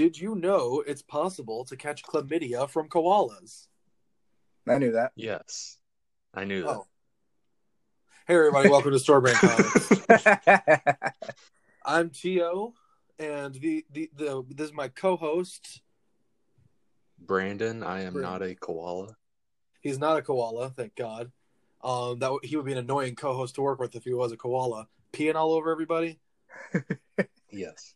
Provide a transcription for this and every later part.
Did you know it's possible to catch chlamydia from koalas? I knew that. Yes, I knew that. Oh. Hey, everybody, welcome to Store Brand Comics. I'm Tio, and the, the, the this is my co host. Brandon, I am Brandon. not a koala. He's not a koala, thank God. Um, that he would be an annoying co-host to work with if he was a koala, peeing all over everybody. Yes.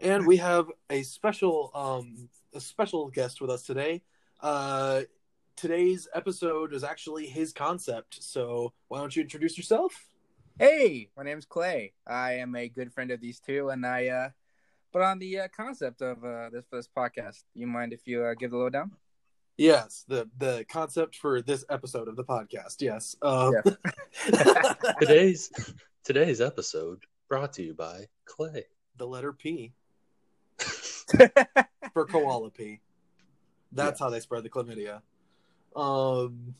And we have a special um a special guest with us today. Uh today's episode is actually his concept. So why don't you introduce yourself? hey, my name's Clay. I am a good friend of these two, and I uh, put on the uh, concept of uh, this this podcast. You mind if you uh, give the lowdown? Yes, the the concept for this episode of the podcast. Yes. Um, Today's today's episode brought to you by Clay. the letter P for koala P. That's how they spread the chlamydia. Um.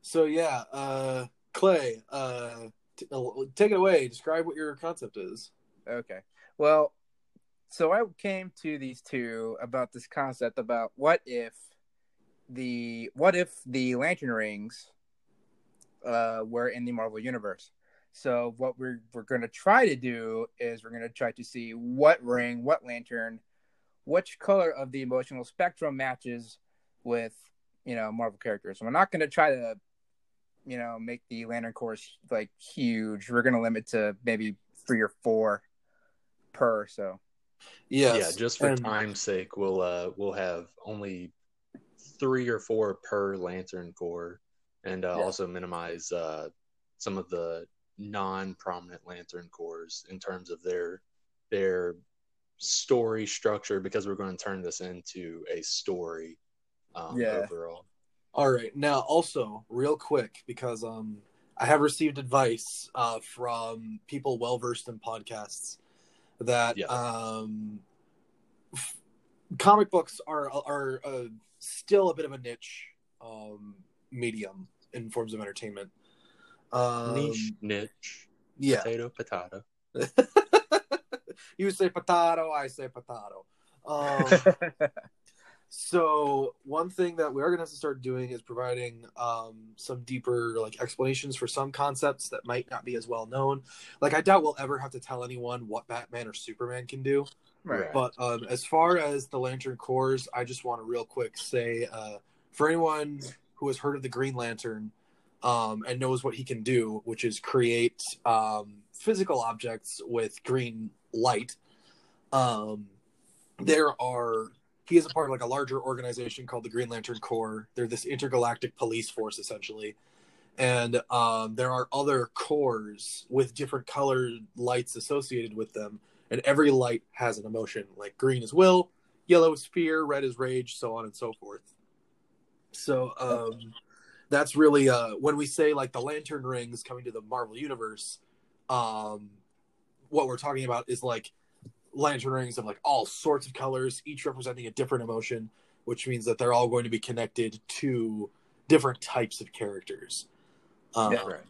So yeah, uh, Clay, uh, t- uh, take it away. Describe what your concept is. Okay. Well, so I came to these two about this concept about what if the what if the lantern rings uh were in the Marvel universe. So what we're we're going to try to do is we're going to try to see what ring, what lantern, which color of the emotional spectrum matches with, you know, Marvel characters. we're not going to try to you know, make the lantern corps like huge. We're going to limit to maybe 3 or 4 per so Yes. Yeah, just for and- time's sake, we'll uh we'll have only three or four per lantern corps, and uh, Yeah. also minimize uh some of the non-prominent lantern corps in terms of their their story structure because we're going to turn this into a story um, Yeah. overall. All right. Now, also, real quick, because um, I have received advice uh, from people well versed in podcasts that Yeah. um, f- comic books are are uh, still a bit of a niche um, medium in forms of entertainment. Um, Niche, niche, yeah. potato, potato. you say potato, I say potato. Um, So one thing that we are going to have to start doing is providing um, some deeper like explanations for some concepts that might not be as well known. Like I doubt we'll ever have to tell anyone what Batman or Superman can do. right. But um, as far as the Lantern Corps, I just want to real quick say uh, for anyone who has heard of the Green Lantern um, and knows what he can do, which is create um, physical objects with green light. Um, there are he is a part of like a larger organization called the Green Lantern Corps. They're this intergalactic police force essentially. And um, there are other corps with different colored lights associated with them and every light has an emotion. Like green is will, yellow is fear, red is rage, so on and so forth. So um, that's really uh, when we say like the lantern rings coming to the Marvel universe. Um, what we're talking about is like lantern rings of like all sorts of colors, each representing a different emotion, which means that they're all going to be connected to different types of characters. Um, Yeah. Right.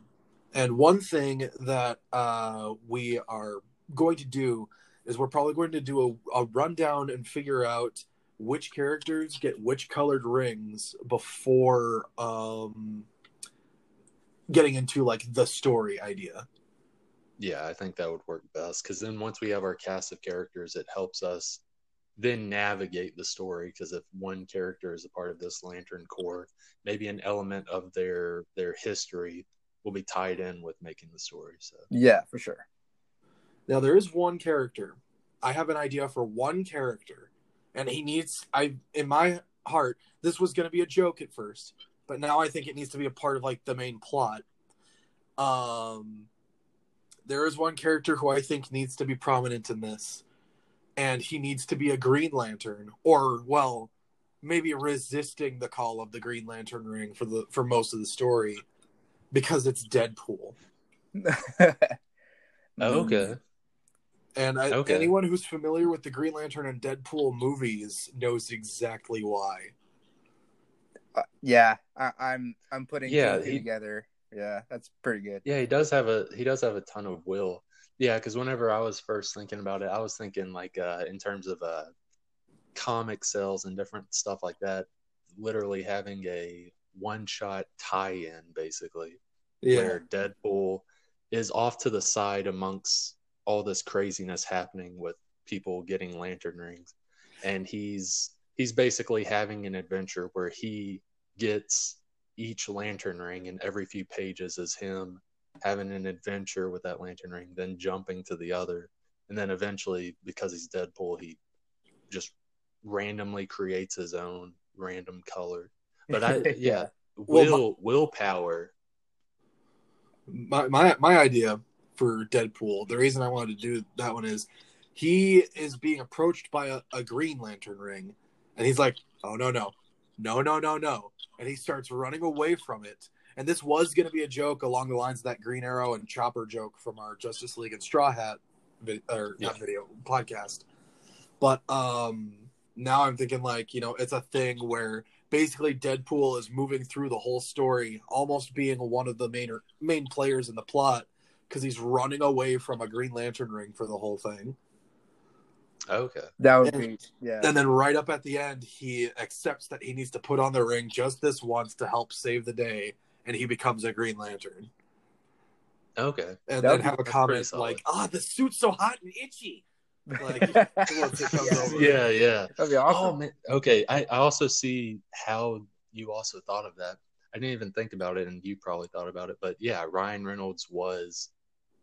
and one thing that uh, we are going to do is we're probably going to do a, a rundown and figure out which characters get which colored rings before um, getting into like the story idea. Yeah, I think that would work best because then once we have our cast of characters, it helps us then navigate the story. Because if one character is a part of this Lantern Corps, maybe an element of their their history will be tied in with making the story. So Yeah, for sure. Now there is one character. I have an idea for one character, and he needs. I in my heart, this was going to be a joke at first, but now I think it needs to be a part of like the main plot. Um, there is one character who I think needs to be prominent in this, and he needs to be a Green Lantern, or well, maybe resisting the call of the Green Lantern ring for the for most of the story, because it's Deadpool. Oh, okay, And I, Okay. anyone who's familiar with the Green Lantern and Deadpool movies knows exactly why. Uh, yeah, I, I'm I'm putting Yeah, two and two he- together. Yeah, that's pretty good. yeah, he does have a he does have a ton of will. Yeah, because whenever I was first thinking about it, I was thinking like uh, in terms of uh, comic sales and different stuff like that. Literally having a one-shot tie-in, basically, Yeah, where Deadpool is off to the side amongst all this craziness happening with people getting lantern rings, and he's he's basically having an adventure where he gets each lantern ring, and every few pages is him having an adventure with that lantern ring, then jumping to the other, and then eventually, because he's Deadpool, he just randomly creates his own random color. But I, yeah, Well, will willpower. my, my my idea for Deadpool, the reason I wanted to do that one is he is being approached by a, a Green Lantern ring, and he's like, "Oh no no, no no no no," and he starts running away from it. And this was going to be a joke along the lines of that Green Arrow and Chopper joke from our Justice League and Straw Hat, vid- or not video podcast. But um, now I'm thinking like you know it's a thing where basically Deadpool is moving through the whole story, almost being one of the main main players in the plot because he's running away from a Green Lantern ring for the whole thing. Okay. That would And- be yeah. And then right up at the end, he accepts that he needs to put on the ring just this once to help save the day, and he becomes a Green Lantern. Okay. And That then would be- have a comment like, "Ah, the suit's so hot and itchy." like, once it comes Yeah. over. Yeah, yeah. That'd be Oh man. Okay. I, I also see how you also thought of that. I didn't even think about it, and you probably thought about it. But yeah, Ryan Reynolds was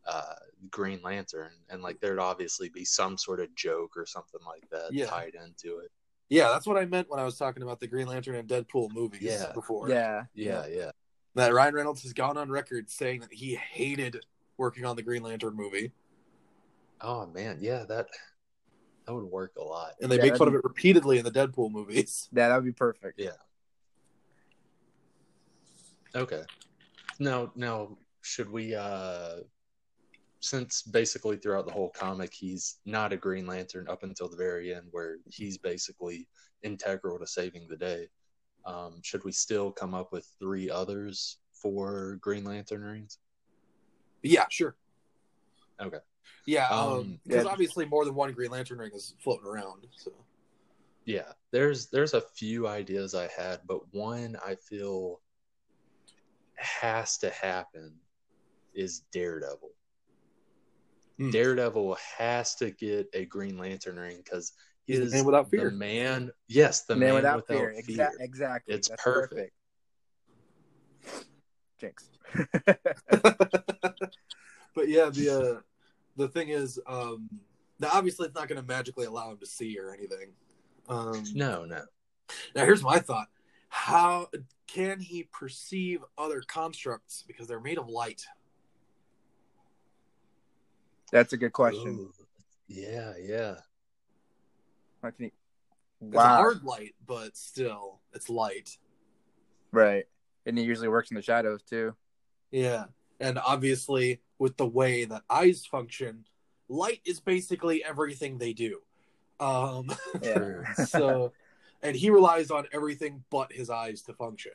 uh, Green Lantern, and like there'd obviously be some sort of joke or something like that Yeah. tied into it. Yeah, that's what I meant when I was talking about the Green Lantern and Deadpool movies Yeah. before. yeah. Yeah, yeah. that Ryan Reynolds has gone on record saying that he hated working on the Green Lantern movie, Oh man, yeah. That that would work a lot. and they Yeah, make that'd fun of it repeatedly in the Deadpool movies. Yeah, that would be perfect. Yeah. Okay. Now, now, should we? uh Since basically throughout the whole comic, he's not a Green Lantern up until the very end, where he's basically integral to saving the day. Um, should we still come up with three others for Green Lantern rings? Yeah, sure. Okay. Yeah, Um, because yeah. obviously more than one Green Lantern ring is floating around. So Yeah, there's there's a few ideas I had, but one I feel has to happen is Daredevil. Hmm. Daredevil has to get a Green Lantern ring because He's the is man without the fear. man. Yes, the man, man, without, without, fear. fear. Exa- exactly. It's That's perfect. Jinx. but yeah, the uh, the thing is, um, now obviously it's not going to magically allow him to see or anything. Um, No, no. Now here's my thought: How can he perceive other constructs because they're made of light? That's a good question. Ooh. Yeah, yeah. How can he- It's a hard light, but still, it's light. Right. And he usually works in the shadows too. Yeah, and obviously with the way that eyes function, light is basically everything they do. Um, Yeah. True. so, and he relies on everything but his eyes to function.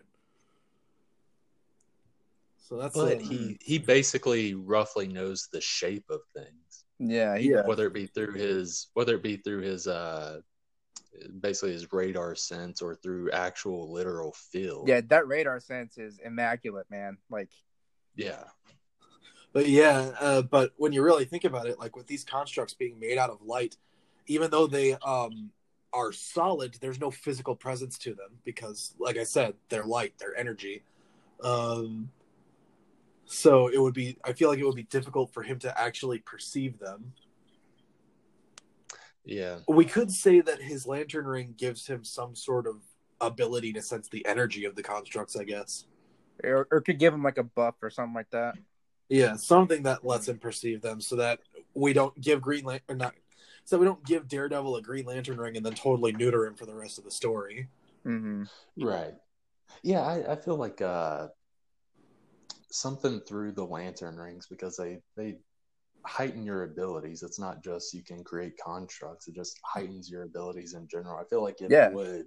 So that's But uh, he he basically roughly knows the shape of things. Yeah, he Yeah. whether it be through his whether it be through his uh basically his radar sense or through actual literal feel Yeah, that radar sense is immaculate, man. Like yeah But yeah, uh, but when you really think about it, like with these constructs being made out of light, even though they um, are solid, there's no physical presence to them because, like I said, they're light, they're energy. Um, so it would be, I feel like it would be difficult for him to actually perceive them. yeah We could say that his lantern ring gives him some sort of ability to sense the energy of the constructs, I guess. or, or could give him like a buff or something like that. Yeah, something that lets him perceive them, so that we don't give Green Lantern not, so we don't give Daredevil a Green Lantern ring and then totally neuter him for the rest of the story. hmm right yeah I, I feel like uh something through the lantern rings because they they heighten your abilities it's not just you can create constructs it just heightens your abilities in general i feel like it Yeah. would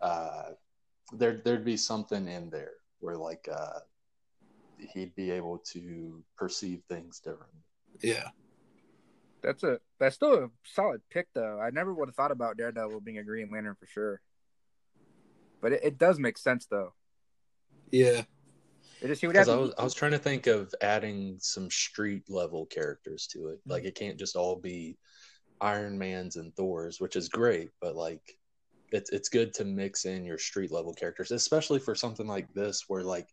uh there there'd be something in there where like uh he'd be able to perceive things differently Yeah, That's a that's still a solid pick though. I never would have thought about Daredevil being a Green Lantern for sure. But it, it does make sense though. Yeah. It just he would have Because I was, I was trying to think of adding some street level characters to it. Like it can't just all be Iron Man's and Thor's, which is great, but like it's it's good to mix in your street level characters, especially for something like this where like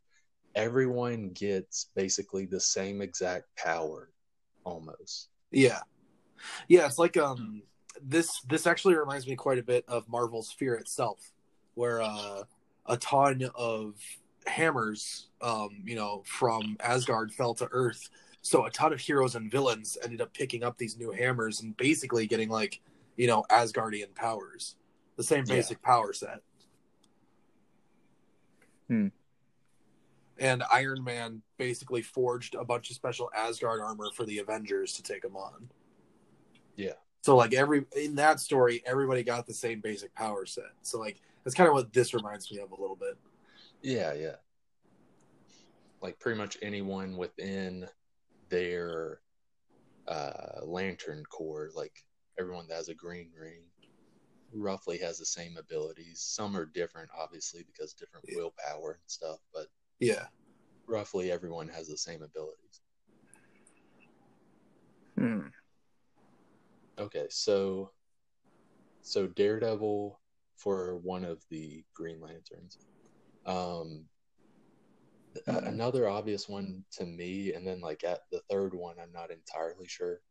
everyone gets basically the same exact power almost. Yeah. Yeah, it's like um this this actually reminds me quite a bit of Marvel's Fear itself, where uh a ton of hammers um, you know, from Asgard fell to Earth. So a ton of heroes and villains ended up picking up these new hammers and basically getting like, you know, Asgardian powers. The same Yeah. basic power set. Hmm. And Iron Man basically forged a bunch of special Asgard armor for the Avengers to take them on. Yeah. So like every in that story, everybody got the same basic power set. So like that's kind of what this reminds me of a little bit. Yeah, yeah. Like pretty much anyone within their uh, lantern corps, like everyone that has a green ring, roughly has the same abilities. Some are different, obviously, because different Yeah. willpower and stuff, but Yeah. roughly everyone has the same abilities. Hmm. Okay, so so Daredevil for one of the Green Lanterns. Um, a- another obvious one to me, and then like at the third one, I'm not entirely sure,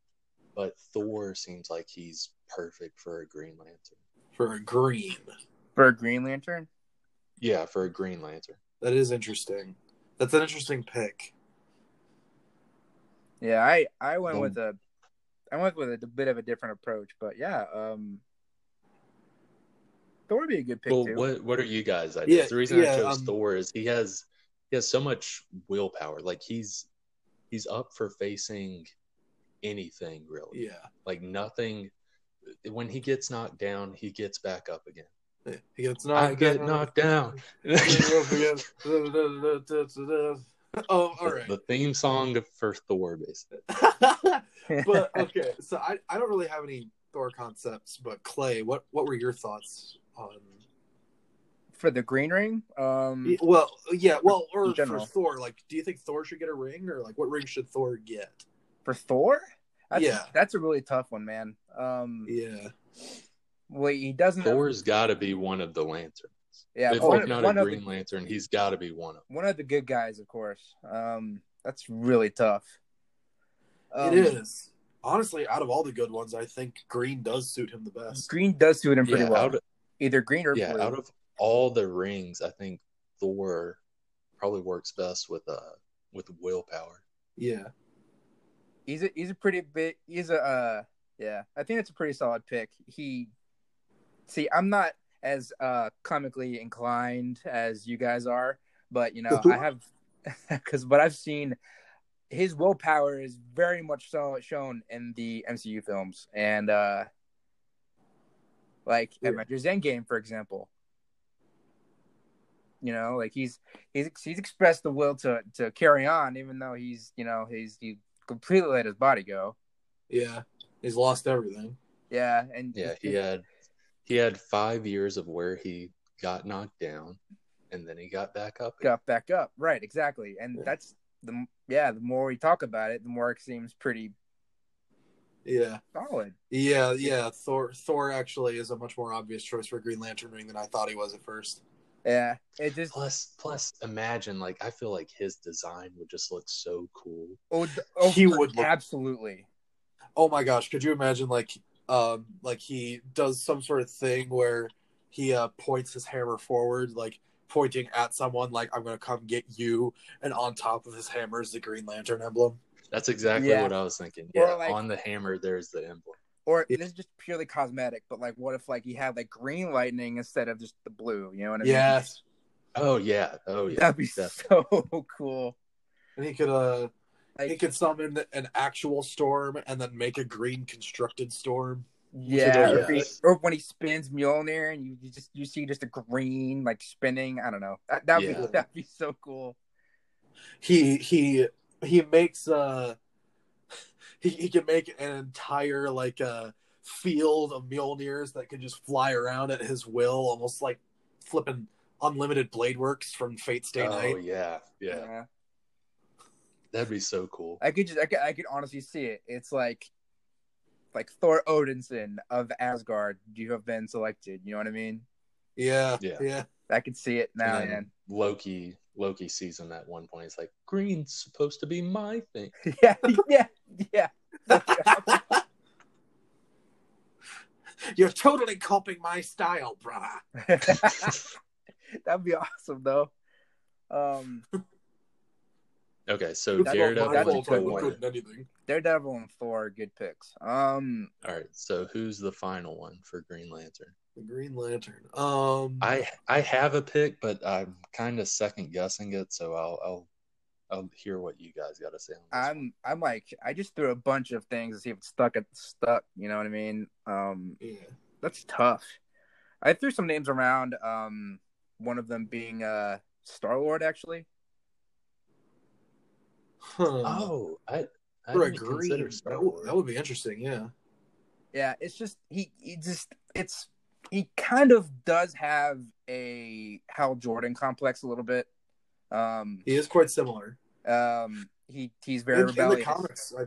but Thor seems like he's perfect for a Green Lantern. For a green. For a Green Lantern? Yeah, for a Green Lantern. That is interesting. That's an interesting pick. Yeah, I I went Um, with a I went with a, bit of a different approach, but yeah, um Thor would be a good pick Well, too. what what are you guys' ideas? Yeah, the reason yeah, I chose um, Thor is he has he has so much willpower. Like he's he's up for facing anything really. Yeah. Like nothing. When he gets knocked down, he gets back up again. He gets knocked I get down. knocked down. oh, all right. The theme song for Thor, basically. but okay, so I, I don't really have any Thor concepts, but Clay, what what were your thoughts on? For the Green Ring, um Well, yeah, well, or for. Thor, like, do you think Thor should get a ring, or like, what ring should Thor get? for Thor? That's, Yeah. that's a really tough one, man. Um Yeah, well he doesn't Thor's got to be one of the lanterns. yeah, if one, not one a Green the, Lantern, he's got to be one of them. one of the good guys, of course. Um that's really tough. Um, it is. Honestly, out of all the good ones, I think Green does suit him the best. Green does suit him pretty Yeah, well. Out of, Either green or yeah, blue. out of all the rings, I think Thor probably works best with uh with willpower. Yeah, he's a he's a pretty big he's a uh yeah i think it's a pretty solid pick he see i'm not as uh comically inclined as you guys are but you know i have because what i've seen his willpower is very much so shown in the mcu films and uh like Yeah. avengers endgame for example you know like he's he's he's expressed the will to to carry on even though he's you know he's he completely let his body go yeah, he's lost everything. yeah and Yeah, he had he had five years of where he got knocked down, and then he got back up. again. got back up right exactly and Yeah. that's the yeah the more we talk about it the more it seems pretty Yeah, solid yeah, yeah. Thor, Thor actually is a much more obvious choice for a Green Lantern ring than I thought he was at first. yeah it just Plus, plus, imagine like I feel like his design would just look so cool. oh, oh, He would look- absolutely Oh my gosh, could you imagine like um like he does some sort of thing where he uh points his hammer forward like pointing at someone like I'm going to come get you and on top of his hammer is the Green Lantern emblem. That's exactly Yeah. what I was thinking. Yeah, like- on the hammer, there's the emblem. or Yeah. this is just purely cosmetic but like what if like he had like green lightning instead of just the blue you know what i mean Yes. Oh yeah, oh yeah. that'd be definitely. so cool And he could uh like he could summon an actual storm and then make a green constructed storm. Yeah, or, he- or when he spins Mjolnir and you, you just you see just a green like spinning. I don't know. That that'd Yeah. be that'd be so cool. He he he makes uh he, he can make an entire like uh field of Mjolnirs that can just fly around at his will, almost like flipping unlimited blade works from Fate Stay oh Night. yeah, yeah, that'd be so cool. I could just I could, I could honestly see it. It's like like Thor Odinson of Asgard. You have been selected. You know what I mean? Yeah, Yeah. yeah. I could see it now, And then man. Loki, Loki sees him at one point. He's like, "Green's supposed to be my thing." yeah, yeah, yeah. You're totally copying my style, brah. That'd be awesome, though. Um, Okay, so That's what- Daredevil. that's and good Thor. anything. Daredevil and Thor are good picks. Um, All right, so who's the final one for Green Lantern? The Green Lantern. Um, I I have a pick, but I'm kind of second guessing it, so I'll I'll I'll hear what you guys got to say on this. one. I'm I'm like I just threw a bunch of things to see if it's stuck at stuck. You know what I mean? Um, yeah. that's tough. I threw some names around. Um, one of them being uh Star Lord, actually. Huh. Oh, I I for a didn't green, consider that, would, that would be interesting. Yeah. Yeah, it's just he he just it's he kind of does have a Hal Jordan complex a little bit. Um, He is quite similar. um, he he's very In, in the comics, I,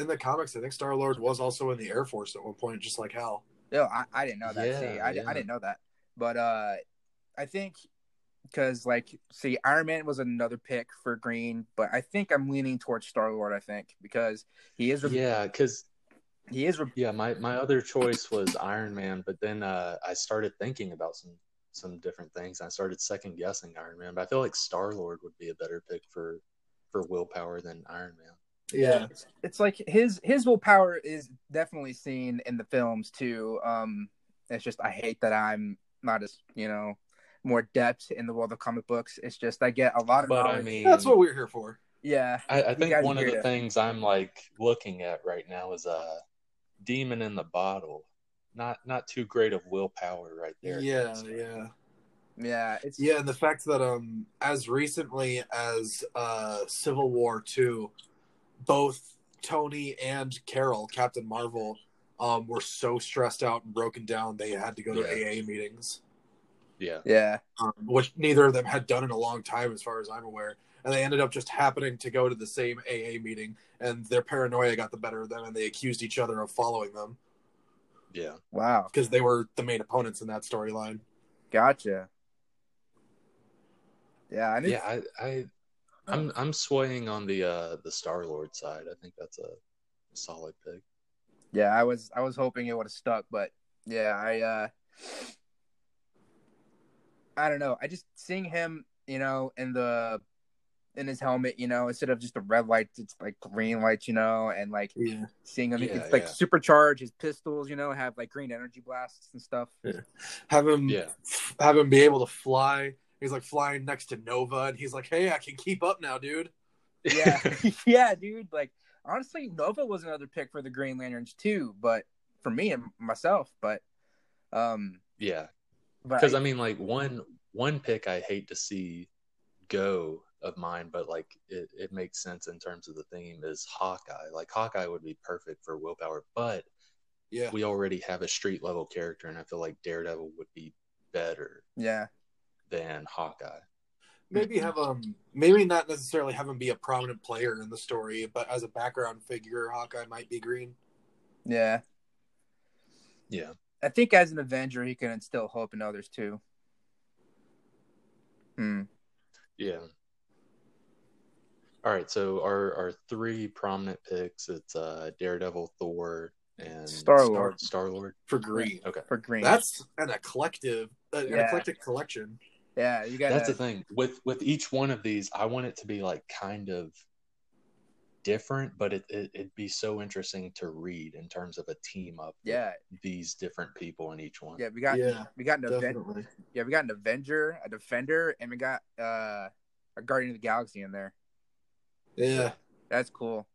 in the comics, I think Star Lord was also in the Air Force at one point, just like Hal. No, I, I didn't know that. Yeah, see, I, yeah. I didn't know that. But uh, I think because like, see, Iron Man was another pick for Green, but I think I'm leaning towards Star Lord. I think because he is, re- Yeah, because he is, re- yeah, my my other choice was Iron Man, but then uh, I started thinking about some some different things. I started second guessing Iron Man, but I feel like Star Lord would be a better pick for for willpower than Iron Man. Yeah. it's like his his willpower is definitely seen in the films too. Um, it's just I hate that I'm not as you know more depth in the world of comic books. It's just I get a lot of But I mean, That's what we're here for. yeah, I, I think one of the that. things I'm like looking at right now is a demon in the bottle. Not not too great of willpower right there. Yeah, yeah. yeah, it's Yeah, and the fact that um as recently as uh Civil War 2, both Tony and Carol, Captain Marvel, um were so stressed out and broken down they had to go to Yeah. AA meetings. Yeah. yeah. Um, which neither of them had done in a long time as far as I'm aware. And they ended up just happening to go to the same AA meeting and their paranoia got the better of them and they accused each other of following them Yeah. Wow, because they were the main opponents in that storyline. gotcha. Yeah, I didn't, Yeah, I, I I'm I'm swaying on the uh the Star Lord side. I think that's a solid pick. yeah, I was I was hoping it would have stuck, but yeah, I uh I don't know. I just seeing him, you know, in the in his helmet, you know, instead of just the red lights, it's like green lights, you know, and like Yeah. seeing him, Yeah, it's like yeah. supercharge his pistols, you know, have like green energy blasts and stuff. Have him Yeah. have him be able to fly. He's like flying next to Nova and he's like, Hey, I can keep up now, dude. Yeah, yeah, dude. Like honestly, Nova was another pick for the Green Lanterns too, but for me and myself, but um, yeah. Because I- I mean, like one one pick I hate to see go of mine, but like it, it makes sense in terms of the theme is Hawkeye. Like Hawkeye would be perfect for willpower, but Yeah. we already have a street level character, and I feel like Daredevil would be better yeah, than Hawkeye. Maybe have um maybe not necessarily have him be a prominent player in the story, but as a background figure, Hawkeye might be green. yeah. Yeah. I think as an Avenger, he can instill hope in others too. Hmm. Yeah. All right, so our our three prominent picks it's uh Daredevil, Thor, and Star-Lord. Star Lord. For green. Okay. For Green. That's an eclectic an Yeah. eclectic collection. yeah. You got That's the thing. With with each one of these, I want it to be like kind of different, but it, it it'd be so interesting to read in terms of a team up Yeah, these different people in each one. yeah. We got Yeah, we got an Aven- Definitely. yeah we got an Avenger, a Defender, and we got uh a Guardian of the Galaxy in there. Yeah. That's cool.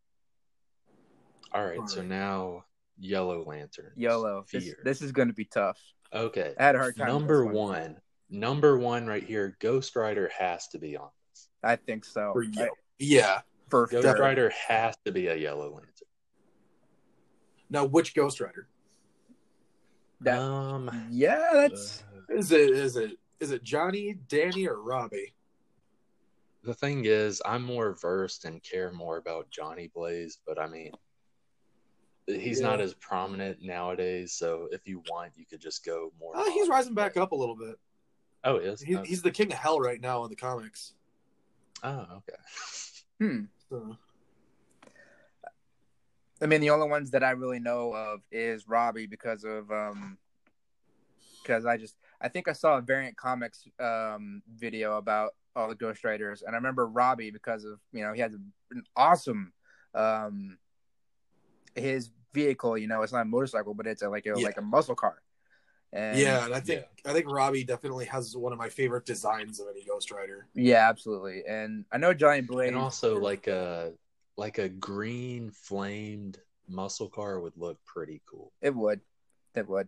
All right, so Alright. now Yellow Lantern. Yellow. This, this is going to be tough. Okay. I had a hard time. Number this one. Number one right here, Ghost Rider has to be on this. I think so. For I- Yeah. for Ghost sure. Rider has to be a Yellow Lantern. Now, which Ghost Rider That, um, yeah, that's is it? Is it? Is it Johnny, Danny, or Robbie? The thing is, I'm more versed and care more about Johnny Blaze, but I mean, he's not as prominent nowadays. So if you want, you could just go more. Uh, he's rising back up a little bit. Oh, he is. He, oh, He's the king of hell right now in the comics. oh, okay. hmm. So, I mean, the only ones that I really know of is Robbie because of um, because I just I think I saw a variant comics um video about all the Ghost Riders, and I remember Robbie because of you know he has an awesome um his vehicle. You know, it's not a motorcycle, but it's a, like a Yeah. like a muscle car. And yeah, and I think I think Robbie definitely has one of my favorite designs of any Ghost Rider. yeah, absolutely. And I know Johnny Blaze. And also, like a like a green flamed muscle car would look pretty cool. it would, it would.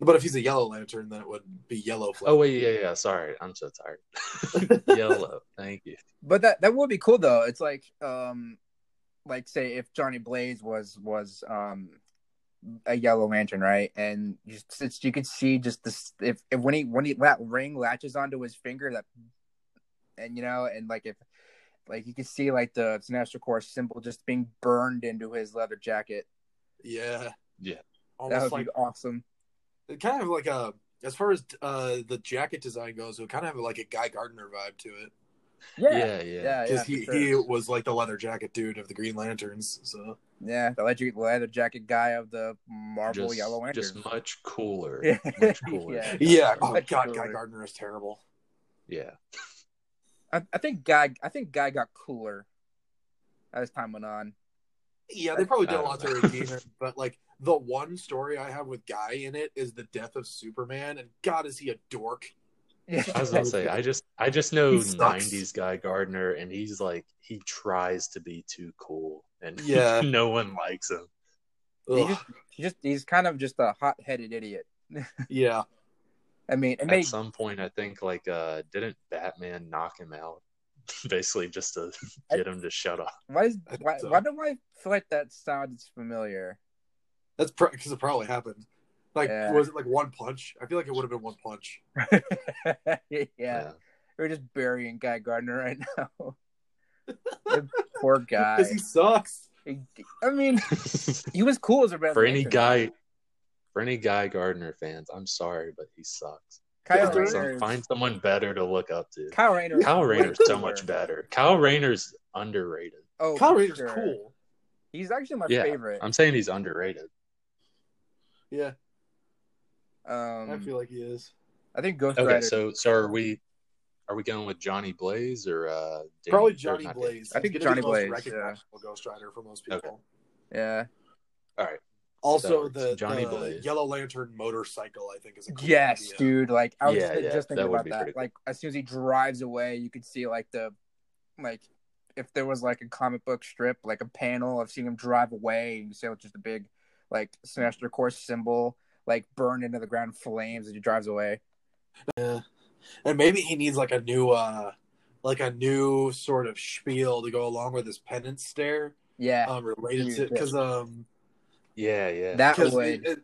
But if he's a Yellow Lantern, then it would be Yellow Flame. Oh wait, yeah, yeah. Sorry, I'm so tired. Yellow. Thank you. But that that would be cool though. It's like um like say if Johnny Blaze was was um a yellow lantern, right? And just it's, you could see just this if, if when he when he that ring latches onto his finger that and you know and like if like you could see like the Sinestro Corps symbol just being burned into his leather jacket. Yeah, Yeah. That almost would like be awesome. Kind of like a as far as uh the jacket design goes, it would kind of have like a Guy Gardner vibe to it Yeah. Yeah, Yeah, yeah. yeah. because he sure. he was like the leather jacket dude of the Green Lanterns. So yeah, the leather, leather jacket guy of the Marvel Just, Yellow Lantern. just much cooler. Yeah. Much cooler. Yeah. yeah, oh Much god, cooler. Guy Gardner is terrible. yeah. I, I think Guy I think Guy got cooler as time went on. Yeah, they probably did a lot to don't redeem him, but like the one story I have with Guy in it is the death of Superman, and God is he a dork. Yeah. I was gonna say, I just, I just know '90s guy Gardner, and he's like, he tries to be too cool, and Yeah. no one likes him. He just, he just he's kind of just a hot headed idiot. Yeah, I mean, it At made some point, I think like, uh, didn't Batman knock him out, basically just to get him to shut up? why is why, so. why do I feel like that sounds familiar? That's because it probably happened. Like, Yeah. was it like one punch? I feel like it would have been one punch. yeah. we're just burying Guy Gardner right now. Poor guy. Because he sucks. I mean, he was cool as a Red for any Lantern. guy, for any guy Gardner fans, I'm sorry, but he sucks. Kyle Yeah, Find, some- find someone better to look up to. Kyle Rayner. Kyle is Rayner's so much better. Kyle Rayner's underrated. Oh, Kyle for Rayner's sure. cool. He's actually my Yeah, favorite. I'm saying he's underrated. Yeah, um, I feel like he is. I think Ghost Okay, Rider. so so are we? Are we going with Johnny Blaze or uh, Danny- Probably or Johnny Danny? Blaze. I think He's Johnny the most Blaze, recognizable Ghost Rider for most people. Okay. yeah. All right. Also, works. the, Johnny the Blaze. Yellow Lantern motorcycle, I think, is a cool Yes, idea. dude. Like I was Yeah, just, yeah, just thinking that about that. cool. Like as soon as he drives away, you could see like the like if there was like a comic book strip, like a panel of seeing him drive away, and you see just a big like Sinestro Corps symbol like burned into the ground in flames as he drives away. Yeah. And maybe he needs like a new uh like a new sort of spiel to go along with his penance stare Yeah, um related to Dude, because um Yeah, yeah. that because would. it, it,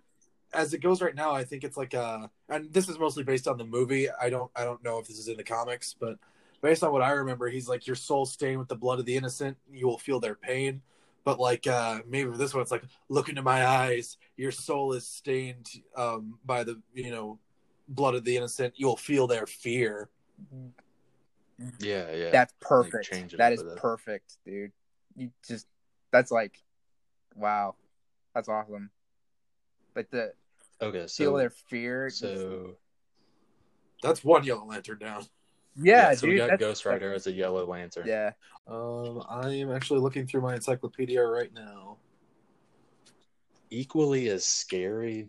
as it goes right now i think it's like uh and this is mostly based on the movie i don't i don't know if this is in the comics but based on what i remember he's like your soul stained with the blood of the innocent you will feel their pain but like uh maybe for this one it's like look into my eyes your soul is stained um by the you know blood of the innocent you will feel their fear yeah, yeah. That's perfect. change it that up is with it. perfect, dude. You just that's like, wow, that's awesome. Like the okay, feel their fear. so that's one yellow lantern down yeah, so dude. we got that's- Ghost Rider as a Yellow Lantern. Yeah, um i am actually looking through my encyclopedia right now Equally as scary,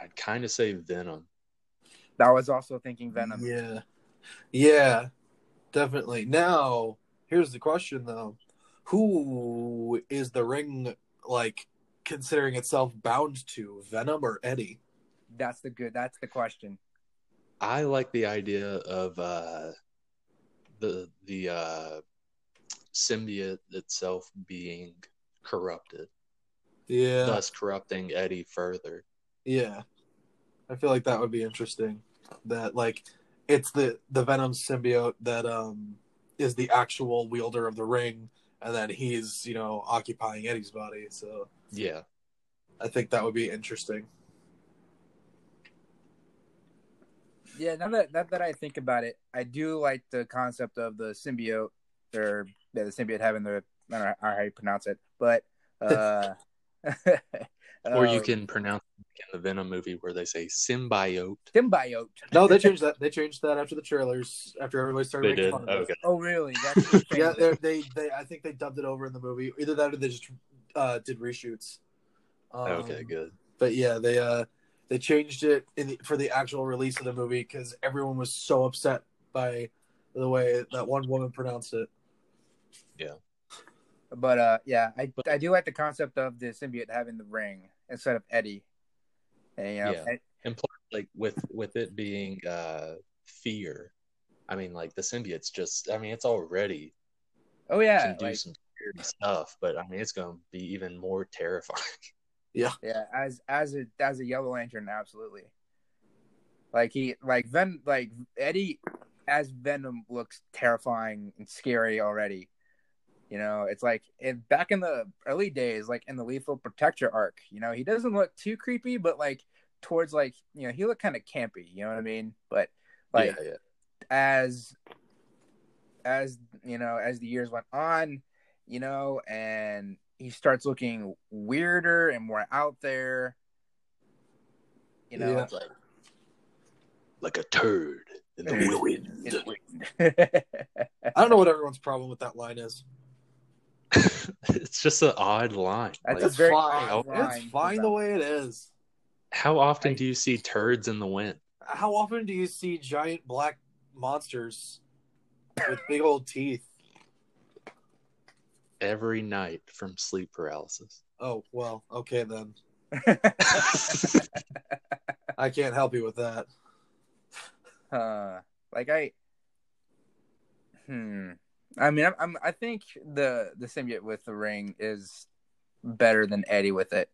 I'd kind of say Venom. that was also thinking Venom. Yeah. Yeah. Definitely. Now, here's the question though. Who is the ring like considering itself bound to? Venom or Eddie? That's the good. That's the question. I like the idea of uh, the the uh, symbiote itself being corrupted. Yeah, thus corrupting Eddie further. yeah. I feel like that would be interesting. That like it's the the Venom symbiote that um is the actual wielder of the ring, and then he's you know occupying Eddie's body. So Yeah, I think that would be interesting. Yeah, now that now that I think about it, I do like the concept of the symbiote or yeah, the symbiote having the I don't know how you pronounce it, but uh, or you uh, can pronounce it in the Venom movie where they say symbiote. symbiote. No, they changed that. They changed that after the trailers. After everybody started They making did. fun of it. Okay. Oh, really? That's Yeah, they, they they I think they dubbed it over in the movie. Either that or they just uh, did reshoots. Um, Okay, good. But yeah, they uh they changed it in the, for the actual release of the movie because everyone was so upset by the way that one woman pronounced it. Yeah. But uh, yeah, I I do like the concept of the symbiote having the ring instead of Eddie. And, you know, Yeah. and- And plus, like with with it being uh fear, I mean, like the symbiote's just. I mean, it's already oh yeah, can do like, some scary stuff, but I mean, it's going to be even more terrifying. yeah, Yeah, as as a as a Yellow Lantern, absolutely. Like he like Ven like Eddie as Venom looks terrifying and scary already. You know, it's like in back in the early days, like in the Lethal Protector arc. You know, he doesn't look too creepy, but like towards like you know he looked kind of campy. You know what I mean? But like yeah, yeah. as as you know as the years went on you know and he starts looking weirder and more out there you know Yeah. it's like like a turd in the wind. I don't know what everyone's problem with that line is. it's just an odd line. That's Like, a It's very fine. odd line It's fine the way it is. how often I- do you see turds in the wind? How often do you see giant black monsters with big old teeth? Every night from sleep paralysis. Oh well, okay then. I can't help you with that. uh, like I, hmm. I mean, I'm, I'm, I think the the symbiote with the ring is better than Eddie with it.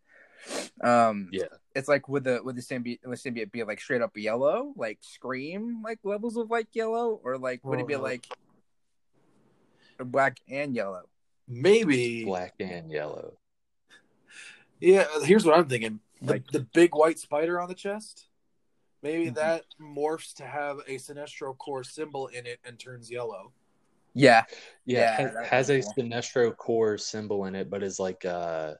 Um, Yeah. it's like with the with the symbiote, with symbiote be like straight up yellow, like scream, like levels of like yellow, or like would it be Oh. like black and yellow? Maybe. Black and yellow. Yeah. Here's what I'm thinking: the, Like- the big white spider on the chest. Maybe Mhm. that morphs to have a Sinestro Corps symbol in it and turns yellow. Yeah, Yeah, Yeah, has, has a cool. Sinestro Corps symbol in it, but is like a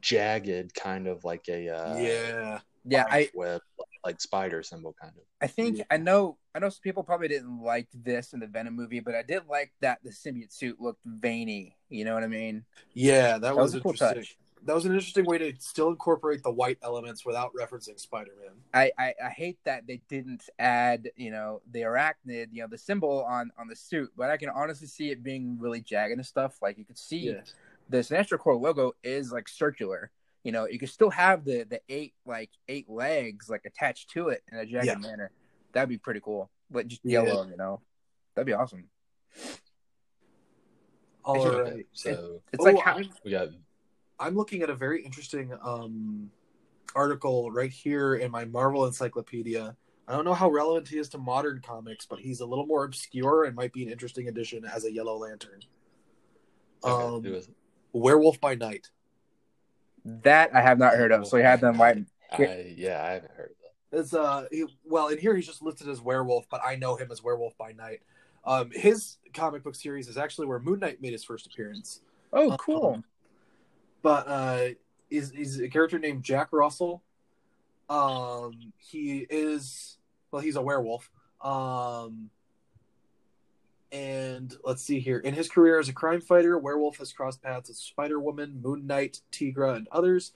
jagged kind of like a uh, yeah. yeah. I web like spider symbol kind of. I think Yeah. I know I know some people probably didn't like this in the Venom movie, but I did like that the symbiote suit looked veiny. You know what I mean? Yeah, that, That was, was a cool interesting. touch. That was an interesting way to still incorporate the white elements without referencing Spider-Man. I, I, I hate that they didn't add, you know, the arachnid, you know, the symbol on on the suit, but I can honestly see it being really jagged and stuff. Like you could see the Sinestro Corps logo is like circular. You know, you could still have the the eight like eight legs like attached to it in a jagged Yeah. manner. That'd be pretty cool. But just Yeah. yellow, you know, that'd be awesome. All Okay, right. So It's Oh, like how, I'm, we got I'm looking at a very interesting um, article right here in my Marvel Encyclopedia. I don't know how relevant he is to modern comics, but he's a little more obscure and might be an interesting addition as a Yellow Lantern. okay, Um, who is it? Werewolf by Night. that I have not heard of. So you had them like I, yeah, I haven't heard It's uh, he, well, in here he's just listed as Werewolf, but I know him as Werewolf by Night. Um, his comic book series is actually where Moon Knight made his first appearance. Oh, cool. Um, but uh, he's, he's a character named Jack Russell. Um, he is well, he's a werewolf. Um, and let's see here. In his career as a crime fighter, Werewolf has crossed paths with Spider Woman, Moon Knight, Tigra, and others.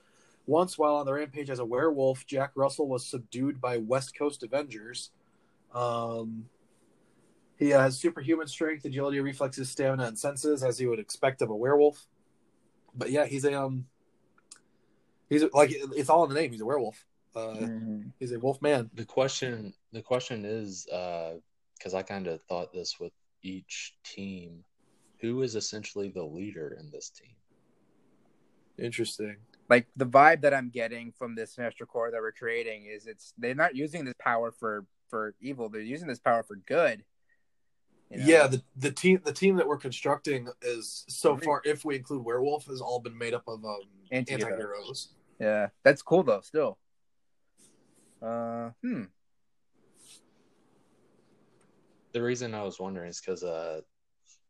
Once, while on the rampage as a werewolf, Jack Russell was subdued by West Coast Avengers. Um, he has superhuman strength, agility, reflexes, stamina, and senses, as you would expect of a werewolf. But yeah, he's a um, he's a, like it's all in the name. He's a werewolf. Uh, Mhm. he's a wolf man. The question the question is because I kind of thought this with each team, who is essentially the leader in this team? Interesting. Like the vibe that I'm getting from this Sinestro Corps that we're creating is it's they're not using this power for for evil. They're using this power for good. you know? Yeah, the the team the team that we're constructing is so far, if we include werewolf, has all been made up of um, Anti-heroes. anti-heroes. yeah, that's cool though. Still, uh, hmm. The reason I was wondering is because, uh,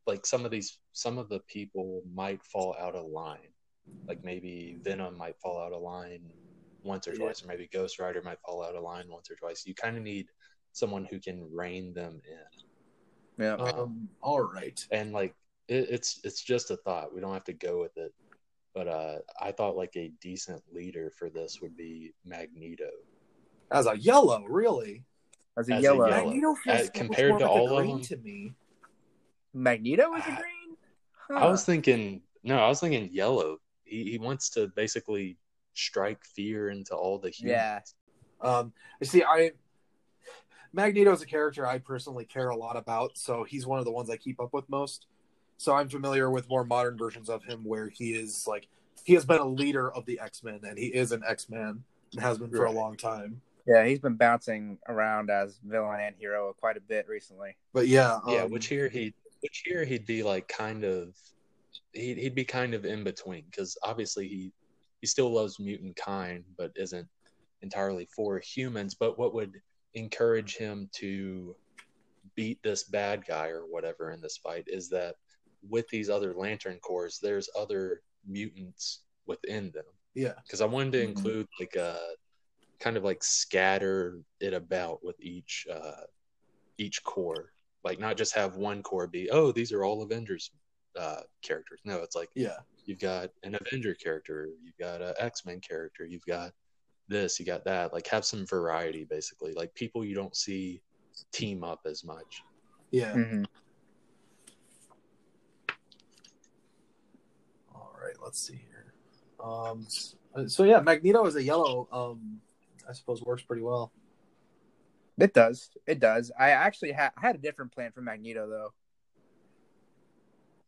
like some of these, some of the people might fall out of line. Like maybe Venom might fall out of line once or Yeah. twice, or maybe Ghost Rider might fall out of line once or twice. You kind of need someone who can rein them in. Yeah, Um, all right. and like it, it's it's just a thought we don't have to go with it but uh i thought like a decent leader for this would be magneto As a yellow, really. as a as a yellow. yellow. Magneto feels Uh, compared more to like a all of green them? to me. Magneto is a green. i was thinking no i was thinking yellow he, he wants to basically strike fear into all the humans Yeah. Um, you see, I Magneto is a character I personally care a lot about, so he's one of the ones I keep up with most. So I'm familiar with more modern versions of him where he is like he has been a leader of the X Men and he is an X Man and has been for a long time. Yeah, he's been bouncing around as villain and hero quite a bit recently. But yeah, yeah um, which here he which here he'd be like kind of he'd, he'd be kind of in between because obviously he he still loves mutant kind but isn't entirely for humans. But what would encourage him to beat this bad guy or whatever in this fight is that with these other lantern corps there's other mutants within them. Yeah, because i wanted to Mhm. include like a kind of like scatter it about with each uh each corps. Like not just have one corps be oh these are all avengers uh characters no it's like yeah, you've got an avenger character you've got an x-men character you've got this you got that like have some variety basically like people you don't see team up as much yeah. Mhm. All right, let's see here. Um, so yeah, Magneto is a yellow, um, I suppose works pretty well. It does. It does. I actually had I had a different plan for Magneto though.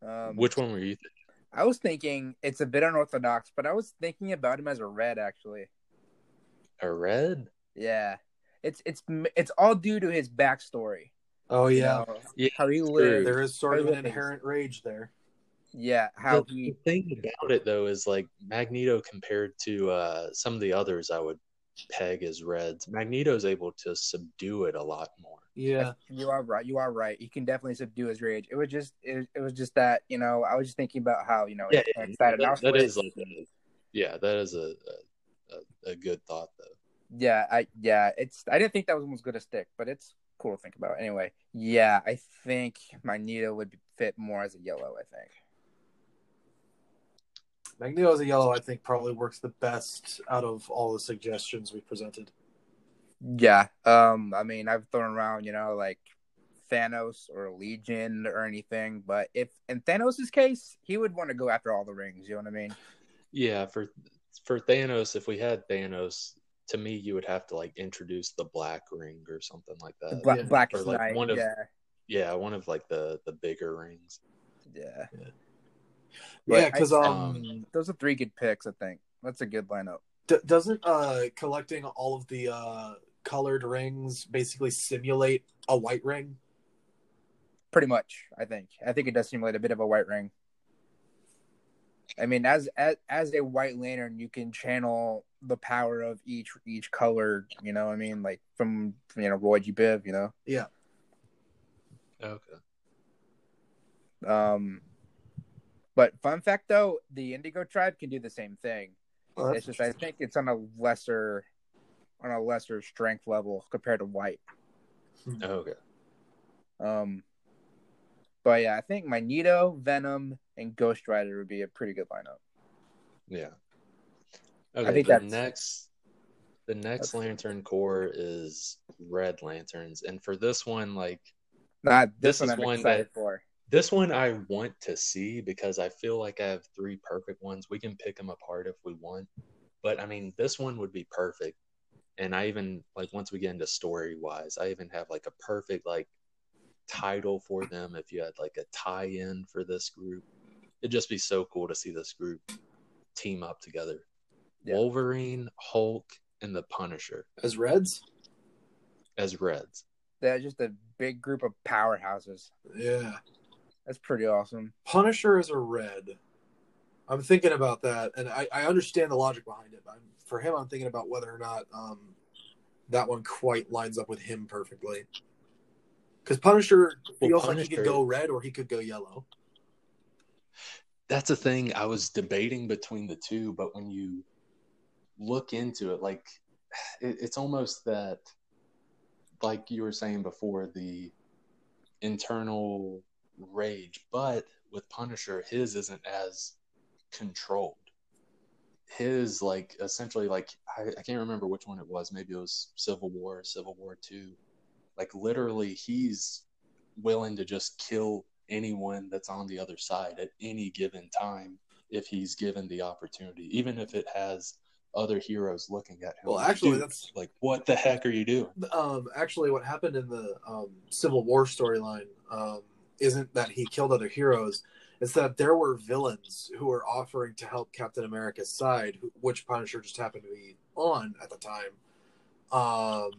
Um, which one were you thinking? I was thinking it's a bit unorthodox, but I was thinking about him as a red actually. a red Yeah, it's it's it's all due to his backstory. Oh you yeah, know, Yeah, how he true. lived. there is sort of an inherent rage there. Yeah, how the, he. the thing about it though is like Magneto compared to uh, some of the others I would peg as reds. Magneto's able to subdue it a lot more. Yeah, You are right. You are right. He can definitely subdue his rage. It was just, it, it was just that you know, I was just thinking about how you know, Yeah, it's yeah, excited. that- I was that like- a, yeah, that is a, a a- a good thought though. Yeah, I yeah, it's I didn't think that one was gonna stick, but it's cool to think about. Anyway, yeah, I think Magneto would fit more as a yellow. I think. Magneto as a yellow, I think, probably works the best out of all the suggestions we presented. Yeah, um, I mean, I've thrown around, you know, like Thanos or Legion or anything, but if in Thanos' case, he would want to go after all the rings. You know what I mean? Yeah, for for Thanos, if we had Thanos, to me you would have to like introduce the Black Ring or something like that. Bla- yeah. Blackest Or, like, Night. one of- yeah, Yeah, one of like the the bigger rings. yeah. Yeah, But because I- um, Those are three good picks. I think that's a good lineup. d- doesn't uh collecting all of the uh colored rings basically simulate a white ring? Pretty much, I think. I think it does simulate a bit of a white ring. I mean, as as as a White Lantern, you can channel the power of each each color. You know, what I mean, like from you know Roy G. Biv. You know, Yeah, Okay. um, but fun fact though, the Indigo Tribe can do the same thing. Well, it's just I think it's on a lesser on a lesser strength level compared to White. Okay. Um, but yeah, I think Magneto, Venom, and Ghost Rider would be a pretty good lineup. Yeah. Okay. think the that's- next the next That's- lantern corps is red lanterns. And for this one, like Not this, This one is I'm one excited that- for. This one I want to see because I feel like I have three perfect ones. We can pick them apart if we want. But I mean, this one would be perfect. And I even like once we get into story wise, I even have like a perfect like title for them if you had like a tie-in for this group. It'd just be so cool to see this group team up together. Yeah. Wolverine, Hulk, and the Punisher As Reds? as Reds. They're just a big group of powerhouses. Yeah. That's pretty awesome. Punisher is a red. I'm thinking about that, and I, I understand the logic behind it. But I'm, for him, I'm thinking about whether or not um, that one quite lines up with him perfectly. Because Punisher Well, feels like he could go red or he could go yellow. That's a thing I was debating between the two, but when you look into it, like it, it's almost that, like you were saying before, the internal rage. But with Punisher, his isn't as controlled. His like essentially like I, I can't remember which one it was. Maybe it was Civil War, Civil War Two. Like literally, he's willing to just kill anyone that's on the other side at any given time if he's given the opportunity, even if it has other heroes looking at him. Well, like, actually, "Dude, that's like what the heck are you doing? um, actually what happened in the um, Civil War storyline um, isn't that he killed other heroes. It's that there were villains who were offering to help Captain America's side, which Punisher just happened to be on at the time. Um,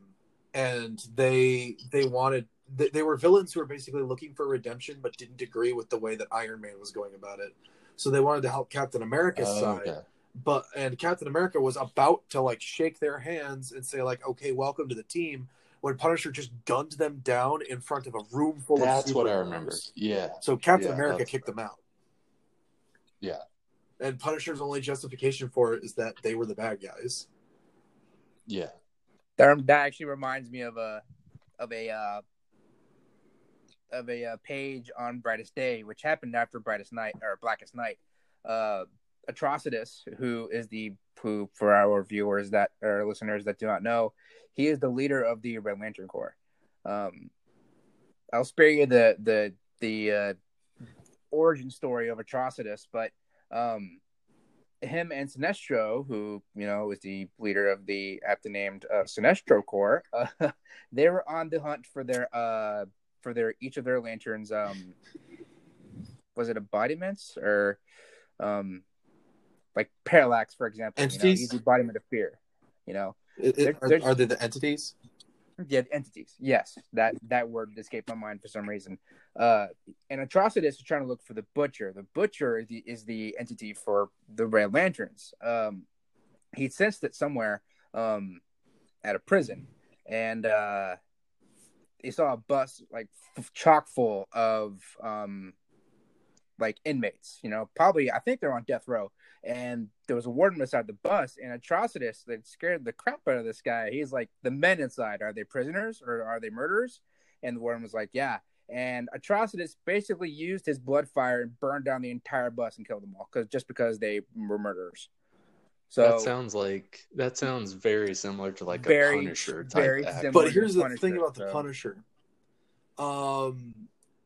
and they they wanted they, they were villains who were basically looking for redemption, but didn't agree with the way that Iron Man was going about it. So they wanted to help Captain America's Oh, side okay. but and Captain America was about to like shake their hands and say like, "Okay, welcome to the team." When Punisher just gunned them down in front of a room full of That's what I remember. Yeah. So Captain Yeah, America that's kicked them out. Yeah. And Punisher's only justification for it is that they were the bad guys. Yeah. That, that actually reminds me of a of a uh, of a uh, page on Brightest Day, which happened after Brightest Night or Blackest Night. Uh, Atrocitus, who is the who for our viewers that or listeners that do not know, he is the leader of the Red Lantern Corps. Um, I'll spare you the the the uh, origin story of Atrocitus, but um, him and Sinestro, who you know is the leader of the aptly named uh, Sinestro Corps, uh, they were on the hunt for their uh for their each of their lanterns. Um, was it embodiments or um, like parallax, for example? You know, Entities? he's the embodiment of fear. You know, It- it- There- are, there's- are they the entities? yeah, entities. Yes, that that word escaped my mind for some reason. Uh, and Atrocitus is trying to look for the butcher. The butcher is the, is the entity for the Red Lanterns. Um, he sensed it somewhere um, at a prison, and uh, he saw a bus like f- chock full of um, like inmates. You know, probably I think they're on death row. And there was a warden beside the bus, and Atrocitus that scared the crap out of this guy. He's like, "The men inside are they prisoners or are they murderers?" And the warden was like, "Yeah." And Atrocitus basically used his blood fire and burned down the entire bus and killed them all because just because they were murderers. So that sounds like that sounds very similar to like Very, a Punisher type very act. similar. But here's the Punisher, thing about the so- Punisher. Um,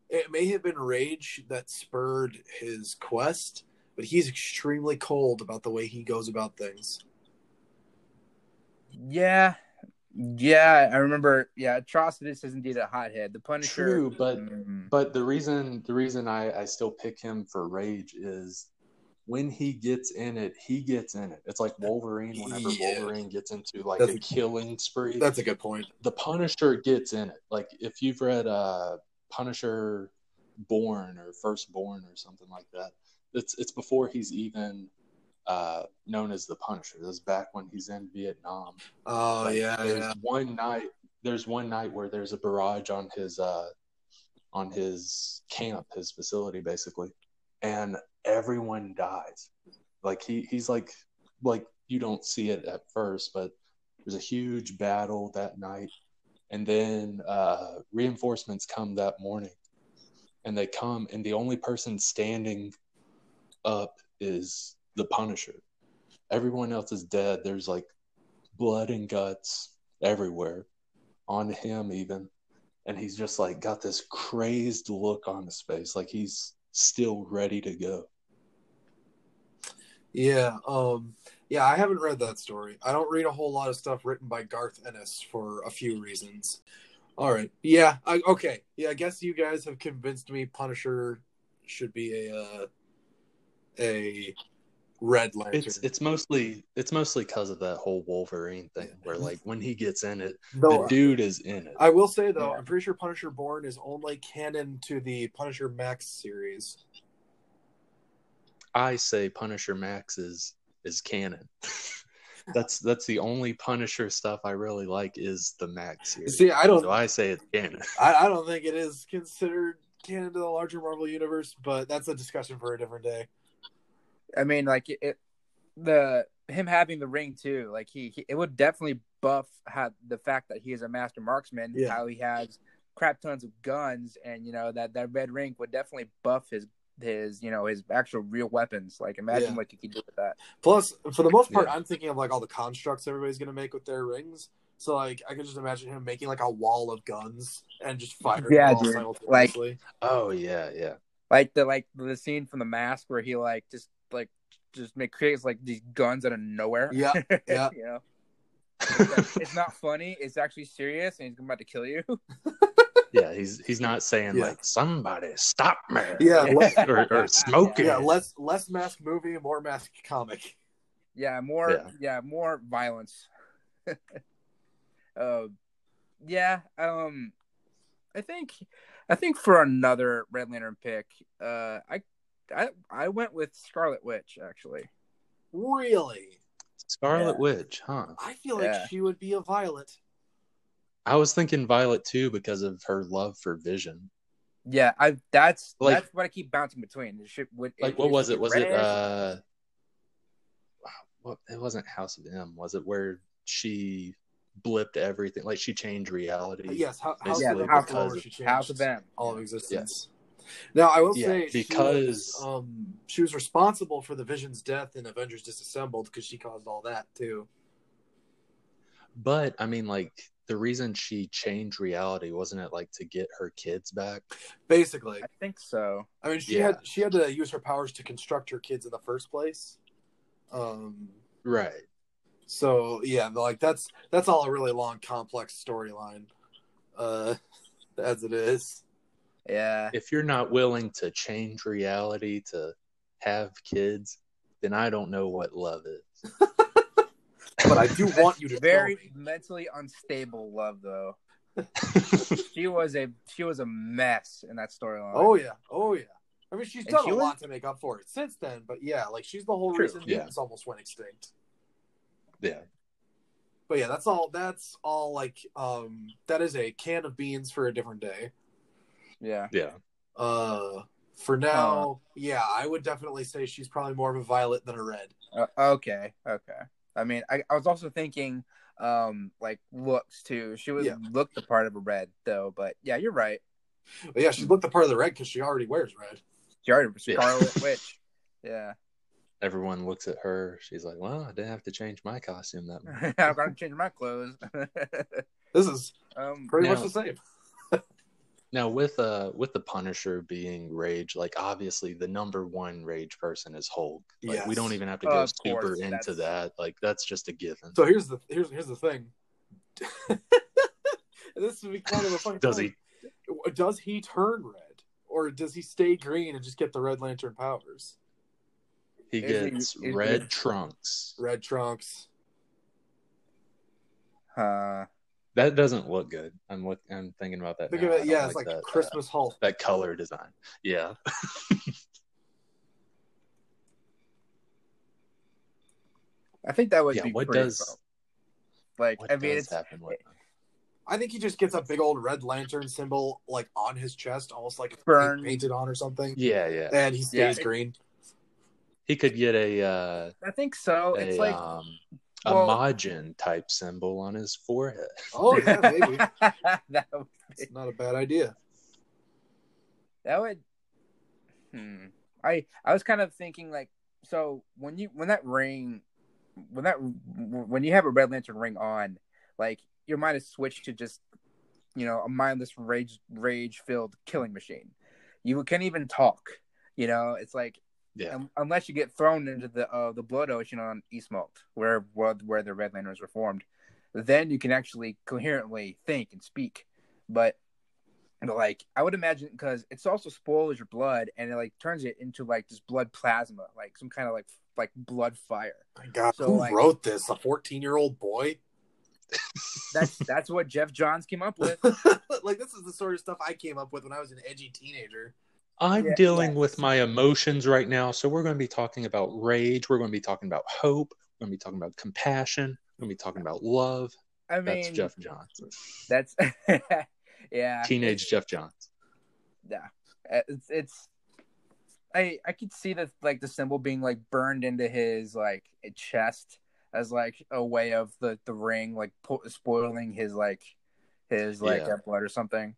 it may have been rage that spurred his quest, but he's extremely cold about the way he goes about things. Yeah, yeah, I remember. Yeah, Atrocitus is indeed a hothead. The Punisher. True, but Mm, but the reason the reason I, I still pick him for Rage is when he gets in it, he gets in it. It's like Wolverine. Whenever Yeah. Wolverine gets into like That's- a killing spree, That's a good point. the Punisher gets in it. Like if you've read uh Punisher Born or Firstborn or something like that, it's it's before he's even uh known as the Punisher. This is back when he's in Vietnam. Oh Like, yeah, there's yeah. one night there's one night where there's a barrage on his uh on his camp, his facility basically, and everyone dies. Like he he's like like you don't see it at first, but there's a huge battle that night. And then uh reinforcements come that morning. And they come and the only person standing up is the Punisher. Everyone else is dead. There's like blood and guts everywhere on him even and he's just like got this crazed look on his face like he's still ready to go Yeah, um, yeah, I haven't read that story. I don't read a whole lot of stuff written by Garth Ennis for a few reasons. All right, yeah, I, okay, yeah. I guess you guys have convinced me Punisher should be a uh, a Red Lantern. It's it's mostly it's mostly because of that whole Wolverine thing, where like when he gets in it, Though, the dude is in it. I will say though, Yeah. I'm pretty sure Punisher Born is only canon to the Punisher Max series. I say Punisher Max is is canon. that's that's the only Punisher stuff I really like is the Max series. See, I don't, So I say it's canon. I, I don't think it is considered canon to the larger Marvel universe, but that's a discussion for a different day. I mean, like it, it the him having the ring too. Like he, he it would definitely buff how the fact that he is a master marksman. Yeah. How he has crap tons of guns, and you know that that red ring would definitely buff his his you know his actual real weapons. Like imagine Yeah. what you could do with that. Plus, for the most part, Yeah. I'm thinking of like all the constructs everybody's gonna make with their rings. So like, I can just imagine him making like a wall of guns and just firing Yeah, them all dude. simultaneously. Oh yeah, yeah. Like the like the scene from the mask where he like just like just make creates like these guns out of nowhere. Yeah, yeah. you know. It's, it's not funny. It's actually serious, and he's about to kill you. Yeah, he's he's not saying Yeah. like somebody stop me. Yeah, le- or, or smoke it. yeah. Less less mask movie, more mask comic. Yeah, more Yeah. yeah, more violence. uh, yeah, um I think I think for another Red Lantern pick, uh I I I went with Scarlet Witch actually. Really, Scarlet Yeah. Witch, huh? I feel like Yeah. she would be a Violet. I was thinking Violet too because of her love for Vision. Yeah, I that's Like- that's what I keep bouncing between. It should- would- Like if- what was it? Was it uh what it wasn't House of M, was it where she blipped everything? Like she changed reality. Yes, how, House Yeah, of M House of- she changed House of M. all of existence. Yes. Now I will Yeah, say she because- was, um she was responsible for the Vision's death in Avengers Disassembled because she caused all that too. But I mean like the reason she changed reality wasn't it like to get her kids back? Basically, I think so. I mean she Yeah. had she had to use her powers to construct her kids in the first place. Um, Right. so yeah, like that's that's all a really long, complex storyline, uh, as it is. Yeah. If you're not willing to change reality to have kids, then I don't know what love is. But I do want you to Very tell mentally unstable love though. She was a she was a mess in that storyline. Oh yeah, oh yeah. I mean, she's And done she a was- lot to make up for it since then. But yeah, like she's the whole True. reason Yeah. mutants almost went extinct. yeah. But yeah, that's all. That's all. Like, um, that is a can of beans for a different day. Yeah. Yeah. Uh, for now, yeah, I would definitely say she's probably more of a violet than a red. Uh, okay. Okay. I mean, I, I was also thinking, um, like looks too. She would Yeah. look the part of a red though, but yeah, you're right. But yeah, she looked the part of the red because she already wears red. She already was Yeah. Scarlet Witch. Yeah. Everyone looks at her. She's like, "Well, I didn't have to change my costume that much." I'm gonna change my clothes. This is um, pretty Now- much the same. Now with uh with the Punisher being Rage, like obviously the number one Rage person is Hulk. Like we don't even have to go Of super course, into that's- that. Like that's just a given. So here's the here's here's the thing. this would be kind of a funny. Does thing. he? Does he turn red, or does he stay green and just get the Red Lantern powers? He Is he- gets red is- trunks. Red trunks. uh, That doesn't look good. I'm look. I'm thinking about that. Think now. of it, don't yeah, it's like that, uh, Christmas Hulk. that color design. Yeah. I think that would yeah. be What pretty does dope. like? what I mean, does it's happen with them? I think he just gets a big old Red Lantern symbol like on his chest, almost like it's Burn. painted on or something, Yeah, yeah. and he stays Yeah. green. He could get a uh, I think so. a It's like um a well- Majin type symbol on his forehead. Oh yeah, maybe that would it's not a bad idea. that would hmm i i was kind of thinking like so when you when that ring when that when you have a red lantern ring on like your mind is switched to just you know a mindless rage rage filled killing machine you can't even talk you know it's like Yeah. un- unless you get thrown into the uh, the blood ocean on Ysmault, where where where the Red Lanterns were formed, then you can actually coherently think and speak. But and like I would imagine because it's also spoils your blood and it like turns it into like this blood plasma, like some kind of like like blood fire. My God, So, who like- wrote this? A fourteen-year-old boy? That's that's what Geoff Johns came up with. like this is the sort of stuff I came up with when I was an edgy teenager. I'm Yeah, dealing yeah. with my emotions right now, so we're going to be talking about rage. We're going to be talking about hope. We're going to be talking about compassion. We're going to be talking about love. I mean, That's Jeff Johnson. That's yeah. Teenage Jeff Johnson. Yeah, Uh, it's it's. I I could see that like the symbol being like burned into his like chest as like a way of the the ring like po- spoiling his like his like Yeah. blood or something,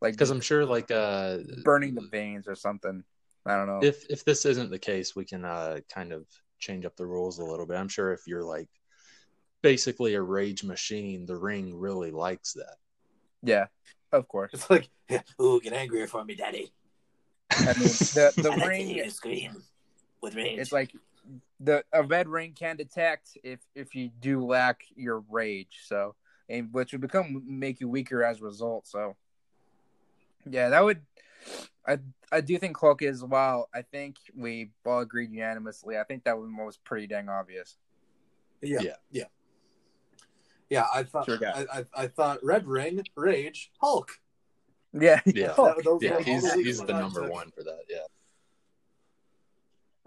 like Because I'm sure, like, uh, burning the veins or something. I don't know. if if this isn't the case, we can uh, kind of change up the rules a little bit. I'm sure if you're like basically a rage machine, the ring really likes that. yeah, of course. It's like, ooh, get angrier for me, daddy. I mean, the the I like ring. hear you scream with rage. It's like the a red ring can detect if if you do lack your rage. So and which would become make you weaker as a result. So yeah, that would. I I do think Cloak is well. I think we all agreed unanimously. I think that one was pretty dang obvious. yeah, Yeah. yeah, yeah. I thought, Sure I, I, I thought Red Ring, Rage, Hulk. Yeah, Yeah. That- those Yeah, were he's he's the number took. one for that. Yeah.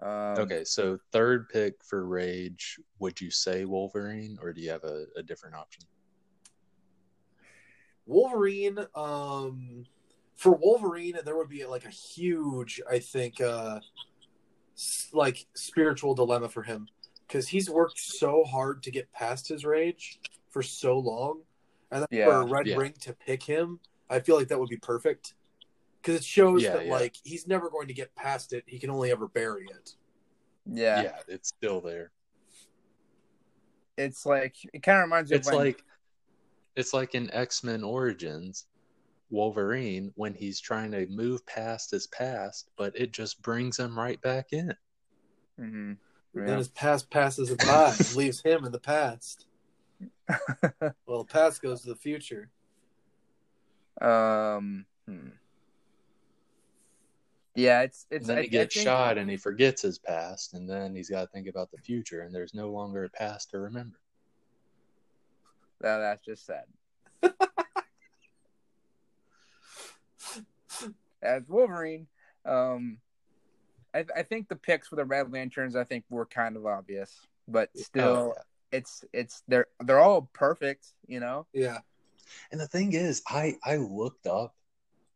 Um, Okay, so third pick for Rage, would you say Wolverine or do you have a, a different option? Wolverine, um, for Wolverine, there would be like a huge, I think, uh, like spiritual dilemma for him because he's worked so hard to get past his rage for so long, and Yeah. for a Red Yeah. Ring to pick him, I feel like that would be perfect because it shows Yeah, that yeah. like he's never going to get past it; he can only ever bury it. yeah, yeah, it's still there. it's like it kind of reminds me It's of when, like it's like in X-Men Origins, Wolverine when he's trying to move past his past, but it just brings him right back in. Mhm. Then Yeah. his past passes him by, and leaves him in the past. Well, the past goes to the future. Um. hmm. Yeah, it's it's. And then I- he gets think- shot and he forgets his past, and then he's got to think about the future, and there's no longer a past to remember. No, that's just sad. As Wolverine, um, I, I think the picks for the Red Lanterns, I think, were kind of obvious, but still, Oh, it's it's they're they're all perfect, you know. Yeah. And the thing is, I I looked up.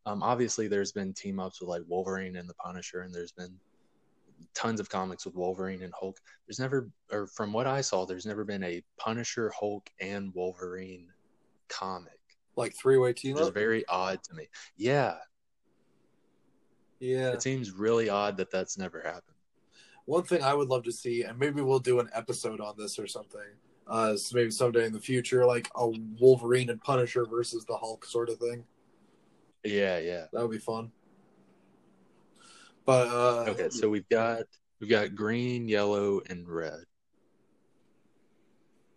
Um, obviously, there's been team ups with like Wolverine and the Punisher, and there's been tons of comics with Wolverine and Hulk. There's never, or from what I saw, there's never been a Punisher, Hulk, and Wolverine comic, Like three way team which is very odd to me. Yeah, Yeah. it seems really odd that that's never happened. One thing I would love to see, and maybe we'll do an episode on this or something. Uh, so maybe someday in the future, like a Wolverine and Punisher versus the Hulk sort of thing. Yeah, yeah. That would be fun. But uh, Okay, so we've got we've got green, yellow, and red.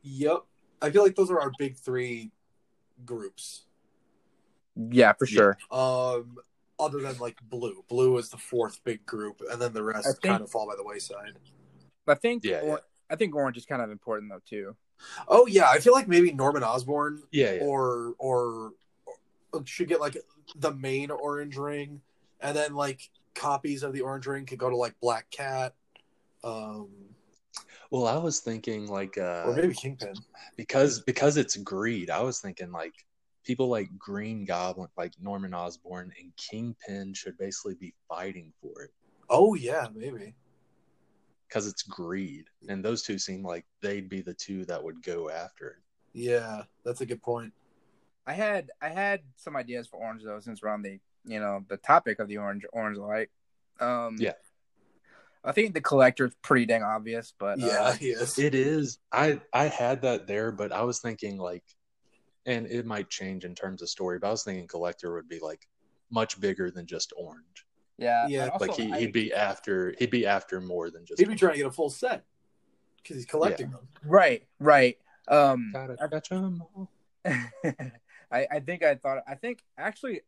yep, I feel like those are our big three groups. Yeah, for Yeah. sure. Um, other than like blue, blue is the fourth big group, and then the rest think- kind of fall by the wayside. I think Yeah, or- I think orange is kind of important though too. Oh yeah, I feel like maybe Norman Osborn Yeah, yeah. or or or should get like the main orange ring, and then like copies of the orange ring could go to like Black Cat, um, Well, I was thinking like uh or maybe Kingpin. because because it's greed. I was thinking like people like Green Goblin, like Norman Osborn and Kingpin should basically be fighting for it Oh yeah, maybe. because it's greed, and those two seem like they'd be the two that would go after it. Yeah, that's a good point. I had I had some ideas for orange though, since we're on the you know the topic of the orange orange light. Um, Yeah. I think the collector is pretty dang obvious, but uh, Yeah, he is. It is. I I had that there, but I was thinking like, and it might change in terms of story, but I was thinking collector would be like much bigger than just orange. yeah, Yeah, also, like he, I- he'd be after he'd be after more than just He'd be trying to get a full set because he's collecting them. right, right. Um, Gotta catch 'em all. I, I think I thought I think actually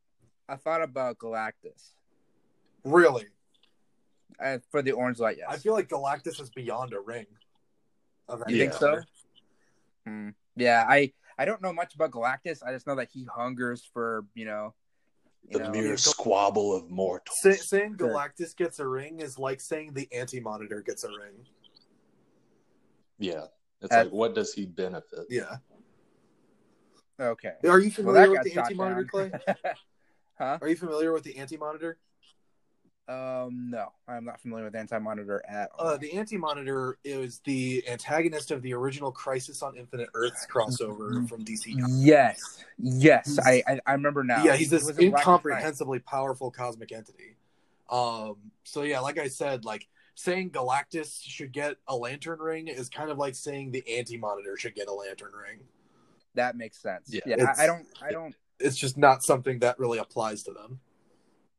I thought about Galactus Really, uh, for the orange light. Yes, I feel like Galactus is beyond a ring. Of You any think so? color. Hmm. Yeah, I I don't know much about Galactus. I just know that he hungers for you know, you The know, mere squabble of mortals. Say, saying Sure. Galactus gets a ring is like saying the Anti Monitor gets a ring. Yeah. It's Uh, like, what does he benefit? Yeah. Okay. Are you familiar that with the Anti Monitor, Clay? huh? Are you familiar with the Anti Monitor? Um, no, I'm not familiar with Anti Monitor at all. Uh, the Anti Monitor is the antagonist of the original Crisis on Infinite Earths crossover from DC. yes, yes, I, I I remember now. Yeah, he's He this was in Black Knight. incomprehensibly powerful cosmic entity. Um, so yeah, like I said, like saying Galactus should get a lantern ring is kind of like saying the Anti Monitor should get a lantern ring. That makes sense. Yeah, Yeah, I, I don't, I don't. It's just not something that really applies to them.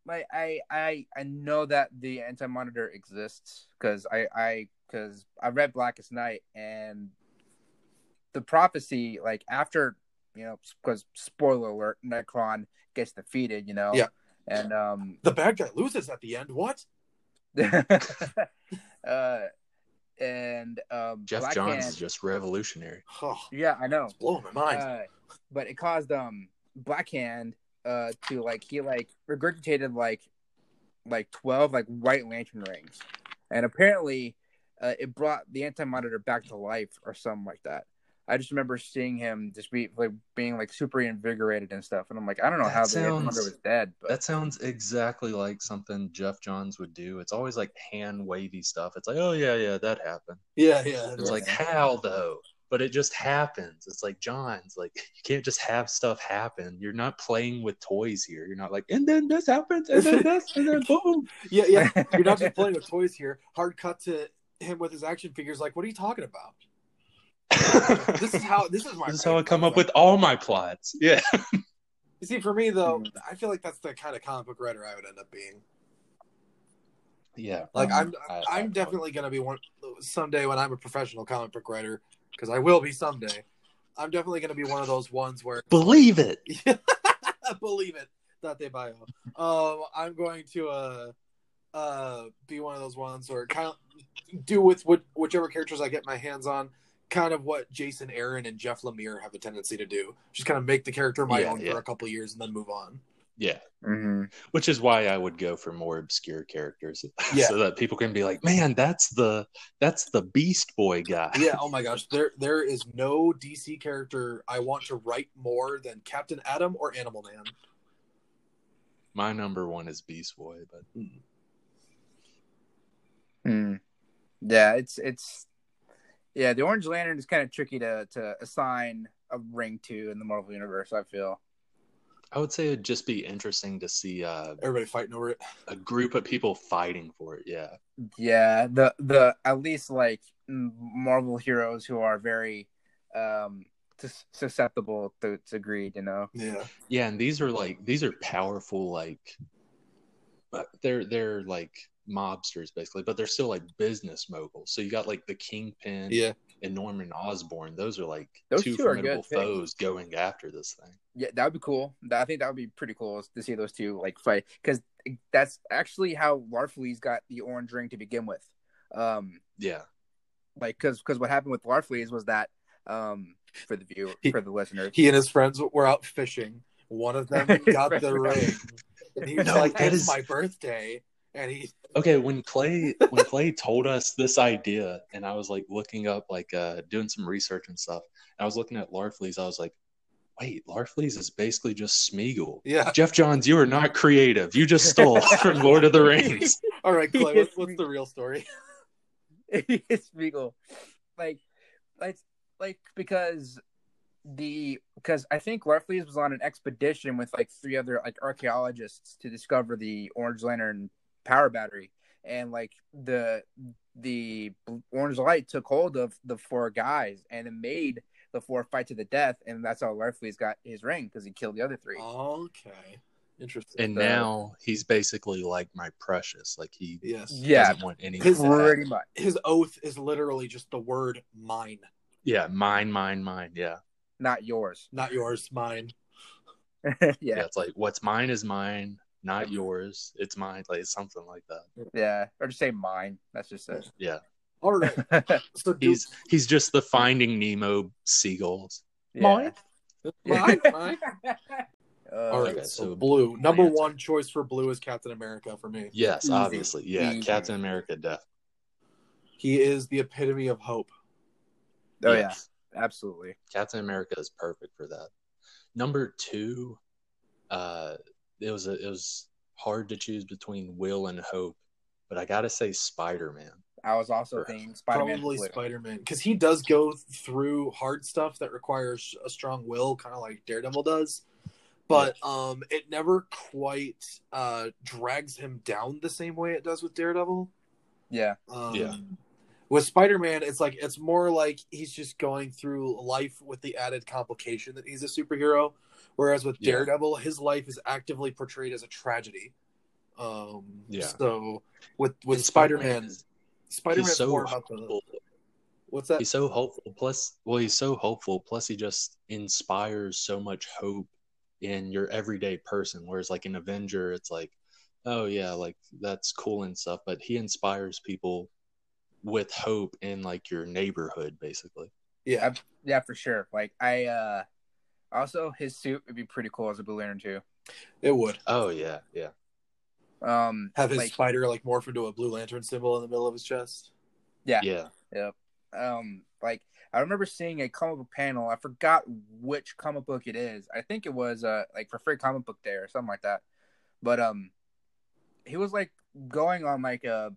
Like I I I know that the anti monitor exists because I I because I read Blackest Night and the prophecy like after you know because spoiler alert Nekron gets defeated you know Yeah. and um The bad guy loses at the end. What? uh and um Geoff Black Johns Hand- is just revolutionary. Oh, yeah I know it's blowing my mind. uh, but it caused um Blackhand uh to like he like regurgitated like like twelve like white lantern rings, and apparently uh, it brought the anti monitor back to life or something like that. I just remember seeing him just be like being like super invigorated and stuff, and I'm like, I don't know That how the anti-monitor was dead, but That sounds exactly like something Geoff Johns would do. It's always like hand wavy stuff. It's like, oh yeah, yeah, that happened. yeah, yeah. It's like how though? But it just happens. It's like Johns. Like you can't just have stuff happen. You're not playing with toys here. You're not like, and then this happens, and then this, and then boom. yeah, yeah. You're not just playing with toys here. Hard cut to him with his action figures. Like, what are you talking about? This is how. This is my. This is how I come up with all my plots. Yeah. You see, for me though, Mm. I feel like that's the kind of comic book writer I would end up being. Yeah. Like, Um, I'm, I- I- I'm definitely gonna be one someday when I'm a professional comic book writer because I will be someday. I'm definitely gonna be one of those ones where Believe it. believe it that they bio. Um, I'm going to uh uh be one of those ones or kind of do with what whichever characters I get my hands on. Kind of what Jason Aaron and Jeff Lemire have a tendency to do. Just kind of make the character my Yeah, own yeah. for a couple years and then move on. Yeah. Mhm. Which is why I would go for more obscure characters. Yeah. so that people can be like, man, that's the that's the Beast Boy guy. Yeah. Oh my gosh. There there is no DC character I want to write more than Captain Atom or Animal Man. My number one is Beast Boy, but Hmm. Yeah, it's it's yeah. The Orange Lantern is kind of tricky to to assign a ring to in the Marvel universe. I feel. I would say it'd just be interesting to see uh, Everybody fighting over it. a group of people fighting for it. Yeah. Yeah, the the at least like Marvel heroes who are very um susceptible to, to greed. You know. Yeah. Yeah, and these are like these are powerful like they're they're like mobsters basically, but they're still like business moguls. So you got like the Kingpin Yeah. And Norman Osborn. Those are like Those two two are formidable good picks. foes going after this thing. Yeah, that would be cool. I think that would be pretty cool to see those two like fight because that's actually how Larfleeze got the orange ring to begin with. Um, Yeah. like because because what happened with Larfleeze was that um for the view He- for the listener, He and his friends were out fishing. One of them got the ring. And he was No, like, that It's my birthday. And he Okay, when Clay when Clay told us this idea, and I was like looking up, like uh, doing some research and stuff, and I was looking at Larfleeze, I was like, wait, Larfleeze is basically just Smeagol. Yeah. Geoff Johns, you are not creative. You just stole from Lord of the Rings. All right, Clay, what's, what's the real story? it's Beagle. Like, like, like because the because I think Larfleeze was on an expedition with like three other like archaeologists to discover the Orange Lantern power battery, and like the the Orange Light took hold of the four guys and it made the four fight to the death, and that's how Larfleeze got his ring because he killed the other three. Okay. Interesting. And The- now he's basically like my precious. Like he yes. Yeah. doesn't want anything. His- to. Pretty much. His oath is literally just the word mine. yeah, mine, mine, mine. Yeah. Not yours. Not yours, mine. yeah, yeah, it's like what's mine is mine, not yours. It's mine, like something like that. yeah, or just say mine. That's just it. Yeah, All right. So do, he's he's just the Finding Nemo seagulls. yeah. Mine? Mine, mine. Uh, All right. Okay, so, so blue. Number answer. one choice for blue is Captain America for me. Yes, Easy. obviously, yeah, Easy. Captain America, death. He is the epitome of hope. Oh Yes. yeah, absolutely. Captain America is perfect for that. Number two, uh, it was a, it was hard to choose between Will and Hope, but I gotta say Spider Man. I was also Sure. thinking Spider-Man. Probably. Spider Man because he does go through hard stuff that requires a strong will, kind of like Daredevil does. But um, it never quite uh, drags him down the same way it does with Daredevil. Yeah, Um, Yeah. With Spider Man, it's like it's more like he's just going through life with the added complication that he's a superhero. Whereas with Yeah. Daredevil, his life is actively portrayed as a tragedy. Um, Yeah. So with with And Spider Spider-Man is- Spider he's Man's so more about the hopeful. what's that? He's so hopeful. Plus, well, he's so hopeful. Plus, he just inspires so much hope in your everyday person. Whereas, like in Avenger, it's like, oh yeah, like that's cool and stuff. But he inspires people with hope in like your neighborhood, basically. Yeah, yeah, for sure. Like I, uh also his suit would be pretty cool as a Blue Lantern too. it would Oh yeah, yeah. Um, have his like, spider like morph into a Blue Lantern symbol in the middle of his chest. yeah, Yeah. Yep. Um like I remember seeing a comic book panel. I forgot which comic book it is. I think it was uh like for free comic book day or something like that. But um he was like going on like a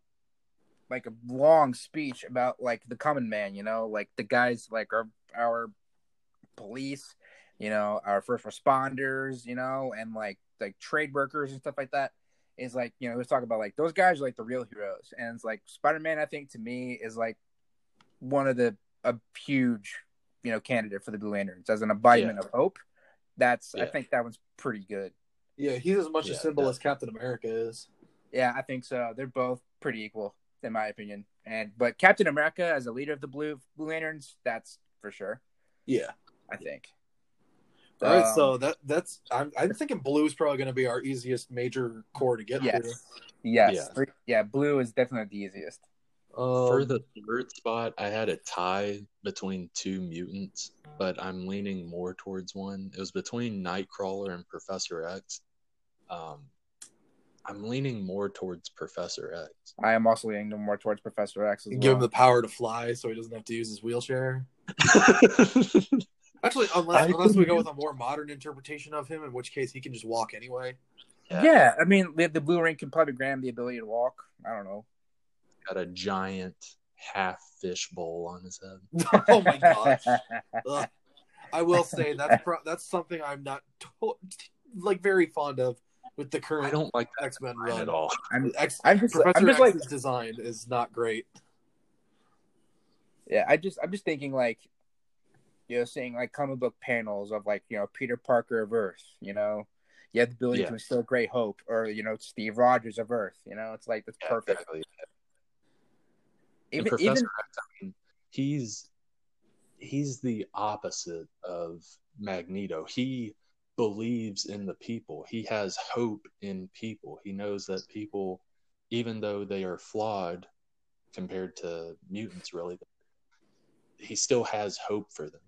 like a long speech about like the common man, you know, like the guys like our our police, you know, our first responders, you know, and like like trade workers and stuff like that. Is like, you know, he was talking about like those guys are like the real heroes. And it's like Spider Man, I think to me is like one of the a huge, you know, candidate for the Blue Lanterns as an embodiment of hope. That's I think that one's pretty good. Yeah, he's as much a Yeah, symbol as Captain America is. Yeah, I think so. They're both pretty equal in my opinion. And but Captain America as a leader of the Blue Blue Lanterns, that's for sure. Yeah. I think. All right, Um, so that that's I'm I'm thinking blue is probably going to be our easiest major corps to get yes, through. yes, Yeah. yeah. Blue is definitely the easiest. Um, For the third spot, I had a tie between two mutants, but I'm leaning more towards one. It was between Nightcrawler and Professor X. Um, I'm leaning more towards Professor X. I am also leaning more towards Professor X as give well. him the power to fly, so he doesn't have to use his wheelchair. Actually, unless I unless we go with a more modern interpretation of him, in which case he can just walk anyway. yeah. I mean, the, the blue ring can probably grant him the ability to walk. I don't know. Got a giant half fish bowl on his head. oh my gosh! I will say that's pro- that's something I'm not to- like very fond of with the current. I don't like X Men design run at all. I'm, X- I'm just, Professor I'm just like, X's design is not great. yeah. I just, I'm just thinking like, you know, seeing like comic book panels of like, you know, Peter Parker of Earth. You know, you have the ability Yeah. to instill great hope, or you know, Steve Rogers of Earth. You know, it's like that's Yeah, perfect. exactly. Even, Professor even X, I mean, he's he's the opposite of Magneto. He believes in the people. He has hope in people. He knows that people, even though they are flawed compared to mutants, really, he still has hope for them.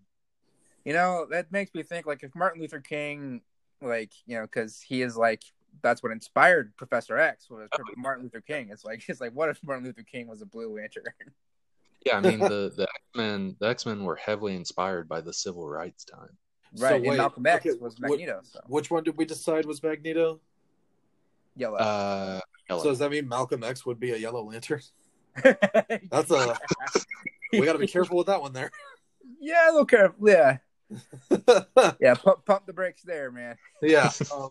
You know, that makes me think like if Martin Luther King, like, you know, because he is like, that's what inspired Professor X was Oh, Martin Luther King. It's like, it's like, what if Martin Luther King was a Blue Lantern? Yeah, I mean the the X Men the X Men were heavily inspired by the civil rights time. right. and wait, Malcolm X okay, was what- Magneto. So Which one did we decide was Magneto? yellow. Uh, So does that mean Malcolm X would be a Yellow Lantern? That's a we got to be careful with that one there. yeah, a little careful. Yeah. Yeah. Pump, pump the brakes there, man. yeah, um,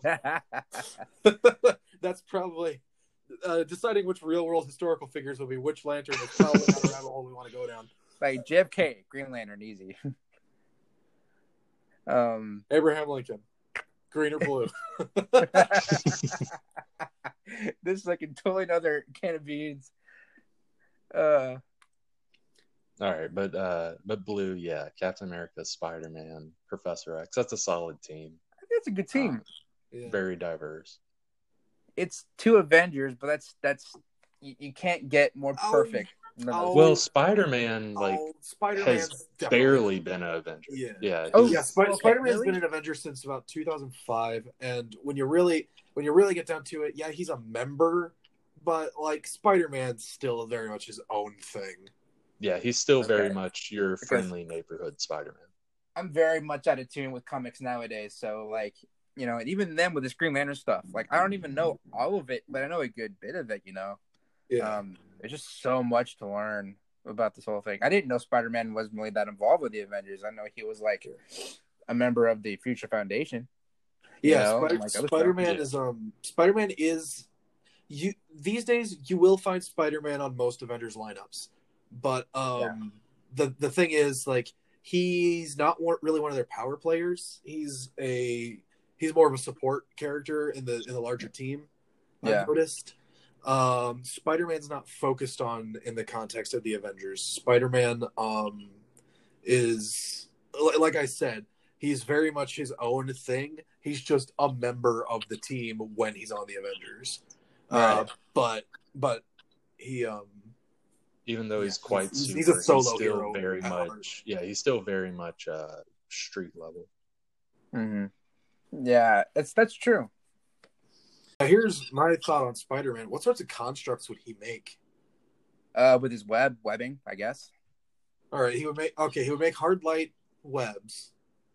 that's probably uh, deciding which real world historical figures will be which lantern is probably not a rabbit hole we want to go down. like JFK, Green Lantern, easy. um, Abraham Lincoln, green or blue? this is like a totally another can of beans. Uh, All right, but uh, but blue, yeah, Captain America, Spider Man, Professor X. That's a solid team. It's a good team. Yeah. Very diverse. it's two Avengers, but that's that's you, you can't get more Oh, perfect. than oh. Well, Spider Man like oh, Spider-Man's has definitely- barely been an Avenger. Yeah. Yeah. Oh, yeah, Sp- okay, Spider-Man's really? been an Avenger since about 2005, and when you really when you really get down to it, yeah, he's a member, but like Spider-Man's still very much his own thing. Yeah, he's still very much your Because- friendly neighborhood Spider Man. I'm very much out of tune with comics nowadays. So like, you know, and even then with the Green Lantern stuff, like I don't even know all of it, but I know a good bit of it. You know, Yeah, um, there's just so much to learn about this whole thing. I didn't know Spider Man wasn't really that involved with the Avengers. I know he was like a member of the Future Foundation. you yeah. know, Spider- like Spider-Man Yeah. is um Spider-Man is you these days you will find Spider-Man on most Avengers lineups, but um the the thing is like he's not one, really one of their power players. He's a he's more of a support character in the in the larger team. Yeah. I've noticed. Um, Spider-Man's not focused on in the context of the Avengers. Spider-Man um, is like I said, he's very much his own thing. He's just a member of the team when he's on the Avengers. Uh, but but he um Even though he's quite he's- super, he's a solo still hero very at much yeah, he's still very much uh street level. mm-hmm. Yeah, that's that's true. here's my thought on Spider-Man. What sorts of constructs would he make? Uh, with his web webbing, I guess. All right, he would make okay. He would make hard light webs.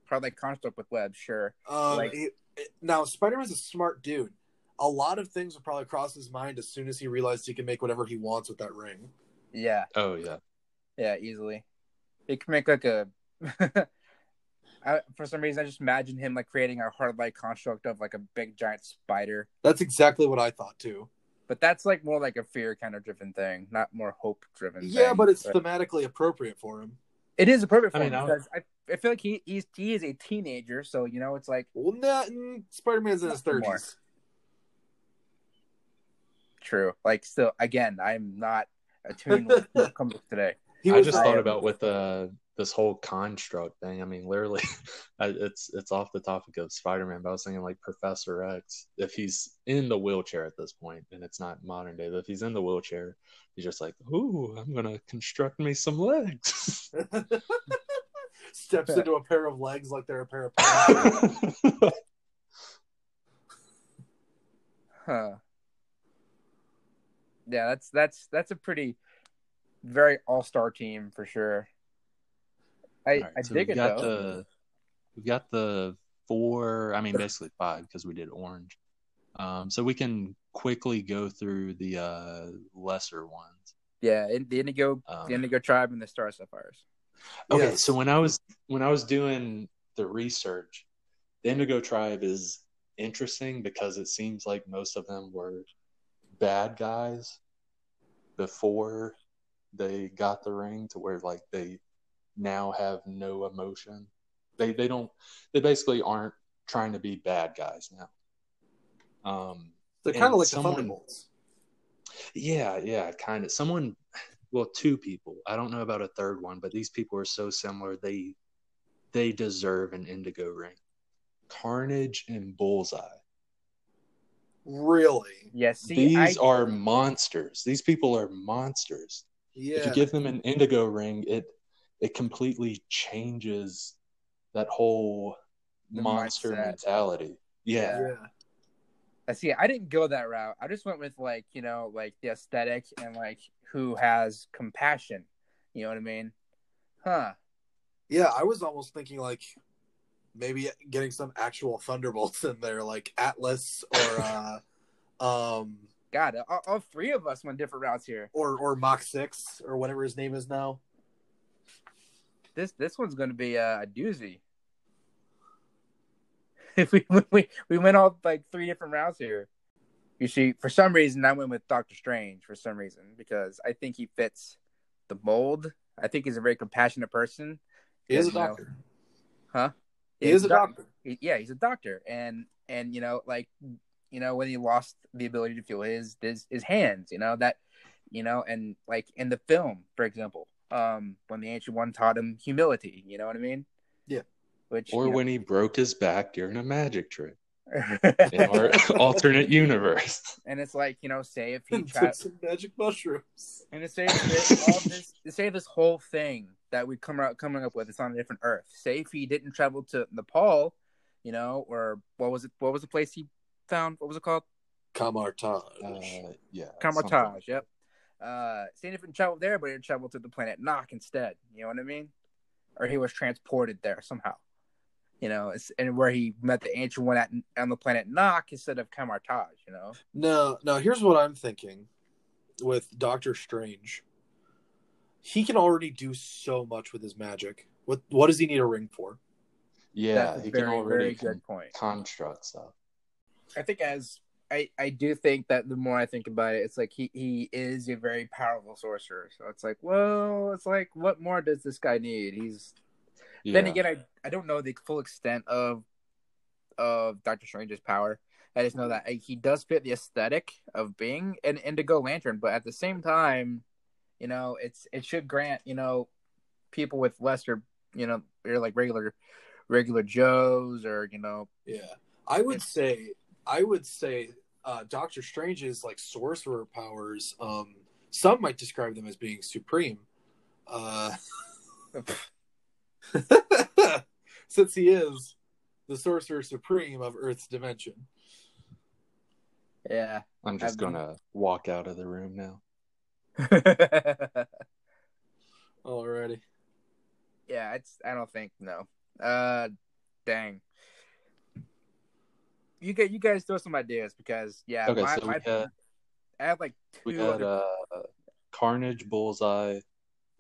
Probably like construct with web, sure. Um, Like- he, now Spider Man's a smart dude. A lot of things would probably cross his mind as soon as he realized he can make whatever he wants with that ring. Yeah, Oh yeah. yeah, easily. It can make like a. I, for some reason, I just imagine him like creating a hard light construct of like a big giant spider. That's exactly what I thought too. But that's like more like a fear kind of driven thing, not more hope driven. Yeah, but it's thematically appropriate for him. it is appropriate for I mean, him I- because I, I feel like he he's, he is a teenager, so you know it's like Well, not mm, Spider Man's in his Not thirties. true. Like still, again, I'm not attuned with with comics today. He I just thought about with uh this whole construct thing. I mean, literally, it's it's off the topic of Spider-Man, but I was thinking like Professor X. If he's in the wheelchair at this point, and it's not modern day, but if he's in the wheelchair, he's just like, "Ooh, I'm gonna construct me some legs." steps into a pair of legs like they're a pair of pants. Huh. Yeah, that's that's that's a pretty very all star team for sure. I All right, I so dig we it got though. the we got the four. I mean, basically five because we did orange. Um, so we can quickly go through the uh lesser ones. Yeah, in, the Indigo, Um, the Indigo Tribe, and the Star Sapphires. Okay, Yes. so when I was when I was doing the research, the Indigo Tribe is interesting because it seems like most of them were bad guys before they got the ring to where like they now have no emotion. They they don't they basically aren't trying to be bad guys now. Um They're kind of like someone- Thunderbolts. yeah, yeah, kind of. Someone, well, two people. I don't know about a third one, but these people are so similar. They they deserve an Indigo ring. Carnage and Bullseye. Really? Yeah, These I, are monsters. These people are monsters. Yeah. If you give them an Indigo ring, it it completely changes that whole The monster mindset. mentality. Yeah. yeah. I see. I didn't go that route. I just went with like you know like the aesthetic and like who has compassion. You know what I mean? Huh? Yeah, I was almost thinking like maybe getting some actual Thunderbolts in there, like Atlas or uh, um God, all, all three of us went different routes here. or or Mach Six or whatever his name is now. This this one's going to be a, a doozy. If we, we we went all like three different routes here. You see, for some reason, I went with Doctor Strange for some reason because I think he fits the mold. I think he's a very compassionate person. He is a You know, doctor. Huh? He is a he's doc- doctor. yeah, he's a doctor, and and you know, like you know, when he lost the ability to feel his his his hands, you know that, you know, and like in the film, for example, um, when the ancient one taught him humility, you know what I mean? Yeah. Which Or you know- when he broke his back during a magic trick in our alternate universe. and it's like you know, say if he And tried some magic mushrooms. And to say this, all this, to say this whole thing that we come out coming up with is on a different Earth. Say if he didn't travel to Nepal, you know, or what was it? What was the place he found? What was it called? Kamar-Taj. Uh, yeah. Kamar-Taj. something. Yep. Uh, say if he didn't travel there, but he traveled to the planet Nok instead. You know what I mean? Or he was transported there somehow. You know, it's, and where he met the ancient one at on the planet Nok instead of Kamar-Taj. You know. No, no. Here's what I'm thinking with Doctor Strange. He can already do so much with his magic. What what does he need a ring for? Yeah, he very, can already very con- good point. construct stuff. I think as I, I do think that the more I think about it, it's like he, he is a very powerful sorcerer. So it's like, well, it's like, what more does this guy need? He's Yeah. then again, I I don't know the full extent of of Doctor Strange's power. I just know that he does fit the aesthetic of being an Indigo Lantern, but at the same time, you know, it's it should grant you know people with lesser, you know, or like regular regular Joes or you know, Yeah, I would say I would say uh, Doctor Strange's like sorcerer powers. Um, some might describe them as being supreme, uh, since he is the sorcerer supreme of Earth's dimension. yeah. I'm just I've- gonna walk out of the room now. Alrighty. yeah, it's. I don't think no. Uh, dang. You get you guys throw some ideas because yeah, Okay, my, so my, we had I have like we two had other. uh, Carnage, Bullseye.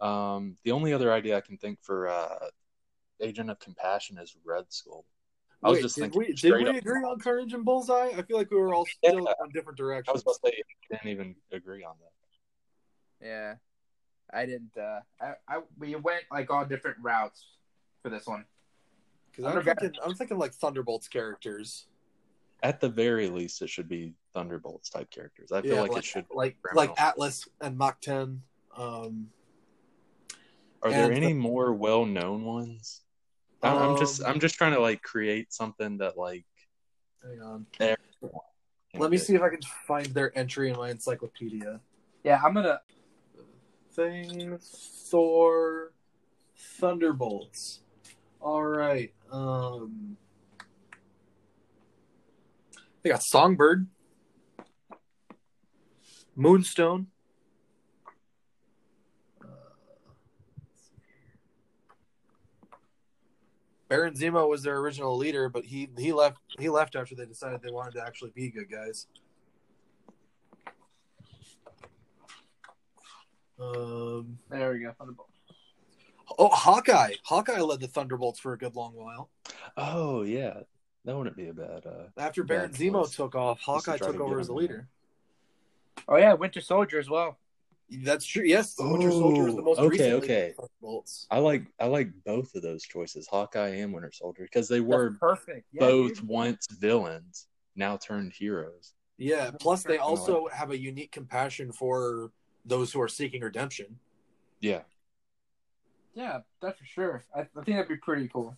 Um, the only other idea I can think for uh, Agent of Compassion is Red Skull. I was just did thinking we did straight we up- agree on Carnage and Bullseye? I feel like we were all still Yeah. on different directions. I directions. was about to say I didn't even agree on that. Yeah, I didn't. uh I, I we went like all different routes for this one. Because I'm thinking, I'm thinking like Thunderbolts characters. At the very least, it should be Thunderbolts type characters. I feel Yeah, like, like it should. like criminal. like Atlas and Mach Ten. Um, Are there and any more well-known ones? I'm, I'm just Um, I'm just trying to like create something that like. hang on. everyone Let me see if I can find their entry in my encyclopedia. Yeah, I'm gonna. Thing Thor Thunderbolts. All right. Um They got Songbird. Moonstone. Uh, Baron Zemo was their original leader, but he he left he left after they decided they wanted to actually be good guys. Um, There we go. Thunderbolt. oh, Hawkeye! Hawkeye led the Thunderbolts for a good long while. Oh yeah, that wouldn't be a bad. Uh, After Baron Bad Zemo choice. took off, Just to Hawkeye took over as the leader. Oh yeah, Winter Soldier as well. That's true. Yes, the Winter Soldier is the most okay, recent okay. Thunderbolts. I like I like both of those choices, Hawkeye and Winter Soldier, because they were That's perfect. Yeah, both dude. once villains, now turned heroes. Yeah. Plus, they also have a unique compassion for those who are seeking redemption. Yeah, Yeah, that's for sure. I, I think that'd be pretty cool.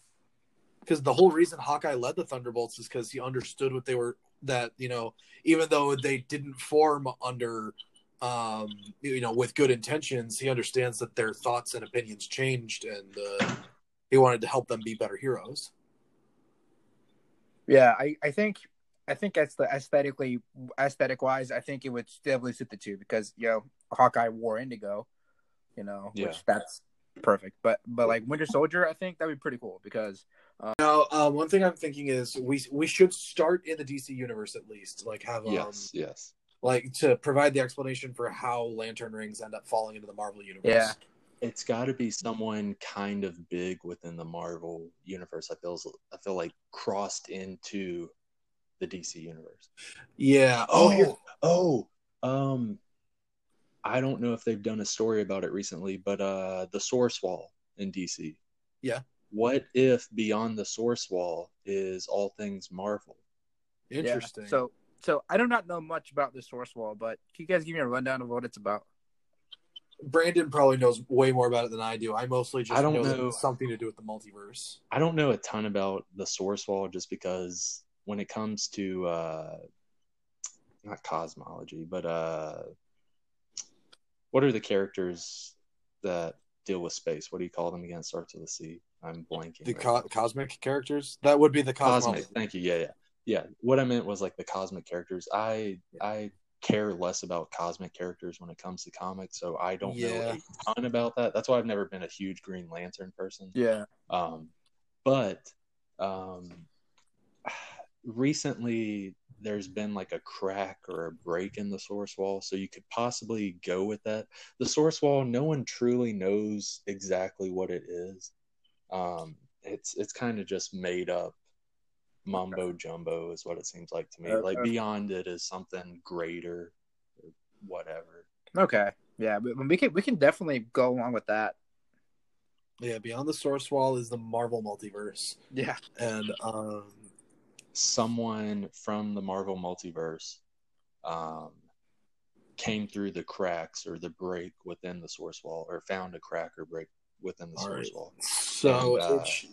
Because the whole reason Hawkeye led the Thunderbolts is because he understood what they were. That you know, even though they didn't form under, um, you know, with good intentions, he understands that their thoughts and opinions changed, and uh, he wanted to help them be better heroes. Yeah, I, I think I think that's the aesthetically aesthetic wise, I think it would definitely suit the two because you know Hawkeye wore indigo, you know, Yeah. which that's perfect. But but like Winter Soldier, I think that'd be pretty cool because Now, uh, one thing I'm thinking is we we should start in the DC universe at least, like have um, yes, yes. like to provide the explanation for how Lantern rings end up falling into the Marvel universe. Yeah. It's got to be someone kind of big within the Marvel universe. I feel I feel like crossed into the DC universe. yeah. Oh, here- oh, um, I don't know if they've done a story about it recently, but uh, the Source Wall in DC. Yeah. What if beyond the Source Wall is all things Marvel? yeah. interesting. So so I do not know much about the source wall, but can you guys give me a rundown of what it's about? Brandon probably knows way more about it than I do. I mostly just I don't know, know. something to do with the multiverse. I don't know a ton about the source wall just because when it comes to uh not cosmology, but uh what are the characters that deal with space? What do you call them again? Starts with a C. I'm blanking. The right co- cosmic characters that would be the cosmic. cosmic. Thank you. Yeah, yeah. Yeah. What I meant was like the cosmic characters. I I care less about cosmic characters when it comes to comics, so I don't know Yeah. a ton about that. That's why I've never been a huge Green Lantern person. Yeah. Um, but um, recently, there's been like a crack or a break in the source wall, so you could possibly go with that. The source wall, no one truly knows exactly what it is. Um, it's it's kind of just made up mumbo jumbo, is what it seems like to me. Uh, like beyond it is something greater, or whatever. Okay. Yeah, we, we can we can definitely go along with that. Yeah, beyond the source wall is the Marvel multiverse, Yeah. and um, someone from the Marvel multiverse um, came through the cracks or the break within the source wall, or found a crack or break within the All source right. wall. so And, uh, it, sh-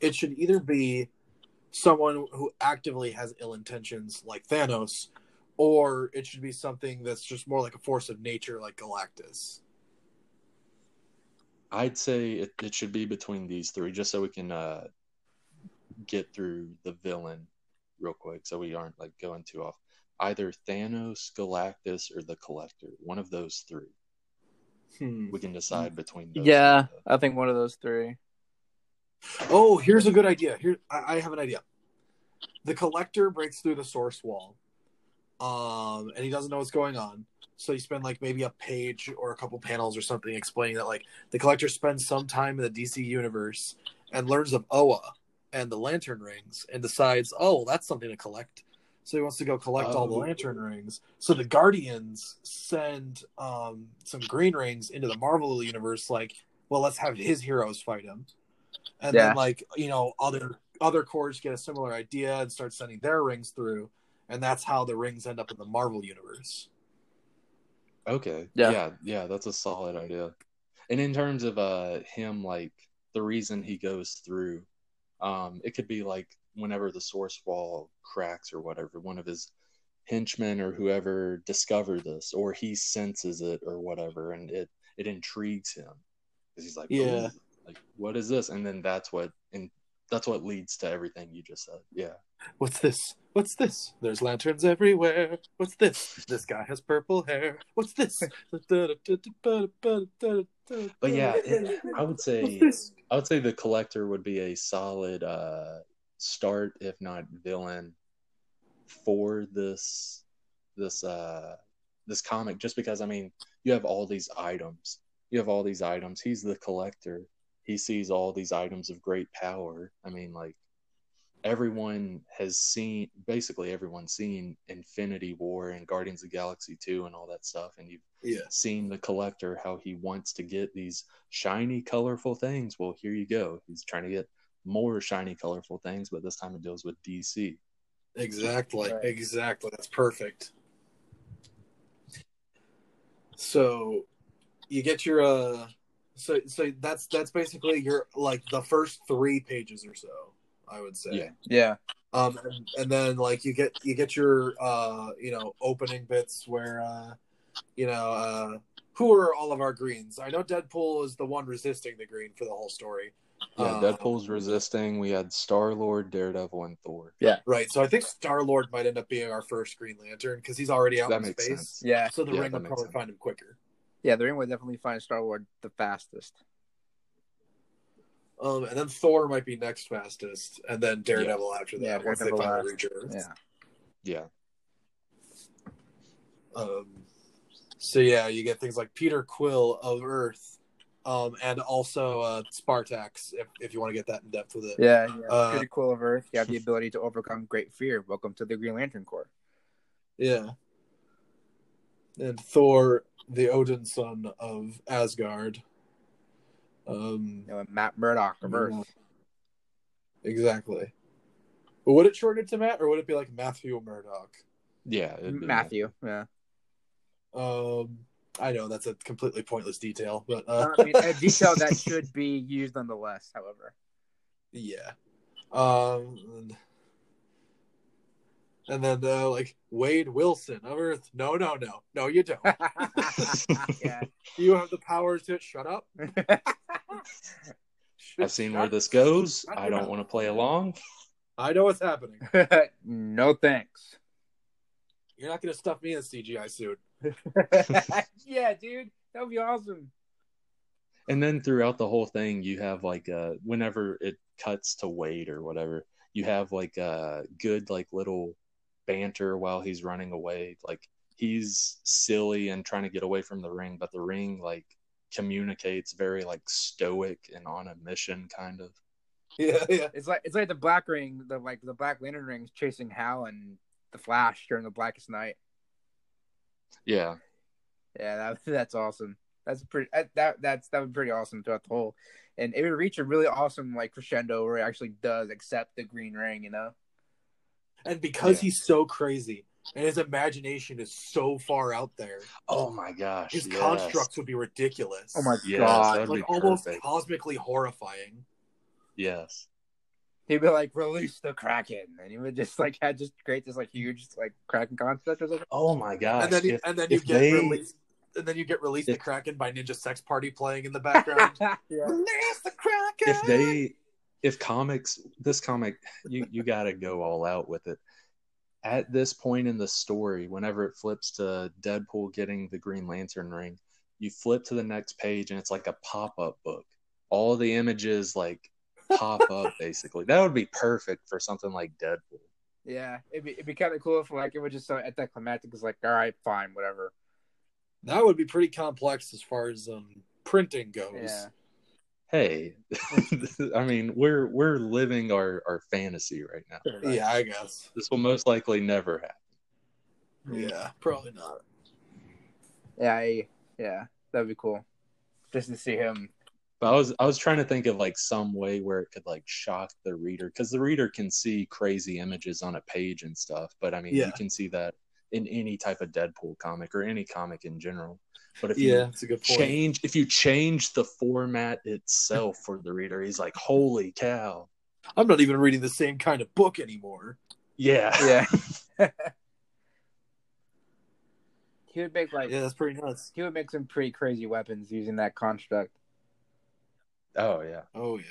it should either be someone who actively has ill intentions, like Thanos, or it should be something that's just more like a force of nature, like Galactus. I'd say it, it should be between these three, just so we can uh, get through the villain real quick, so we aren't like going too off. Either Thanos, Galactus, or the Collector. One of those three. Hmm. We can decide between. Those Yeah, three. I think one of those three. Oh, here's a good idea. Here, I, I have an idea. The collector breaks through the source wall, um, and he doesn't know what's going on. So you spend like maybe a page or a couple panels or something explaining that like the collector spends some time in the DC universe and learns of Oa and the lantern rings and decides, oh, that's something to collect. So he wants to go collect all the Oh. lantern rings. So the Guardians send um, some green rings into the Marvel universe, like, well, let's have his heroes fight him. And Yeah. then like, you know, other other corps get a similar idea and start sending their rings through, and that's how the rings end up in the Marvel universe. Okay. Yeah. Yeah. Yeah. That's a solid idea. And in terms of uh him, like the reason he goes through, um, it could be like whenever the source wall cracks or whatever, one of his henchmen or whoever discover this, or he senses it or whatever, and it it intrigues him because he's like, Yeah. "Ooh, like what is this? And then that's what and that's what leads to everything you just said. Yeah. What's this? What's this? There's lanterns everywhere. What's this? This guy has purple hair. What's this? But yeah, it, I would say? I would say the collector would be a solid uh, start, if not villain, for this this uh, this comic. Just because I mean, you have all these items. You have all these items. He's the collector. He sees all these items of great power. I mean, like everyone has seen, basically everyone's seen Infinity War and Guardians of the Galaxy 2 and all that stuff, and you've Yeah. seeing the collector how he wants to get these shiny colorful things well here you go he's trying to get more shiny colorful things but this time it deals with dc Exactly. Right. Exactly. That's perfect. So you get your uh so so that's that's basically your like the first three pages or so, I would say. Yeah. Yeah. Um and, and then like you get you get your uh you know opening bits where uh you know uh who are all of our greens? I know Deadpool is the one resisting the green for the whole story. yeah Uh, deadpool's resisting we had star lord daredevil and thor Yeah, Right. So I think Star Lord might end up being our first Green Lantern because he's already out that in makes space. sense Yeah. So the Yeah, ring would probably sense. find him quicker. Yeah. The ring would definitely find Star Lord the fastest. Um, and then Thor might be next fastest, and then Daredevil after that Yeah, once they finally reach Earth. Yeah. yeah Um, so yeah, you get things like Peter Quill of Earth, um, and also uh, Spartax if, if you want to get that in depth with it. Yeah. yeah. Uh, Peter Quill of Earth. You have the ability to overcome great fear. Welcome to the Green Lantern Corps. Yeah. And Thor, the Odinson of Asgard. Um, You know, Matt Murdock of Yeah. Earth. exactly. But would it shorten it to Matt, or would it be like Matthew Murdock? yeah it'd be- Matthew. Yeah. Um, I know that's a completely pointless detail, but uh, I mean, a detail that should be used nonetheless. However, yeah. Um, and, and then uh, like Wade Wilson of Earth. No, no, no, no, you don't. yeah. you have the powers to shut up. I've seen where this goes. I don't want to play along. I know what's happening. no thanks. You're not gonna stuff me in a CGI suit. yeah, dude, that would be awesome. And then throughout the whole thing, you have like uh, whenever it cuts to Wade or whatever, you have like a good like little banter while he's running away. Like he's silly and trying to get away from the ring, but the ring like communicates very like stoic and on a mission kind of. Yeah, yeah. It's like it's like the Black Ring, the like the Black Lantern rings chasing Hal and the Flash during the Blackest Night. Yeah. Yeah, that, that's awesome. That's pretty. That that's that would be pretty awesome throughout the whole, and it would reach a really awesome like crescendo where he actually does accept the Green Ring. You know. And because Yeah. he's so crazy and his imagination is so far out there, Oh my gosh. his yes. constructs would be ridiculous. Oh my Yes, god. like almost perfect. cosmically horrifying. Yes. He'd be like, "Release the Kraken," and he would just like had just create this like huge like Kraken construct or something. Oh my gosh. and then you, if, and then you get they- released. And then you get released the Kraken by Ninja Sex Party playing in the background. yeah. Release the Kraken. if they if comics this comic you you got to go all out with it at this point in the story whenever it flips to deadpool getting the green lantern ring you flip to the next page and it's like a pop-up book all the images like pop up basically that would be perfect for something like deadpool Yeah, it'd be it'd be kind of cool if like it was just so anticlimactic. It's like, all right, fine, whatever. that would be pretty complex as far as um printing goes. Yeah, hey i mean we're we're living our our fantasy right now Yeah, I guess. this will most likely never happen Yeah, probably not. yeah, I, yeah. That'd be cool, just to see him. But I was I was trying to think of like some way where it could like shock the reader because the reader can see crazy images on a page and stuff. But I mean, Yeah. you can see that in any type of Deadpool comic or any comic in general. But if Yeah, you that's a good point. change if you change the format itself for the reader, he's like, "Holy cow!" I'm not even reading the same kind of book anymore. Yeah, Yeah, he would make like Yeah, that's pretty nuts. he would make some pretty crazy weapons using that construct. oh yeah. Oh yeah.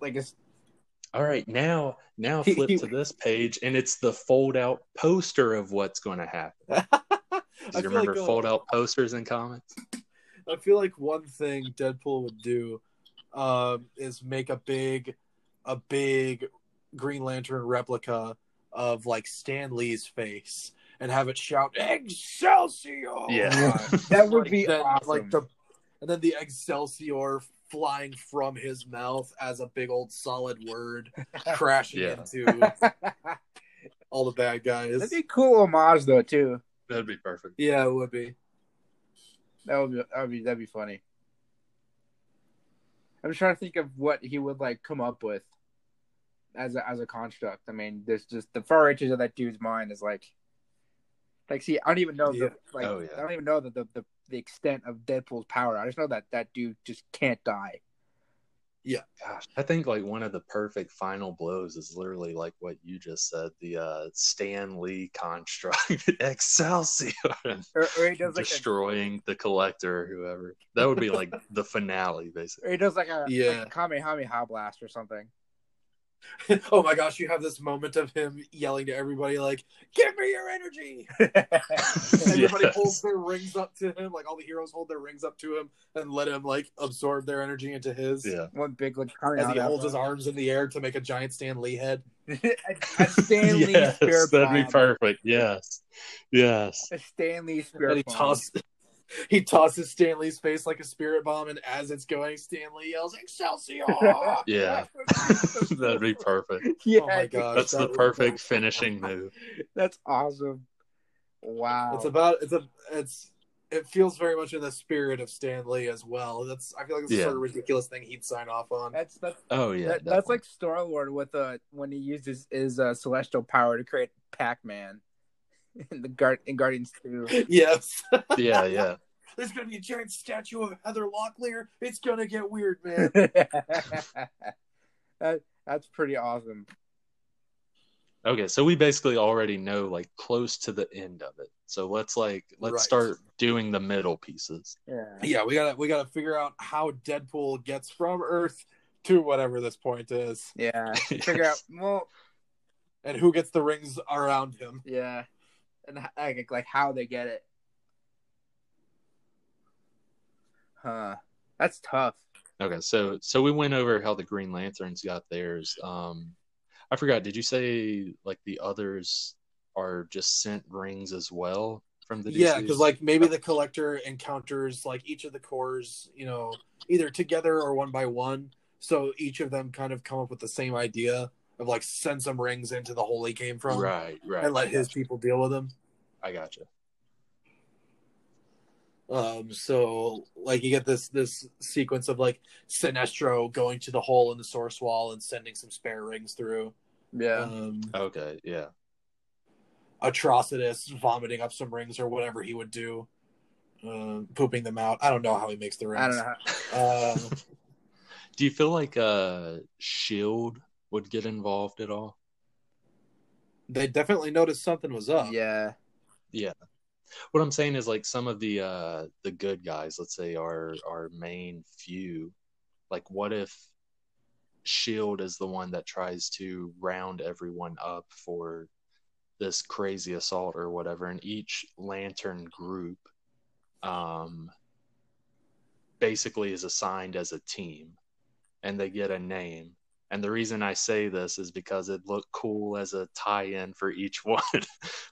Like it's All right, now now flip to this page, and it's the fold out poster of what's going to happen. I Do you remember like, fold out posters in comics? I feel like one thing Deadpool would do um, is make a big, a big Green Lantern replica of like Stan Lee's face and have it shout Excelsior. Yeah. that would Like, be then, awesome. like the, and then the Excelsior flying from his mouth as a big old solid word crashing Yeah. into all the bad guys. That'd be cool homage though too. That'd be perfect. Yeah, it would be. That would be that would be that'd be funny. I'm trying to think of what he would like come up with as a as a construct. I mean, there's just the far reaches of that dude's mind is like like see, I don't even know Yeah. the like Oh, yeah. I don't even know the, the the the extent of Deadpool's power. I just know that that dude just can't die. Yeah, gosh, I think like one of the perfect final blows is literally like what you just said, the uh Stan Lee construct Excelsior Or, or he does like a, destroying the collector or whoever. That would be like the finale, basically. or he does like a Yeah. like a Kamehameha blast or something. oh my gosh, you have this moment of him yelling to everybody like, "Give me your energy!" Everybody Yes. holds their rings up to him, like all the heroes hold their rings up to him and let him like absorb their energy into his. Yeah. One big like As he holds his arms in the air to make a giant Stan Lee head. a, a Stan Lee yes, spirit that'd be perfect. Yes. Yes. A Stan Lee And spirit he bomb. tosses he tosses Stan Lee's face like a spirit bomb, and as it's going, Stan Lee yells, Excelsior! Yeah. That'd be perfect. yeah, Oh my gosh. That's that the would- perfect finishing move. that's awesome. Wow. It's about it's a it's it feels very much in the spirit of Stan Lee as well. That's I feel like it's the Yeah. sort of ridiculous thing he'd sign off on. that's that's Oh yeah. that, that's like Star Lord with uh when he used his, his uh, celestial power to create Pac Man. in the guard in Guardians Two. yes. Yeah, yeah. There's gonna be a giant statue of Heather Locklear. It's gonna get weird, man. that, that's pretty awesome. Okay, so we basically already know like close to the end of it. So let's like let's Right. start doing the middle pieces. Yeah. yeah, we gotta we gotta figure out how Deadpool gets from Earth to whatever this point is, Yeah. Figure out well, and who gets the rings around him. yeah, and like like how they get it. Huh. That's tough. Okay, so so we went over how the Green Lanterns got theirs. Um I forgot, did you say like the others are just sent rings as well from the Yeah, because like maybe the collector encounters like each of the corps, you know, either together or one by one. So each of them kind of come up with the same idea of like send some rings into the hole he came from, Right, right. and let his gotcha. people deal with them. I gotcha. Um, so like you get this this sequence of like Sinestro going to the hole in the source wall and sending some spare rings through. Yeah. Um, Okay, yeah. Atrocitus vomiting up some rings or whatever he would do, uh, pooping them out. I don't know how he makes the rings. I don't know. How... Uh, Do you feel like uh Shield would get involved at all? they definitely noticed something was up. yeah. Yeah. What I'm saying is like some of the uh the good guys, let's say our our main few, like what if Shield is the one that tries to round everyone up for this crazy assault or whatever, and each lantern group um basically is assigned as a team and they get a name. And the reason I say this is because it looked cool as a tie-in for each one,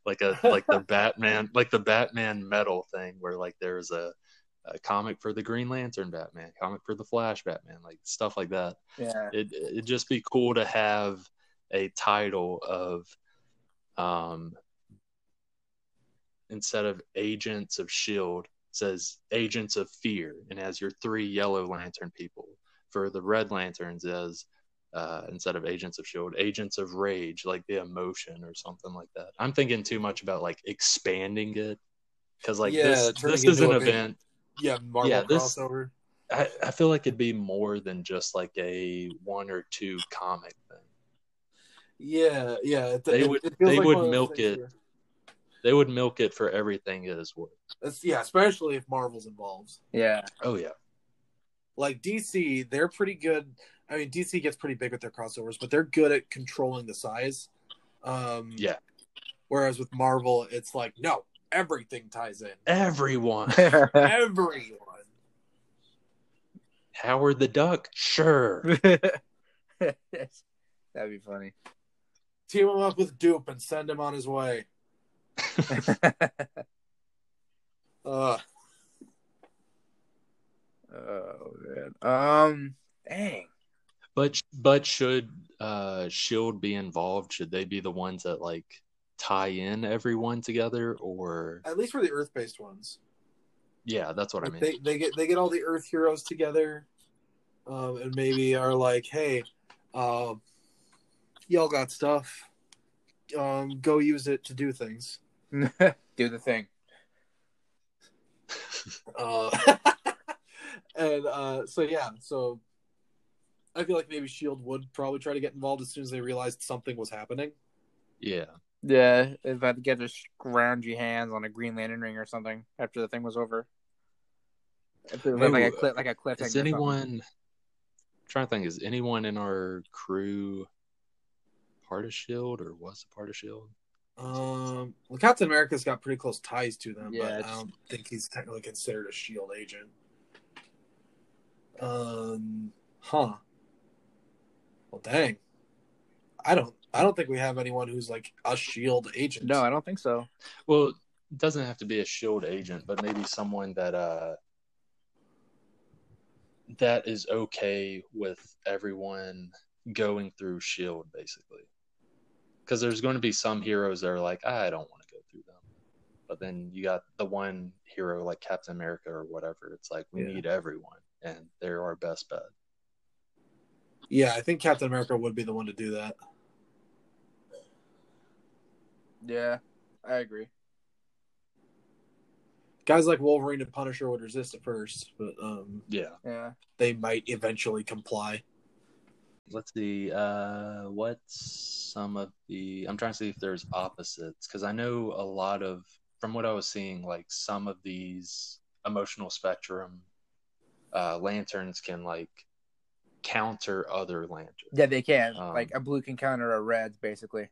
like a like the Batman, like the Batman metal thing, where like there's a, a comic for the Green Lantern Batman, comic for the Flash Batman, like stuff like that. Yeah. It it'd just be cool to have a title of, um, instead of Agents of Shield, says Agents of Fear, and has your three Yellow Lantern people. For the Red Lanterns, as uh, instead of Agents of Shield, Agents of Rage, like the emotion or something like that. I'm thinking too much about like expanding it because like Yeah, this this is an into a big- event. Yeah, Marvel Yeah, this- crossover. I, I feel like it'd be more than just like a one or two comic thing. Yeah, yeah. It, They it- would- it they like would one of those milk things it. where- They would milk it for everything it is worth. That's, yeah, especially if Marvel's involved. Yeah. Oh yeah, Like DC, they're pretty good. I mean, DC gets pretty big with their crossovers, but they're good at controlling the size. Um, yeah. Whereas with Marvel, it's like no, everything ties in. Everyone. Everyone. Howard the Duck, sure. That'd be funny. Team him up with Dupe and send him on his way. Uh, oh man. Um. Dang. But but should uh Shield be involved? Should they be the ones that like tie in everyone together, or at least for the Earth-based ones. yeah, that's what I mean. they they get they get all the Earth heroes together, um, and maybe are like, hey, um, y'all got stuff. Um, go use it to do things. Do the thing. Uh, and uh, so yeah, so I feel like maybe Shield would probably try to get involved as soon as they realized something was happening. Yeah, Yeah, if I had to get just scroungy hands on a Green Lantern ring or something after the thing was over. If it like a Ooh, clip, like a cliff. is anyone? trying to think, is anyone in our crew part of Shield or was a part of Shield? Um, well, Captain America's got pretty close ties to them, Yeah, but I don't think he's technically considered a Shield agent. Um, huh. Well, dang. I don't. I don't think we have anyone who's like a Shield agent. No, I don't think so. Well, it doesn't have to be a Shield agent, but maybe someone that uh that is okay with everyone going through Shield, basically. Because there's going to be some heroes that are like, I don't want to go through them, but then you got the one hero like Captain America or whatever. It's like we Yeah. need everyone, and they're our best bet. Yeah, I think Captain America would be the one to do that. Yeah. I agree. Guys like Wolverine and Punisher would resist at first, but um, Yeah. Yeah. they might eventually comply. Let's see. Uh, what's some of the? I'm trying to see if there's opposites because I know a lot of from what I was seeing, like some of these emotional spectrum uh, lanterns can like counter other lanterns. Yeah, they can. Um, like a blue can counter a red, basically.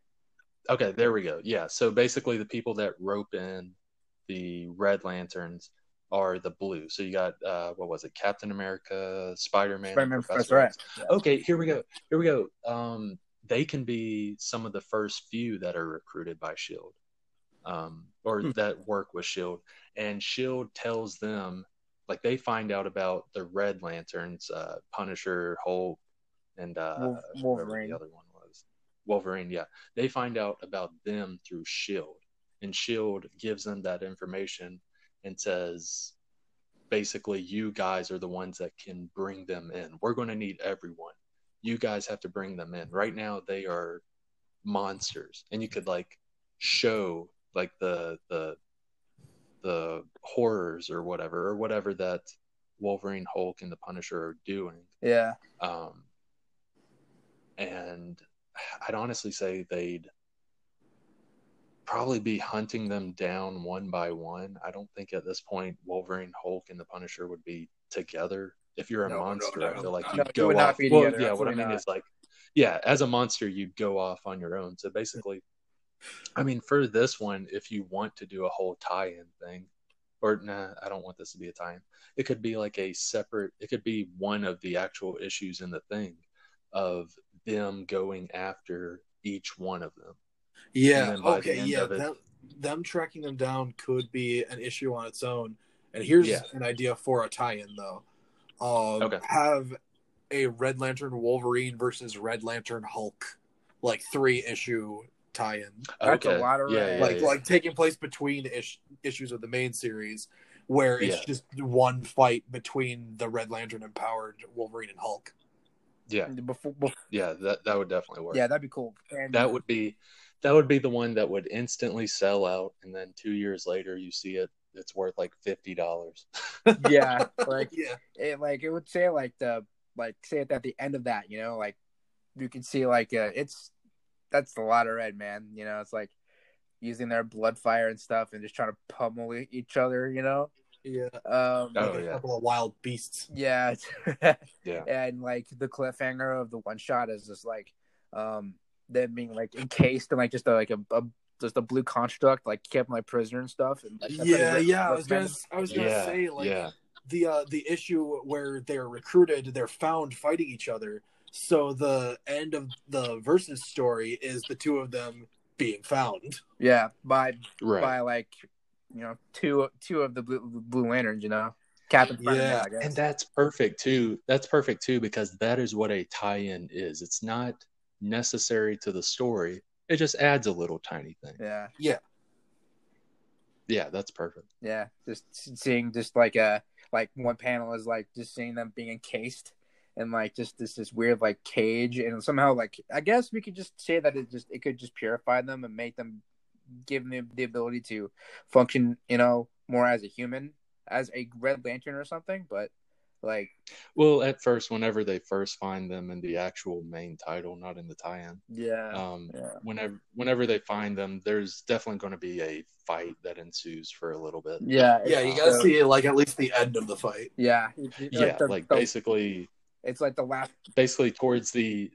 Okay, there we go. Yeah. So basically, the people that rope in the red lanterns are the blue. So you got uh, what was it? Captain America, Spider Man, Spider-Man, Professor X. Yeah. Okay, here we go. Here we go. Um, they can be some of the first few that are recruited by Shield, um, or Hmm. that work with Shield, and Shield tells them like they find out about the Red Lanterns, uh, Punisher, Hulk, and uh, Wolverine. The other one was. Wolverine. Yeah, they find out about them through Shield, and Shield gives them that information and says basically you guys are the ones that can bring them in. We're going to need everyone. You guys have to bring them in. Right now they are monsters. And you could like show like the the the horrors or whatever or whatever that wolverine hulk and the punisher are doing Yeah. um and i'd honestly say they'd probably be hunting them down one by one. I don't think at this point Wolverine, Hulk, and the Punisher would be together. If you're a No, no, monster, no, I feel like no. you'd No, you go off. well, yeah, what I mean not. is like, yeah, as a monster, you'd go off on your own. So basically, I mean, for this one, if you want to do a whole tie-in thing, or nah, I don't want this to be a tie-in. It could be like a separate. It could be one of the actual issues in the thing of them going after each one of them. Yeah. By the Okay. Yeah. it- Them, them tracking them down could be an issue on its own. And here's Yeah. an idea for a tie-in, though. Um, Okay. Have a Red Lantern Wolverine versus Red Lantern Hulk, like three issue tie-in, That's a lot of yeah, yeah, like yeah. like taking place between ish- issues of the main series, where it's Yeah. just one fight between the Red Lantern empowered Wolverine and Hulk. yeah, Before, before, yeah. That that would definitely work. yeah, that'd be cool. And that would be that would be the one that would instantly sell out, and then two years later you see it. It's worth like fifty dollars. yeah, like Yeah. it, like it would say like the like say it at the end of that, you know, like you can see like uh, it's that's a lot of red, man. You know, it's like using their blood fire and stuff, and just trying to pummel each other. You know, Yeah. um, Oh, Like a yeah. couple of wild beasts. yeah, Yeah, and like the cliffhanger of the one shot is just like um them being like encased in like just a, like a, a just a blue construct, like kept like prisoner and stuff. And like, Yeah, like, yeah. I was gonna, I was gonna yeah, say like yeah, the uh, the issue where they're recruited, they're found fighting each other. So the end of the versus story is the two of them being found. yeah, by right. by like you know two two of the blue, blue lanterns you know captain Spider-Man, Yeah, I guess. and that's perfect too. That's perfect too because that is what a tie-in is. It's not necessary to the story. It just adds a little tiny thing. Yeah. Yeah Yeah, that's perfect. yeah just seeing just like a like one panel is like just seeing them being encased and like just this this weird like cage and somehow like i guess we could just say that it just it could just purify them and make them give them the ability to function you know more as a human as a red lantern or something but like Well, at first, whenever they first find them in the actual main title, not in the tie-in, yeah um, yeah whenever whenever they find them, there's definitely going to be a fight that ensues for a little bit. yeah Yeah, you gotta uh, see like at least the end of the fight. yeah Yeah, the- like the- basically, it's like the last basically towards the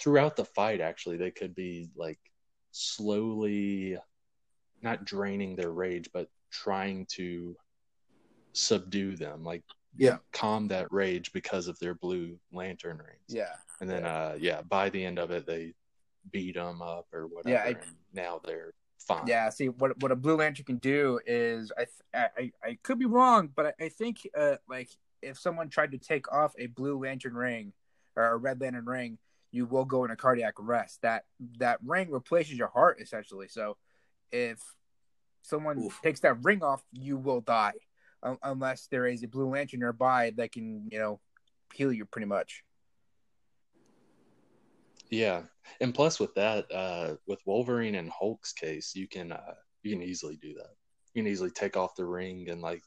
throughout the fight. Actually, they could be like slowly, not draining their rage, but trying to subdue them, like Yeah. calm that rage because of their blue lantern rings. yeah And then, uh, yeah, by the end of it, they beat them up or whatever, Yeah, I- and now they're fine. Yeah, see what what a blue lantern can do is I th- I, I could be wrong, but I, I think uh like if someone tried to take off a blue lantern ring or a red lantern ring, you will go into cardiac arrest. That that ring replaces your heart essentially. So if someone Oof. takes that ring off, you will die un- unless there is a blue lantern nearby that can you know heal you pretty much. Yeah, and plus with that, uh, with Wolverine and Hulk's case, you can uh, You can easily do that. You can easily take off the ring and like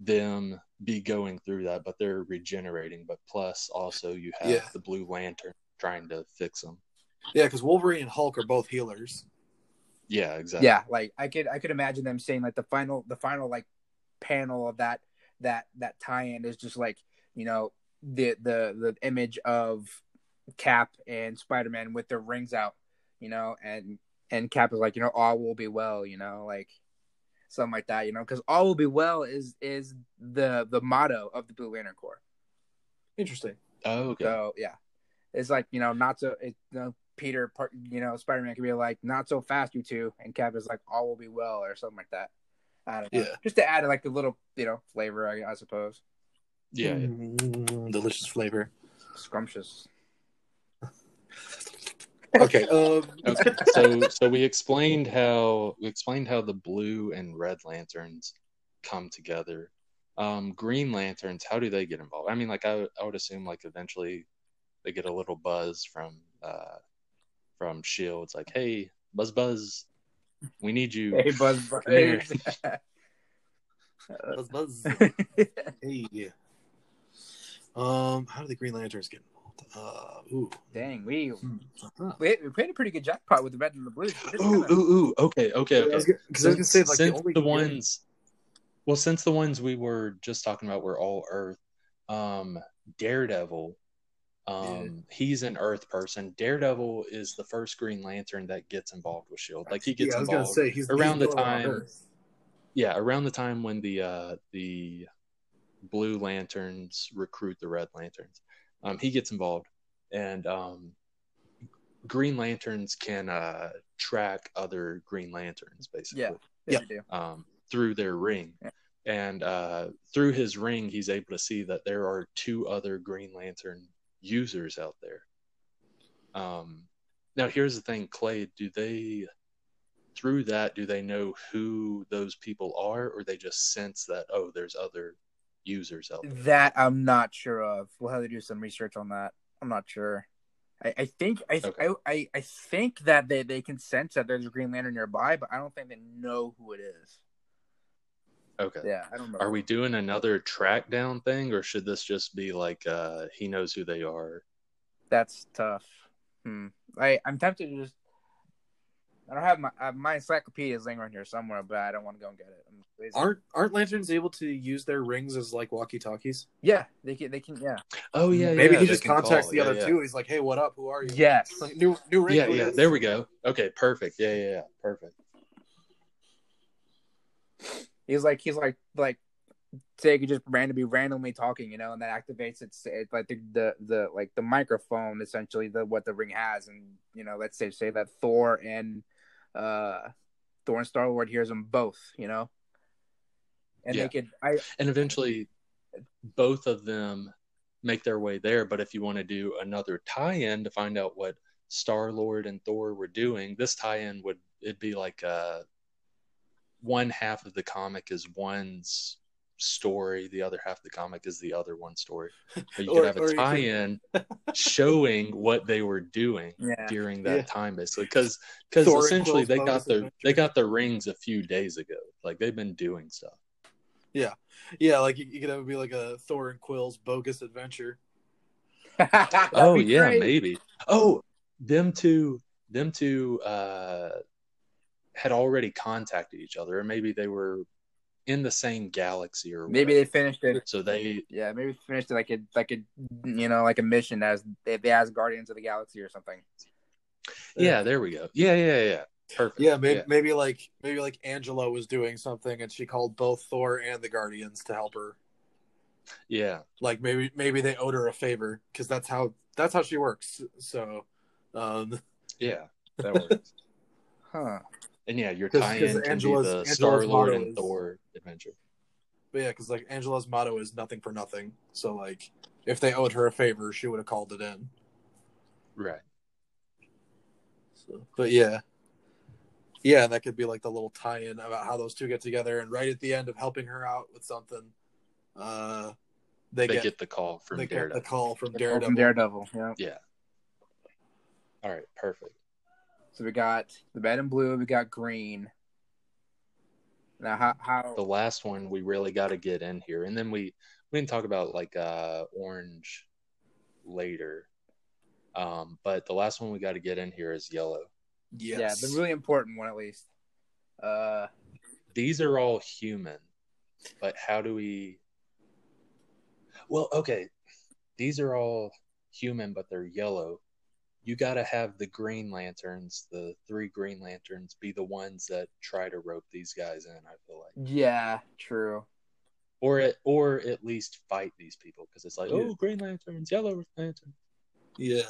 them be going through that, but they're regenerating. But plus, also you have Yeah. the Blue Lantern trying to fix them. Yeah, because Wolverine and Hulk are both healers. Yeah, exactly. Yeah, like I could I could imagine them saying like the final the final like panel of that that that tie-in is just like you know the the the image of Cap and Spider Man with their rings out, you know, and and Cap is like you know all will be well, you know, like something like that, you know, because all will be well is is the the motto of the Blue Lantern Corps. Interesting. Oh, okay. So yeah, it's like you know not so it, you know, Peter, part- you know Spider Man can be like not so fast, you two, and Cap is like all will be well or something like that. I don't know. Yeah. Just to add like a little you know flavor, I, I suppose. yeah, yeah. Mm, delicious flavor. Scrumptious. Okay. Um, Okay, so so we explained how we explained how the blue and red lanterns come together. Um, green lanterns, how do they get involved? I mean, like I, I would assume like eventually they get a little buzz from uh from Shield. It's like, hey, Buzz Buzz, we need you. Hey, Buzz. Come here. buzz, buzz. Hey. Um, how do the Green Lanterns get involved? Uh, ooh. Dang, we Huh. we we played a pretty good jackpot with the red and the blue. Ooh, kinda- ooh, ooh. Okay, okay, okay. Because I was gonna say like since the only the ones well since the ones we were just talking about were all earth um daredevil um he's an earth person daredevil is the first green lantern that gets involved with shield like he gets yeah, I was gonna involved say he's around he's the time- yeah around the time when the uh the blue lanterns recruit the red lanterns um he gets involved and um green lanterns can uh track other green lanterns basically Yeah. Yeah. um, through their ring. Yeah. And uh, through his ring, he's able to see that there are two other Green Lantern users out there. Um, now, here's the thing, Clay. Do they, through that, do they know who those people are, or they just sense that oh, there's other users out there? That I'm not sure of. We'll have to do some research on that. I'm not sure. I, I think I, Okay. I I think that they, they can sense that there's a Green Lantern nearby, but I don't think they know who it is. Okay. Yeah, I don't know. Are we doing another track down thing, or should this just be like uh, he knows who they are? That's tough. Hmm. I I'm tempted to just. I don't have my uh, my encyclopedia is laying around here somewhere, but I don't want to go and get it. I'm lazy. Aren't aren't lanterns able to use their rings as like walkie talkies? yeah, they can. They can. Yeah. Oh yeah, Maybe yeah, he just contacts call. the Yeah, other yeah. two. He's like, "Hey, what up? Who are you?" Yes. Like new new ring. Yeah, yeah. is?" There we go. Okay, perfect. Yeah, yeah, yeah. Perfect. He's like he's like like say he could just randomly randomly talking, you know, and that activates it's it, like the, the the like the microphone essentially the what the ring has, and you know, let's say say that Thor and uh Thor and Star Lord hears them both, you know, and Yeah. they could I And eventually, both of them make their way there. But if you want to do another tie-in to find out what Star Lord and Thor were doing, this tie-in would it'd be like uh, one half of the comic is one's story, the other half of the comic is the other one story. But you Or- could have a tie-in showing what they were doing yeah during that Yeah. time basically because because essentially they got their adventure. they got their rings a few days ago like they've been doing stuff Yeah, yeah. like you, you could have it be like a Thor and Quill's bogus adventure. Oh yeah great. maybe oh them two them two uh had already contacted each other or maybe they were in the same galaxy or maybe whatever. they finished it. So they yeah maybe finished it like a like a you know like a mission as they, they as Guardians of the Galaxy or something. Yeah there we go. Yeah yeah yeah perfect. Yeah, maybe maybe like maybe like Angela was doing something and she called both Thor and the Guardians to help her. yeah. Like maybe maybe they owed her a favor because that's how that's how she works. So, um, yeah that works. Huh and yeah your 'Cause- tie-in 'cause can be the Angela's Star Lord and is- Thor adventure. But yeah, because like Angela's motto is nothing for nothing. So like if they owed her a favor, she would have called it in. right. So, but yeah, yeah, that could be like the little tie-in about how those two get together, and right at the end of helping her out with something, uh, they, they, get, get, the call from they get Daredevil. the call from From Daredevil. Daredevil yeah. Yeah. All right perfect So we got the red and blue, we got green. Now, how how the last one we really got to get in here, and then we we can talk about like uh orange later. Um, but the last one we got to get in here is yellow. Yes. yeah, the really important one at least. Uh, These are all human, but how do we? Well, okay, these are all human, but they're yellow. You got to have the Green Lanterns, the three Green Lanterns, be the ones that try to rope these guys in. I feel like. yeah, true. or at, or at least fight these people because it's like Yeah. oh green lanterns yellow lantern Yeah.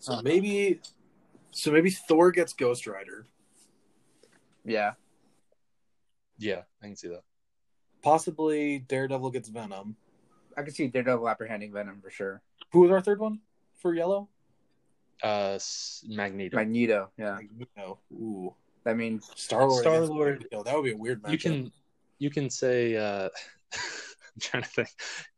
So Uh-huh. maybe, so maybe Thor gets Ghost Rider. Yeah, yeah i can see that Possibly Daredevil gets Venom. I can see Daredevil apprehending Venom for sure. Who was our third one for Yellow? Uh magneto Magneto, yeah. No. Ooh. I mean, Star Lord. Star-Lord. That would be a weird matchup. you can you can say uh i'm trying to think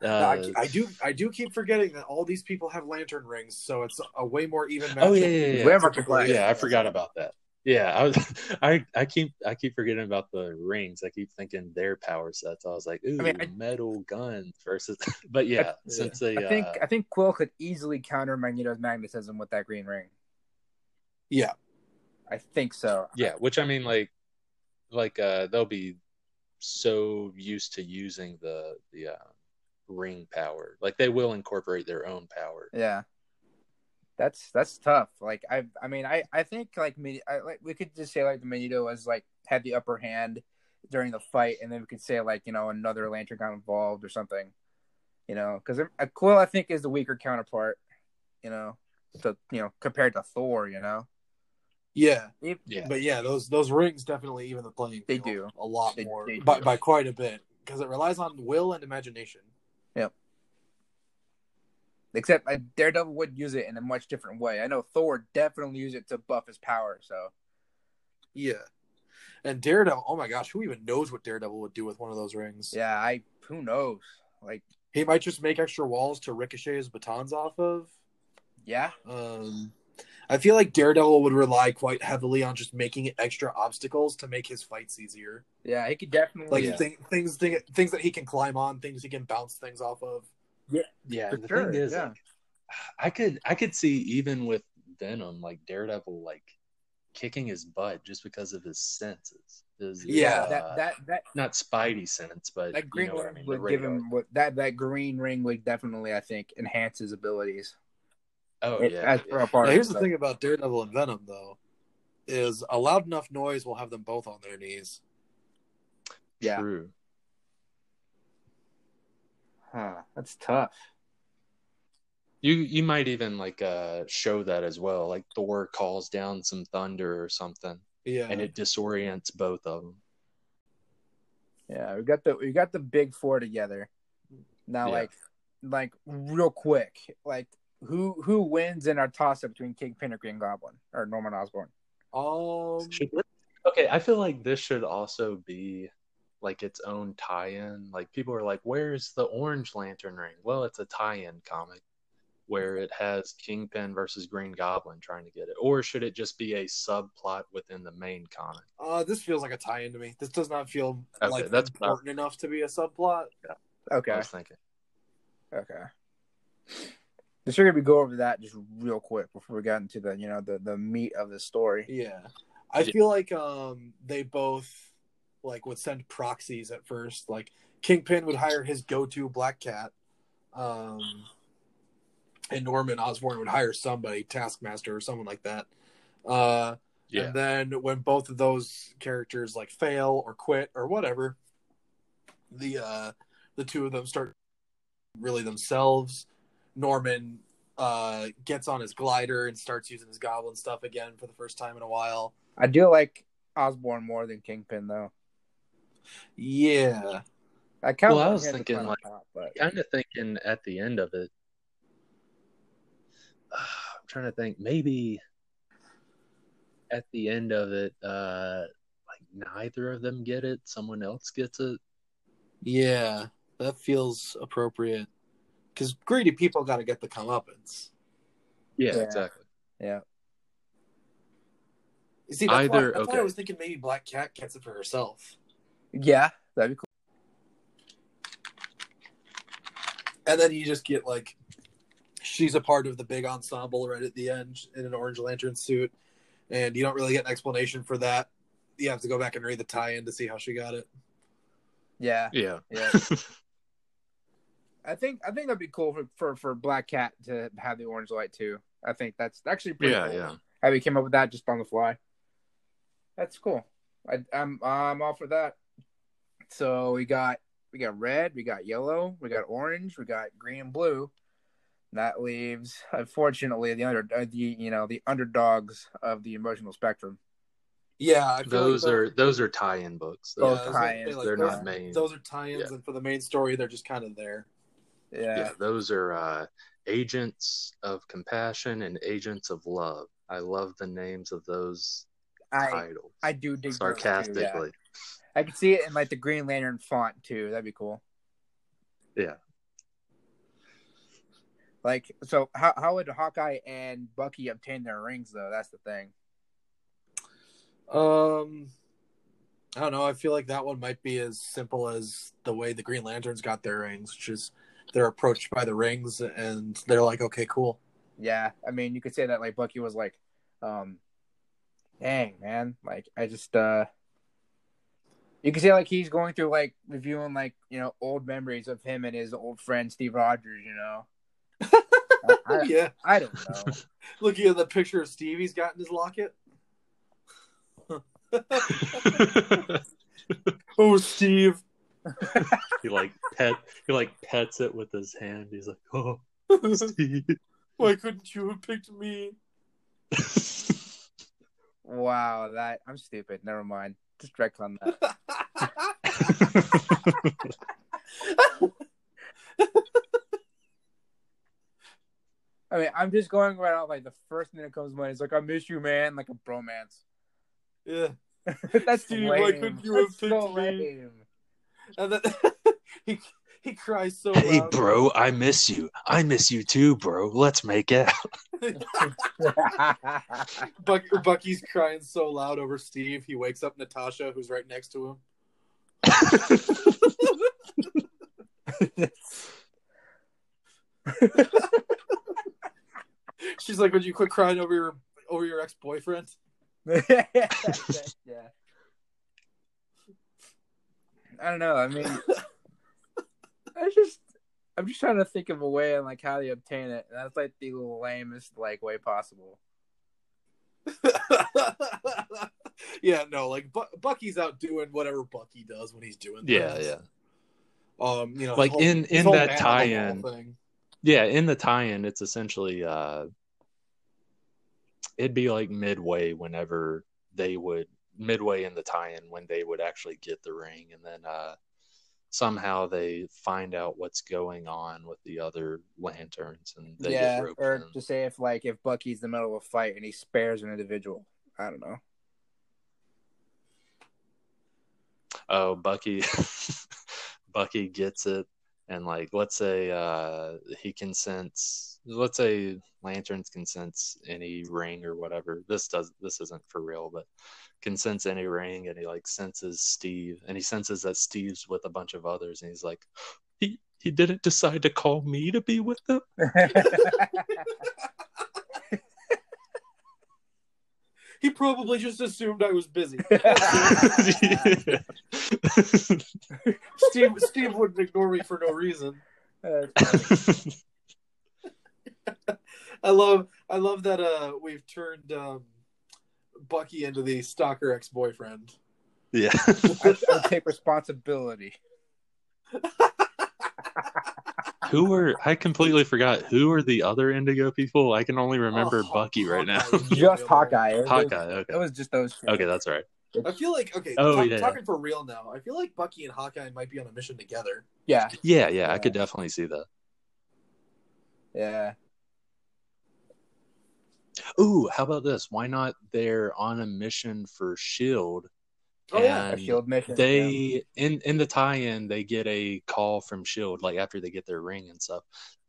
No, uh, I, I do. I do keep forgetting that all these people have lantern rings, so it's a way more even. oh matchup. yeah yeah, yeah. We have our Typically, yeah i forgot about that yeah i was i i keep i keep forgetting about the rings i keep thinking their power sets i was like ooh mean, I- metal guns versus but yeah I- since they I think uh, I think Quill could easily counter Magneto's magnetism with that green ring. Yeah. I think so. Yeah, which I mean, like, like uh, they'll be so used to using the the uh, ring power, like they will incorporate their own power. Yeah. That's that's tough. Like I I mean I I think like me I, like we could just say like the Magneto was like had the upper hand during the fight, and then we could say like you know another Lantern got involved or something. You know, because a uh, Quill I think is the weaker counterpart. You know, to you know compared to Thor. You know, Yeah. If- Yeah, But yeah, those those rings definitely even the playing. They do. a lot They- more they by by quite a bit because it relies on will and imagination. Except uh, Daredevil would use it in a much different way. I know Thor definitely used it to buff his power. So Yeah. And Daredevil, oh my gosh, who even knows what Daredevil would do with one of those rings? yeah, I who knows? Like He might just make extra walls to ricochet his batons off of. yeah, Um, I feel like Daredevil would rely quite heavily on just making extra obstacles to make his fights easier. yeah, he could definitely Like Yeah. thing, things, thing, things that he can climb on, things he can bounce things off of. Yeah. for the sure, thing is, yeah. like, I could I could see even with Venom, like Daredevil, like kicking his butt just because of his senses. His, Yeah, uh, that that that not Spidey sense, but that green you know what I ring mean. would give him what that that green ring would definitely I think enhance his abilities. Oh It- yeah, as for yeah. a part Now, here's it, the thing about Daredevil and Venom, though, is a loud enough noise will have them both on their knees. Yeah. True. Huh, that's tough. You you might even like uh show that as well. Like Thor calls down some thunder or something, Yeah, and it disorients both of them. Yeah, we got the we got the big four together. Now, Yeah. like, like real quick, like who who wins in our toss up between Kingpin or Green Goblin or Norman Osborn? um, Should okay, I feel like this should also be like its own tie-in. Like people are like, "Where's the Orange Lantern ring?" Well, it's a tie-in comic where it has Kingpin versus Green Goblin trying to get it, or should it just be a subplot within the main comic? uh, this feels like a tie-in to me. This does not feel Okay, like that's- important enough to be a subplot. Yeah. Okay, I was thinking. okay. Just figured we go over that just real quick before we got into the you know the the meat of the story. Yeah, I Yeah. feel like um they both like would send proxies at first. Like Kingpin would hire his go-to Black Cat, um, and Norman Osborn would hire somebody, Taskmaster or someone like that. Uh, Yeah, And then when both of those characters like fail or quit or whatever, the uh the two of them start really themselves. Norman uh gets on his glider and starts using his goblin stuff again for the first time in a while. I do like Osborn more than Kingpin though. Yeah. I kind Well, I of was thinking, like, but kind of thinking at the end of it. I'm trying to think. Maybe at the end of it, uh, like neither of them get it. Someone else gets it. Yeah. That feels appropriate. Because greedy people gotta get the comeuppance. Yeah, Yeah. exactly. yeah, You see, that's, Either- why, that's why okay. I was thinking maybe Black Cat gets it for herself. Yeah, that'd be cool. And then you just get like she's a part of the big ensemble right at the end in an Orange Lantern suit, and you don't really get an explanation for that. You have to go back and read the tie-in to see how she got it. Yeah, Yeah. yeah. I think I think that'd be cool for, for for Black Cat to have the orange light too. I think that's actually pretty yeah, cool. yeah. How we came up with that just on the fly. That's cool. I, I'm I'm all for that. So we got we got red, we got yellow, we got orange, we got green and blue. That leaves, unfortunately, the under uh, the you know the underdogs of the emotional spectrum. Yeah, I Those like are those are tie-in books. Those- those tie-ins. are- they're those- not main. Those are tie-ins, Yeah. and for the main story, they're just kind of there. Yeah, yeah, those are uh, agents of compassion and agents of love. I love the names of those I titles. I do dig those too, yeah. sarcastically. I could see it in like the Green Lantern font too. That'd be cool. Yeah. Like so, how how would Hawkeye and Bucky obtain their rings though? That's the thing. Um, I don't know. I feel like that one might be as simple as the way the Green Lanterns got their rings, which is they're approached by the rings and they're like, "Okay, cool." Yeah, I mean, you could say that like Bucky was like, um, dang man, like I just uh, you can say like he's going through like reviewing like you know old memories of him and his old friend Steve Rogers. You know, I, yeah, I don't know. looking at the picture of Steve he's got in his locket. oh, Steve. he like pet he like pets it with his hand. He's like, "Oh, Steve." Why couldn't you have picked me? Wow, that I'm stupid. Never mind. Just direct on that. I mean, I'm just going right off like the first thing that comes to mind is like I miss you, man, like a bromance. yeah. That's Steve, lame. why couldn't you have That's so picked me? And then he he cries so hey, loud. bro, I miss you. I miss you too, bro. Let's make out. Buck, Bucky's crying so loud over Steve, he wakes up Natasha, who's right next to him. She's like, "Would you quit crying over your over your ex boyfriend?" yeah. I don't know. I mean, I just, I'm just trying to think of a way and like how they obtain it. And that's like the lamest like way possible. yeah, no, like Bu- Bucky's out doing whatever Bucky does when he's doing. Yeah, things. yeah. Um, you know, Like, whole- in- in that man on the tie-in- thing. Yeah, in the tie-in, it's essentially uh, it'd be like midway whenever they would midway in the tie-in when they would actually get the ring, and then uh, somehow they find out what's going on with the other lanterns, and they yeah, or in. to say if like if Bucky's in the middle of a fight and he spares an individual. I don't know. oh bucky bucky gets it and like let's say uh he can sense let's say lanterns can sense any ring or whatever this does this isn't for real but can sense any ring and he like senses steve and he senses that steve's with a bunch of others and he's like he he didn't decide to call me to be with them He probably just assumed I was busy. Steve Steve wouldn't ignore me for no reason. I love I love that uh we've turned um Bucky into the stalker ex boyfriend. yeah I, I take responsibility. who were i completely forgot who are the other indigo people i can only remember Oh, bucky right now Just Hawkeye. It was- hawkeye okay It was just those. Two. okay that's right I feel like okay, Oh, talk- yeah. talking for real now. I feel like Bucky and Hawkeye might be on a mission together. Yeah, Yeah, yeah, I could definitely see that. yeah. Ooh, how about this? Why not they're on a mission for Shield? Oh, yeah. A shield mission. they in in the tie-in they get a call from Shield like after they get their ring and stuff.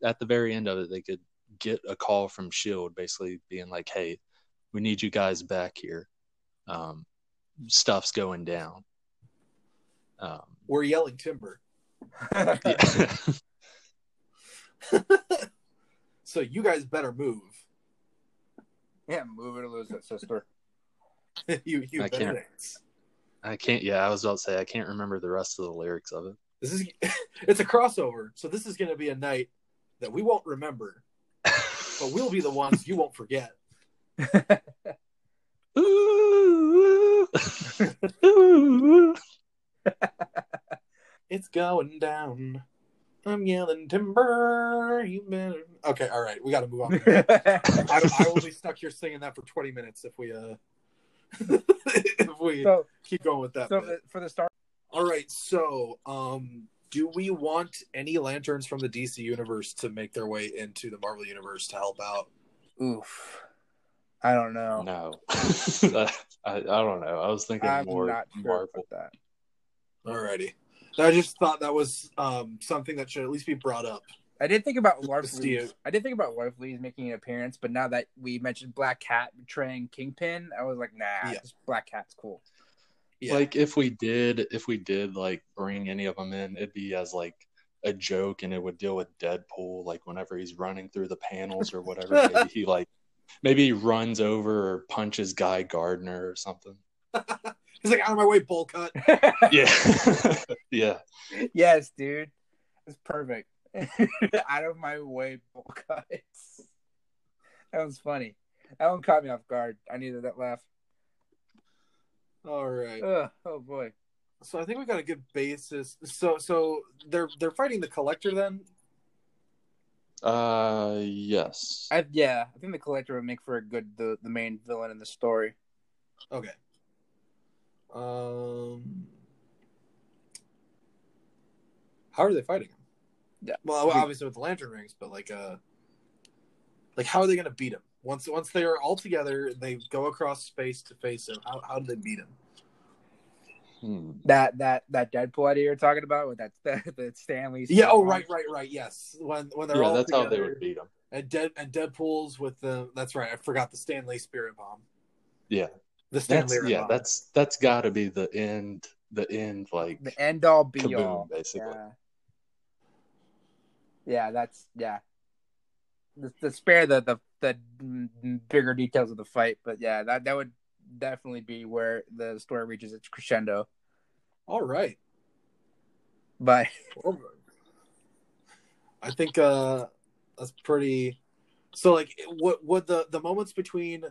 At the very end of it, they could get a call from Shield, basically being like, "Hey, we need you guys back here." um, stuff's going down. Um, We're yelling timber. so you guys better move. Yeah, move it or lose it, sister. you you I can't. dance. I can't. Yeah, I was about to say I can't remember the rest of the lyrics of it. This is it's a crossover, so this is going to be a night that we won't remember, but we'll be the ones you won't forget. Ooh, ooh. It's going down. I'm yelling timber. You better. Okay, all right, we got to move on. I, I will be stuck here singing that for 20 minutes if we uh if we so, keep going with that. so bit. for the start, All right, so um, do we want any lanterns from the DC universe to make their way into the Marvel universe to help out? oof, I don't know. No, I, I don't know. I was thinking I'm more not sure Marvel. about that. Alrighty, I just thought that was um something that should at least be brought up. I did think about Larfleeze. I did think about Larfleeze making an appearance, but now that we mentioned Black Cat betraying Kingpin, I was like, nah, Yeah. Black Cat's cool. Yeah, Like if we did, if we did like bring any of them in, it'd be as like a joke, and it would deal with Deadpool. Like whenever he's running through the panels or whatever, maybe he like maybe he runs over or punches Guy Gardner or something. he's like out of my way, bowl cut. Yeah, yeah. yes, dude, it's perfect. Out of my way, bull cuts. That was funny. That one caught me off guard. I needed that laugh. All right, Ugh, oh boy. so I think we got a good basis. So so they're they're fighting the collector then. Uh, yes. I yeah, I think the collector would make for a good the, the main villain in the story. Okay. Um, how are they fighting him? Yeah. Well, obviously with the lantern rings, but like, uh, like how are they going to beat him? Once once they are all together, they go across space to face him. How how do they beat him? Hmm. That that that Deadpool idea you're talking about with that the, the Stan Lee. Yeah. Oh, right, right, right. Yes. When when they're Yeah, all that's together, how they would beat him. and dead and Deadpool's with the. That's right. I forgot the Stan Lee Spirit Bomb. Yeah, The that's yeah, that's that's got to be the end. The end, like The end all be kaboom, all. basically. Yeah. Yeah, that's yeah. The, the spare the, the the bigger details of the fight, but yeah, that that would definitely be where the story reaches its crescendo. all right. Well, I think uh that's pretty. So, like, what would the the moments between?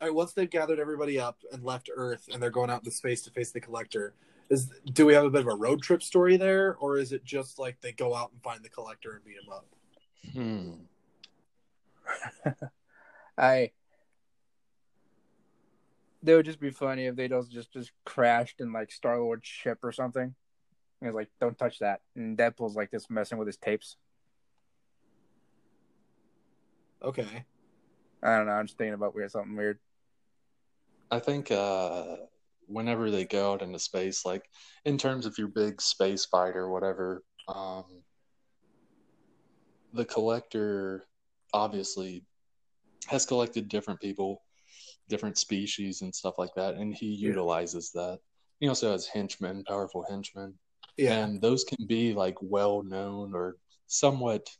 All right, once they've gathered everybody up and left Earth, and they're going out into space to face the Collector, is do we have a bit of a road trip story there, or is it just like they go out and find the Collector and beat him up? Hmm. I they would just be funny if they just just just crashed in like Star Lord's ship or something. He was like, "Don't touch that," and Deadpool's like just messing with his tapes. Okay, I don't know. I'm just thinking about weird something weird. I think uh, whenever they go out into space, like in terms of your big space fighter, or whatever, um, the collector obviously has collected different people, different species, and stuff like that, and he Yeah. utilizes that. He also has henchmen, powerful henchmen, yeah, and those can be like well known or somewhat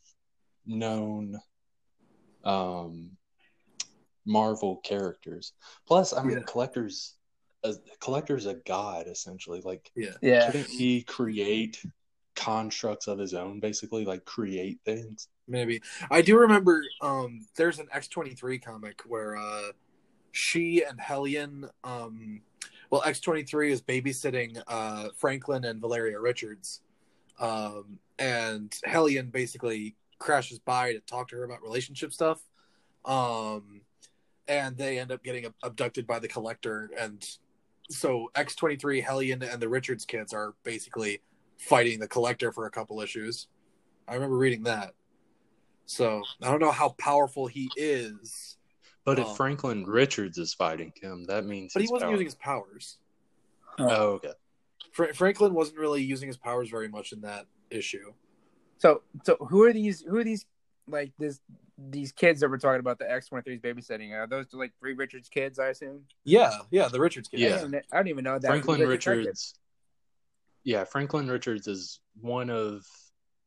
known um marvel characters plus i mean Yeah. collectors a collector's a god essentially like yeah. Yeah, couldn't he create constructs of his own basically like create things Maybe I do remember. Um, there's an X twenty three comic where uh, she and Hellion. Um, well, X twenty three is babysitting uh, Franklin and Valeria Richards, um, and Hellion basically crashes by to talk to her about relationship stuff. Um, and they end up getting abducted by the Collector, and so X twenty three, Hellion, and the Richards kids are basically fighting the Collector for a couple issues. I remember reading that. So I don't know how powerful he is, but Oh. if um, franklin richards is fighting him that means but he wasn't power- using his powers. Oh. oh okay Fra- Franklin wasn't really using his powers very much in that issue. So so who are these who are these like this these kids that we're talking about the X twenty threes babysitting are those like three Richards kids? I assume. Yeah, yeah, the Richards kids. I Yeah. don't, even- I don't even know that Franklin Richards are Richards. Yeah, Franklin Richards is one of,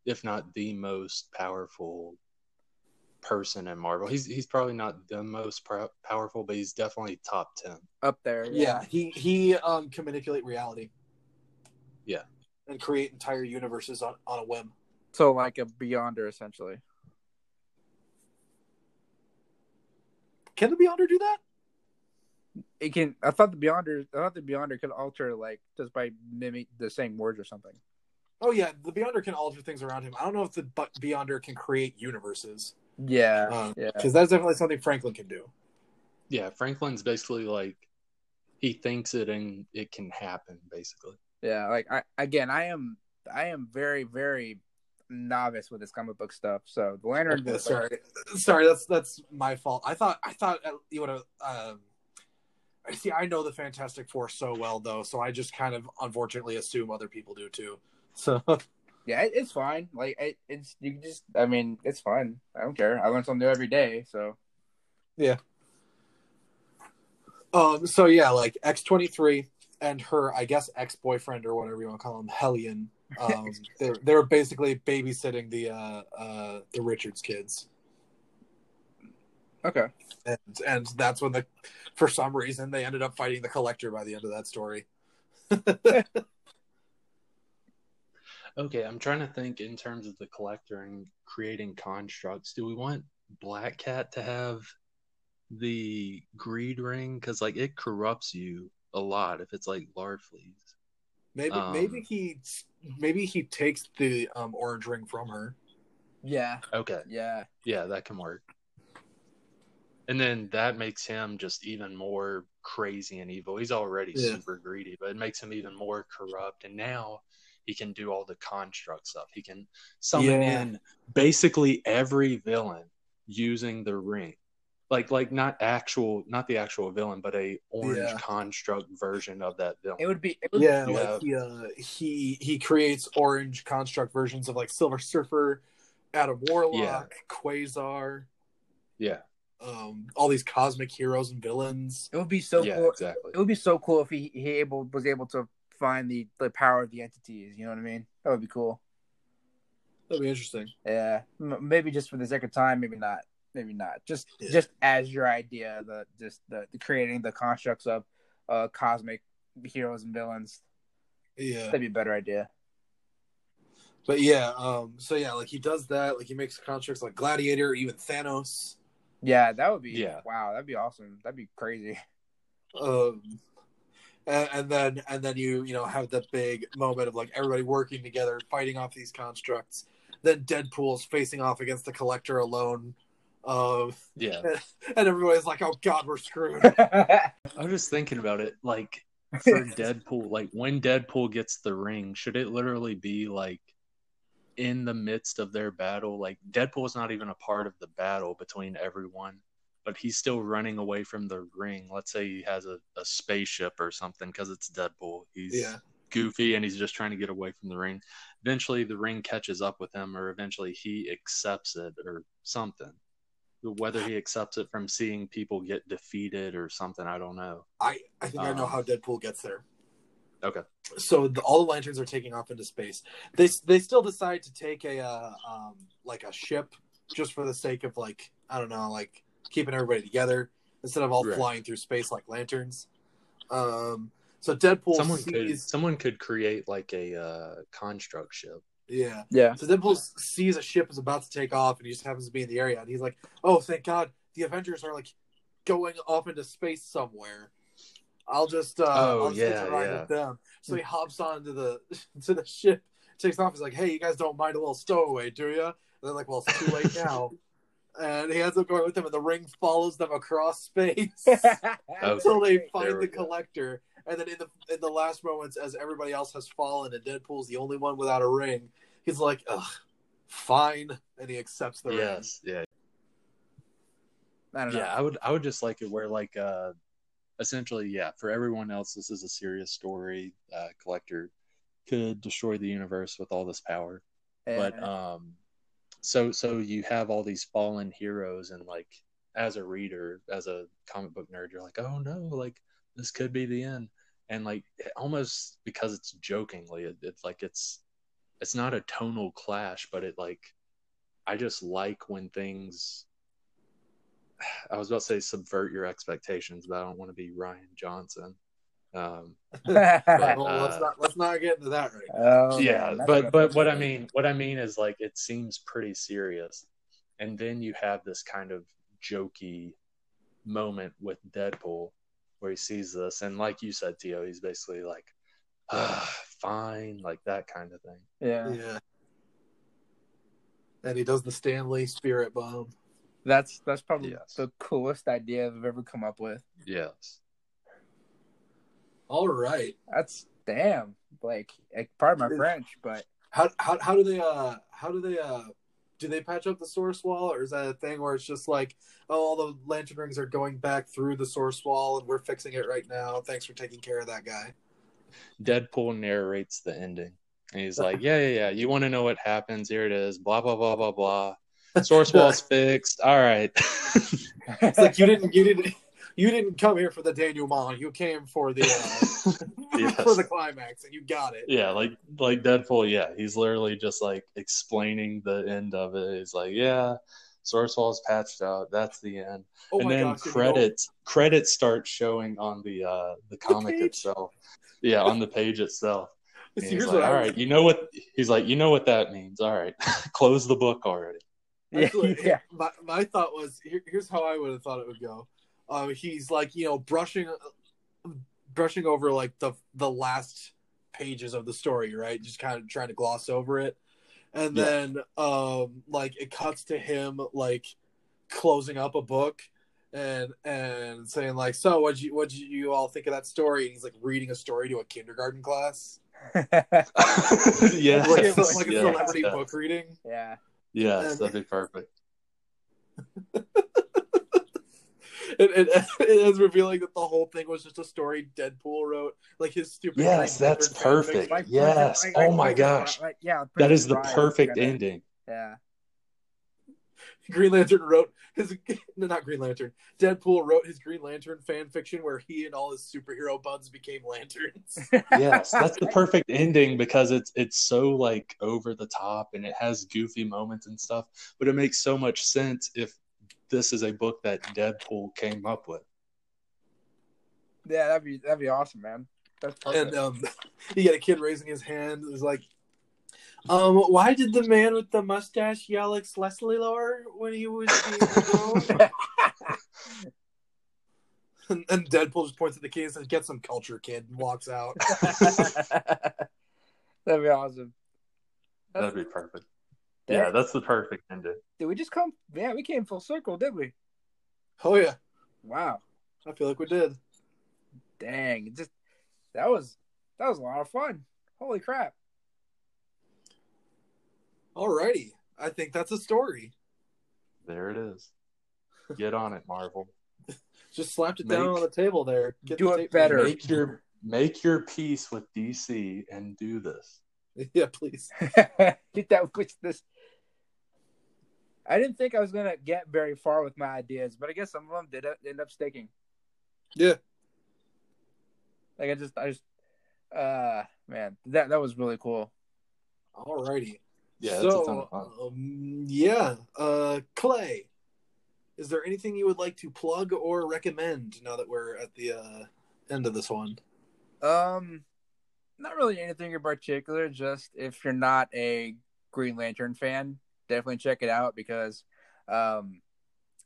if not the most powerful person in Marvel. He's he's probably not the most pow- powerful, but he's definitely top ten. up there. Yeah, he he um can manipulate reality. Yeah. and create entire universes on, on a whim. So like a Beyonder essentially. Can the Beyonder do that? It can. I thought the Beyonder. I thought the Beyonder could alter like just by mimic the same words or something. Oh yeah, the Beyonder can alter things around him. I don't know if the Beyonder can create universes Yeah. Uh, yeah. because that's definitely something Franklin can do. Yeah, Franklin's basically like he thinks it and it can happen. Basically, Yeah. Like I again, I am. I am very very novice with this comic book stuff. So the Lantern. Sorry, sorry, that's that's my fault. I thought I thought uh, you would have. Um, I see. I know the Fantastic Four so well, though, so I just kind of unfortunately assume other people do too. So Yeah, it, it's fine. Like it, it's you can just. I mean, it's fine. I don't care. I learn something new every day. So yeah. Um. So yeah, like X twenty three and her, I guess, ex boyfriend or whatever you want to call him, Hellion. Um, they're they're basically babysitting the uh uh the Richards kids, okay. and and that's when the, for some reason, they ended up fighting the Collector by the end of that story. okay. I'm trying to think in terms of the collector and creating constructs. Do we want Black Cat to have the greed ring? Because like it corrupts you a lot if it's like Larfleeze. Maybe Um, maybe he maybe he takes the um orange ring from her. Yeah. Okay. Yeah. Yeah, that can work. And then that makes him just even more crazy and evil. He's already Yeah. super greedy, but it makes him even more corrupt. And now he can do all the construct stuff. He can summon Yeah. in basically every villain using the ring. Like like not actual not the actual villain, but a orange Yeah. construct version of that villain. It would be. It would, Yeah, You like have- he, uh, he he creates orange construct versions of like Silver Surfer, Adam Warlock, Quasar, yeah. um, all these cosmic heroes and villains. It would be so yeah, cool. exactly. It would be so cool if he he able was able to find the the power of the entities. You know what I mean? That would be cool. That'd be interesting. Yeah, M- maybe just for the second time, maybe not. Maybe not. Just Yeah. just as your idea, the just the, the creating the constructs of uh cosmic heroes and villains. Yeah, That'd be a better idea. but yeah, um, so yeah, like he does that. Like he makes constructs like Gladiator, even Thanos. Yeah, that would be. Yeah. Wow, that'd be awesome. That'd be crazy. um and, and then and then you you know have that big moment of like everybody working together fighting off these constructs then deadpool's facing off against the collector alone uh, Yeah. and everybody's like oh god we're screwed I was just thinking about it. Like for Deadpool, like when Deadpool gets the ring, should it literally be like in the midst of their battle? Like Deadpool's not even a part of the battle between everyone, but he's still running away from the ring. Let's say he has a, a spaceship or something because it's Deadpool. He's yeah goofy and he's just trying to get away from the ring. Eventually, the ring catches up with him, or eventually he accepts it or something. Whether he accepts it from seeing people get defeated or something, I don't know. i i think i know Um, how deadpool gets there Okay. so the, all the lanterns are taking off into space they they still decide to take a uh, um like a ship just for the sake of like i don't know like keeping everybody together instead of all Right. flying through space like lanterns um so deadpool someone sees could someone could create like a uh, construct ship. Yeah. Yeah. so deadpool sees a ship is about to take off and he just happens to be in the area and he's like oh thank god. The avengers are like going off into space somewhere. I'll just uh Oh, i'll just yeah, ride yeah. with them. So he hops onto the to the ship takes off. He's like hey you guys don't mind a little stowaway do you and they're like well it's too late now. And he ends up going with them and the ring follows them across space until they find the collector and then in the in the last moments as everybody else has fallen and deadpool's the only one without a ring he's like ugh fine and he accepts the ring Yes, yeah, I don't know. yeah. I would I would just like it where like uh, essentially yeah. For everyone else, this is a serious story. Uh, collector could destroy the universe with all this power, but um, so so you have all these fallen heroes and like as a reader as a comic book nerd you're like oh no like this could be the end. And like almost because it's jokingly it, it's like it's it's not a tonal clash but it like i just like when things i was about to say subvert your expectations but i don't want to be Rian Johnson. Um yeah, well, uh, let's not let's not get into that right now. Oh, yeah but but what i mean what i mean is like it seems pretty serious. And then you have this kind of jokey moment with deadpool where he sees this and like you said Tio, he's basically like ah, fine like that kind of thing yeah, Yeah. And he does the Stan Lee spirit bomb. that's that's probably Yes. the coolest idea I've ever come up with. yes All right. That's damn, like, like of my It- French, but How how how do they uh how do they uh do they patch up the source wall or is that a thing where it's just like oh all the lantern rings are going back through the source wall and we're fixing it right now? Thanks for taking care of that guy. Deadpool narrates the ending. And he's like yeah yeah yeah you want to know what happens? Here it is blah blah blah blah blah. Source wall's fixed. All right. It's like you didn't you didn't you didn't come here for the denouement. You came for the uh, Yes. for the climax and you got it. Yeah like like deadpool yeah he's literally just like explaining the end of it. He's like yeah source wall's patched out. That's the end. Oh and then gosh you know- credits credits start showing on the uh the comic page. itself. Yeah on the page itself. And See, he's like what I all was- right you know what he's like you know what that means. All right close the book already. Yeah, Actually, yeah, my, my thought was here, here's how I would have thought it would go. Uh, he's like you know brushing brushing over like the the last pages of the story, right? Just kind of trying to gloss over it, and Yeah. then um like it cuts to him like closing up a book and and saying like so what you what you, you all think of that story and he's like reading a story to a kindergarten class yes like, it's like a yes, celebrity yes. book reading yeah. yes that'd be perfect and, and, and it's revealing that the whole thing was just a story Deadpool wrote, like his stupid. Yes, Green that's perfect. Like, Yes. like- Oh like- my like- gosh. like- yeah, that is the perfect kinda- ending Yeah, Green Lantern wrote his no, not Green Lantern. Deadpool wrote his Green Lantern fan fiction where he and all his superhero buds became lanterns. yes that's the perfect ending because it's it's so like over the top and it has goofy moments and stuff but it makes so much sense if this is a book that deadpool came up with yeah, that'd be that'd be awesome, man. That's perfect. and um, you get a kid raising his hand. It was like, um, why did the man with the mustache yell at Leslie Lower when he was being alone? and, and Deadpool just points at the kid and says, "Get some culture, kid," and walks out. that'd be awesome. that'd be perfect Dang. yeah that's the perfect ending Did we just come? Yeah, we came full circle, did we? Oh yeah, Wow. I feel like we did. Dang. It just that was that was a lot of fun. Holy crap. Alrighty, I think that's a story. there it is get on it marvel Just slapped it down on the table there. Get Do the it tape better. measure. make your make your peace with dc and do this Yeah, please. Get that which this I didn't think I was gonna get very far with my ideas, but I guess some of them did end up sticking. Yeah. Like I just I just uh man, that that was really cool. Alrighty. yeah it's a ton so, of fun um, yeah, uh, Clay, is there anything you would like to plug or recommend now that we're at the uh, end of this one? Um, not really anything in particular. Just if you're not a Green Lantern fan, definitely check it out because, um,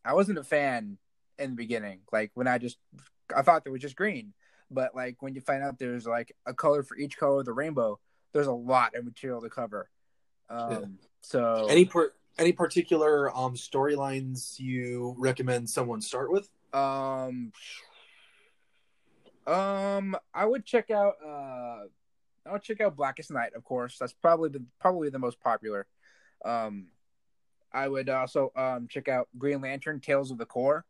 I wasn't a fan in the beginning. Like when I just, I thought there was just green, but like when you find out there's like a color for each color of the rainbow, there's a lot of material to cover. Um, Yeah. so Any per- any particular um storylines you recommend someone start with? Um, um, I would check out. Uh, I would check out Blackest Night, of course. That's probably the probably the most popular. Um, I would also um check out Green Lantern: Tales of the Corps.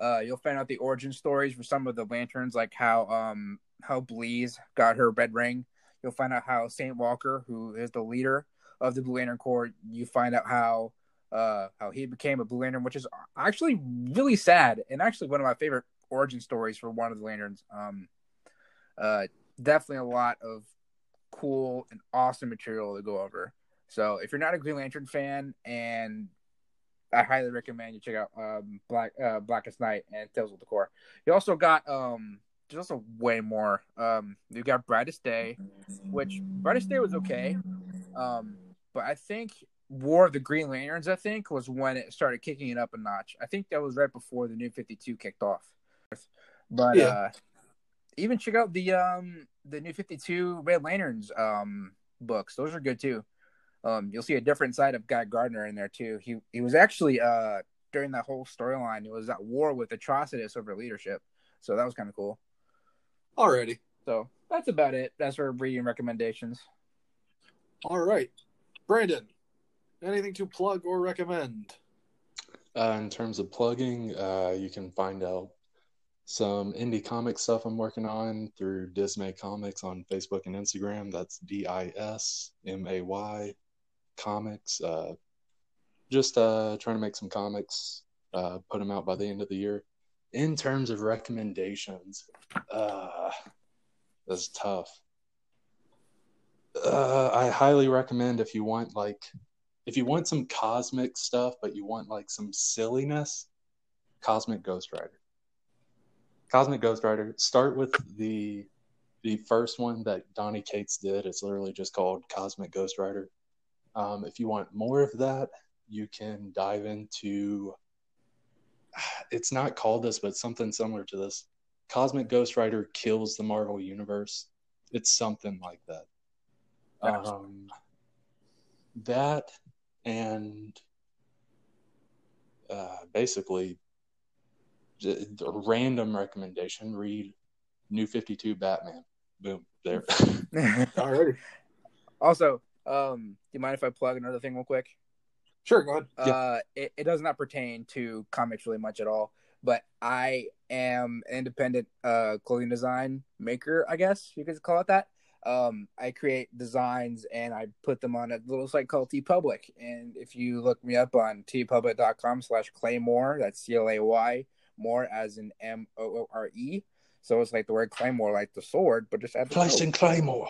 Uh, you'll find out the origin stories for some of the lanterns, like how um how Bleez got her red ring. You'll find out how Saint Walker, who is the leader of the Blue Lantern Corps, you find out how uh, how he became a Blue Lantern, which is actually really sad and actually one of my favorite origin stories for one of the Lanterns. Um, uh, definitely a lot of cool and awesome material to go over. So if you're not a Green Lantern fan, and I highly recommend you check out um, Black uh, Blackest Night and Tales of the Corps. You also got um, there's also way more. Um, you got Brightest Day, which Brightest Day was okay, um, but I think War of the Green Lanterns, I think, was when it started kicking it up a notch. I think that was right before the New Fifty Two kicked off. But Yeah. uh, even check out the um the New Fifty Two Red Lanterns um books; those are good too. Um, you'll see a different side of Guy Gardner in there too. He he was actually uh during that whole storyline, he was at war with Atrocitus over leadership, so that was kind of cool. Alrighty. So that's about it. That's for reading recommendations. All right. Brandon, anything to plug or recommend? Uh, in terms of plugging, uh, you can find out some indie comic stuff I'm working on through Dismay Comics on Facebook and Instagram. That's D I S M A Y Comics. Uh, just uh, trying to make some comics, uh, put them out by the end of the year. In terms of recommendations, uh, that's tough. Uh, I highly recommend if you want like if you want some cosmic stuff, but you want like some silliness, Cosmic Ghost Rider. Cosmic Ghost Rider. Start with the the first one that Donny Cates did. It's literally just called Cosmic Ghost Rider. Um, if you want more of that, you can dive into. It's not called this, but something similar to this. Cosmic Ghost Rider kills the Marvel Universe. It's something like that. Um, that and uh, basically a random recommendation read new 52 batman boom there Alrighty. also, um, do you mind if I plug another thing real quick? Sure, go ahead. Yeah. Uh, it, it does not pertain to comics really much at all, but I am an independent uh, clothing design maker, I guess you could call it that. Um, I create designs and I put them on a little site called TeePublic. And if you look me up on teepublic.com slash claymoore, that's C L A Y, more as in M O O R E. So it's like the word claymore, like the sword, but just add the Place in claymore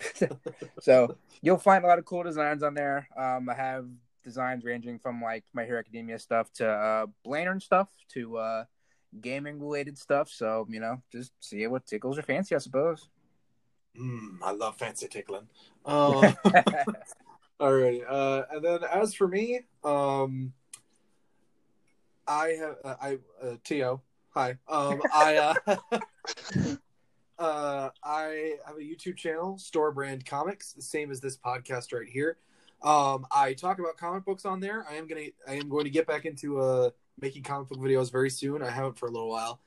so you'll find a lot of cool designs on there. Um, I have designs ranging from like My Hero Academia stuff to uh, Lantern stuff to uh, gaming related stuff. So you know, just see what tickles your fancy, I suppose. Mm, I love fancy tickling. Uh, Alrighty. Uh, and then as for me, um, I have uh, I uh, To hi. Um, I uh, I have a YouTube channel, Store Brand Comics, the same as this podcast right here. Um, I talk about comic books on there. I am gonna I am going to get back into uh making comic book videos very soon. I haven't for a little while,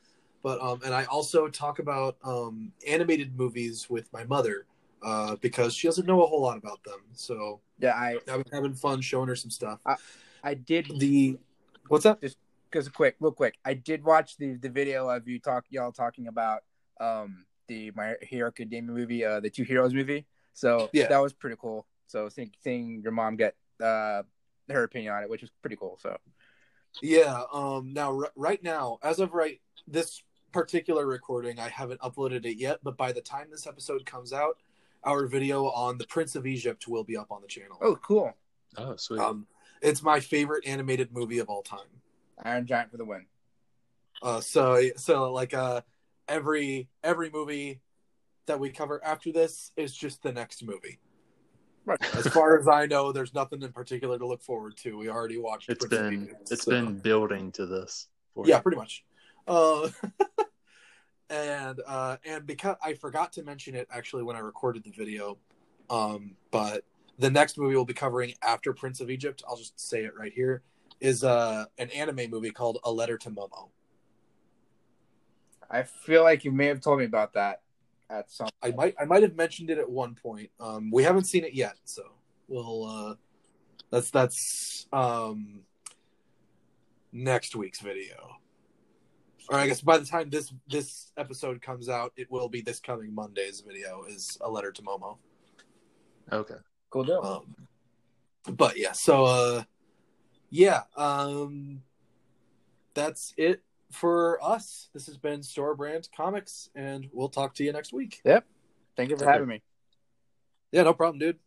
but um, and I also talk about um animated movies with my mother uh because she doesn't know a whole lot about them. So yeah, I I've been having fun showing her some stuff. I did The what's that? because quick, real quick, I did watch the the video of you talk y'all talking about um the My Hero Academia movie, uh, the Two Heroes movie. So Yeah. that was pretty cool. So seeing, seeing your mom get uh her opinion on it, which was pretty cool. So Yeah. Um. Now, r- right now, as of right this particular recording, I haven't uploaded it yet. But by the time this episode comes out, our video on the Prince of Egypt will be up on the channel. oh, cool, oh sweet Um, it's my favorite animated movie of all time. Iron Giant for the win. Uh, so so like uh, every every movie that we cover after this is just the next movie. Right. As far as I know, there's nothing in particular to look forward to. We already watched. it's Prince been Egypt, it's so- been building to this for yeah you. pretty much uh and uh and because i forgot to mention it actually when i recorded the video um but the next movie we'll be covering after prince of egypt i'll just say it right here is uh an anime movie called a letter to momo I feel like you may have told me about that at some. i might i might have mentioned it at one point um we haven't seen it yet so we'll uh that's that's um next week's video or i guess by the time this this episode comes out it will be this coming monday's video is a letter to momo okay Cool deal. um but yeah so uh yeah, um, that's it for us. This has been Store Brand Comics, and we'll talk to you next week. Yep. Thank you for Okay. having me. Yeah, no problem, dude.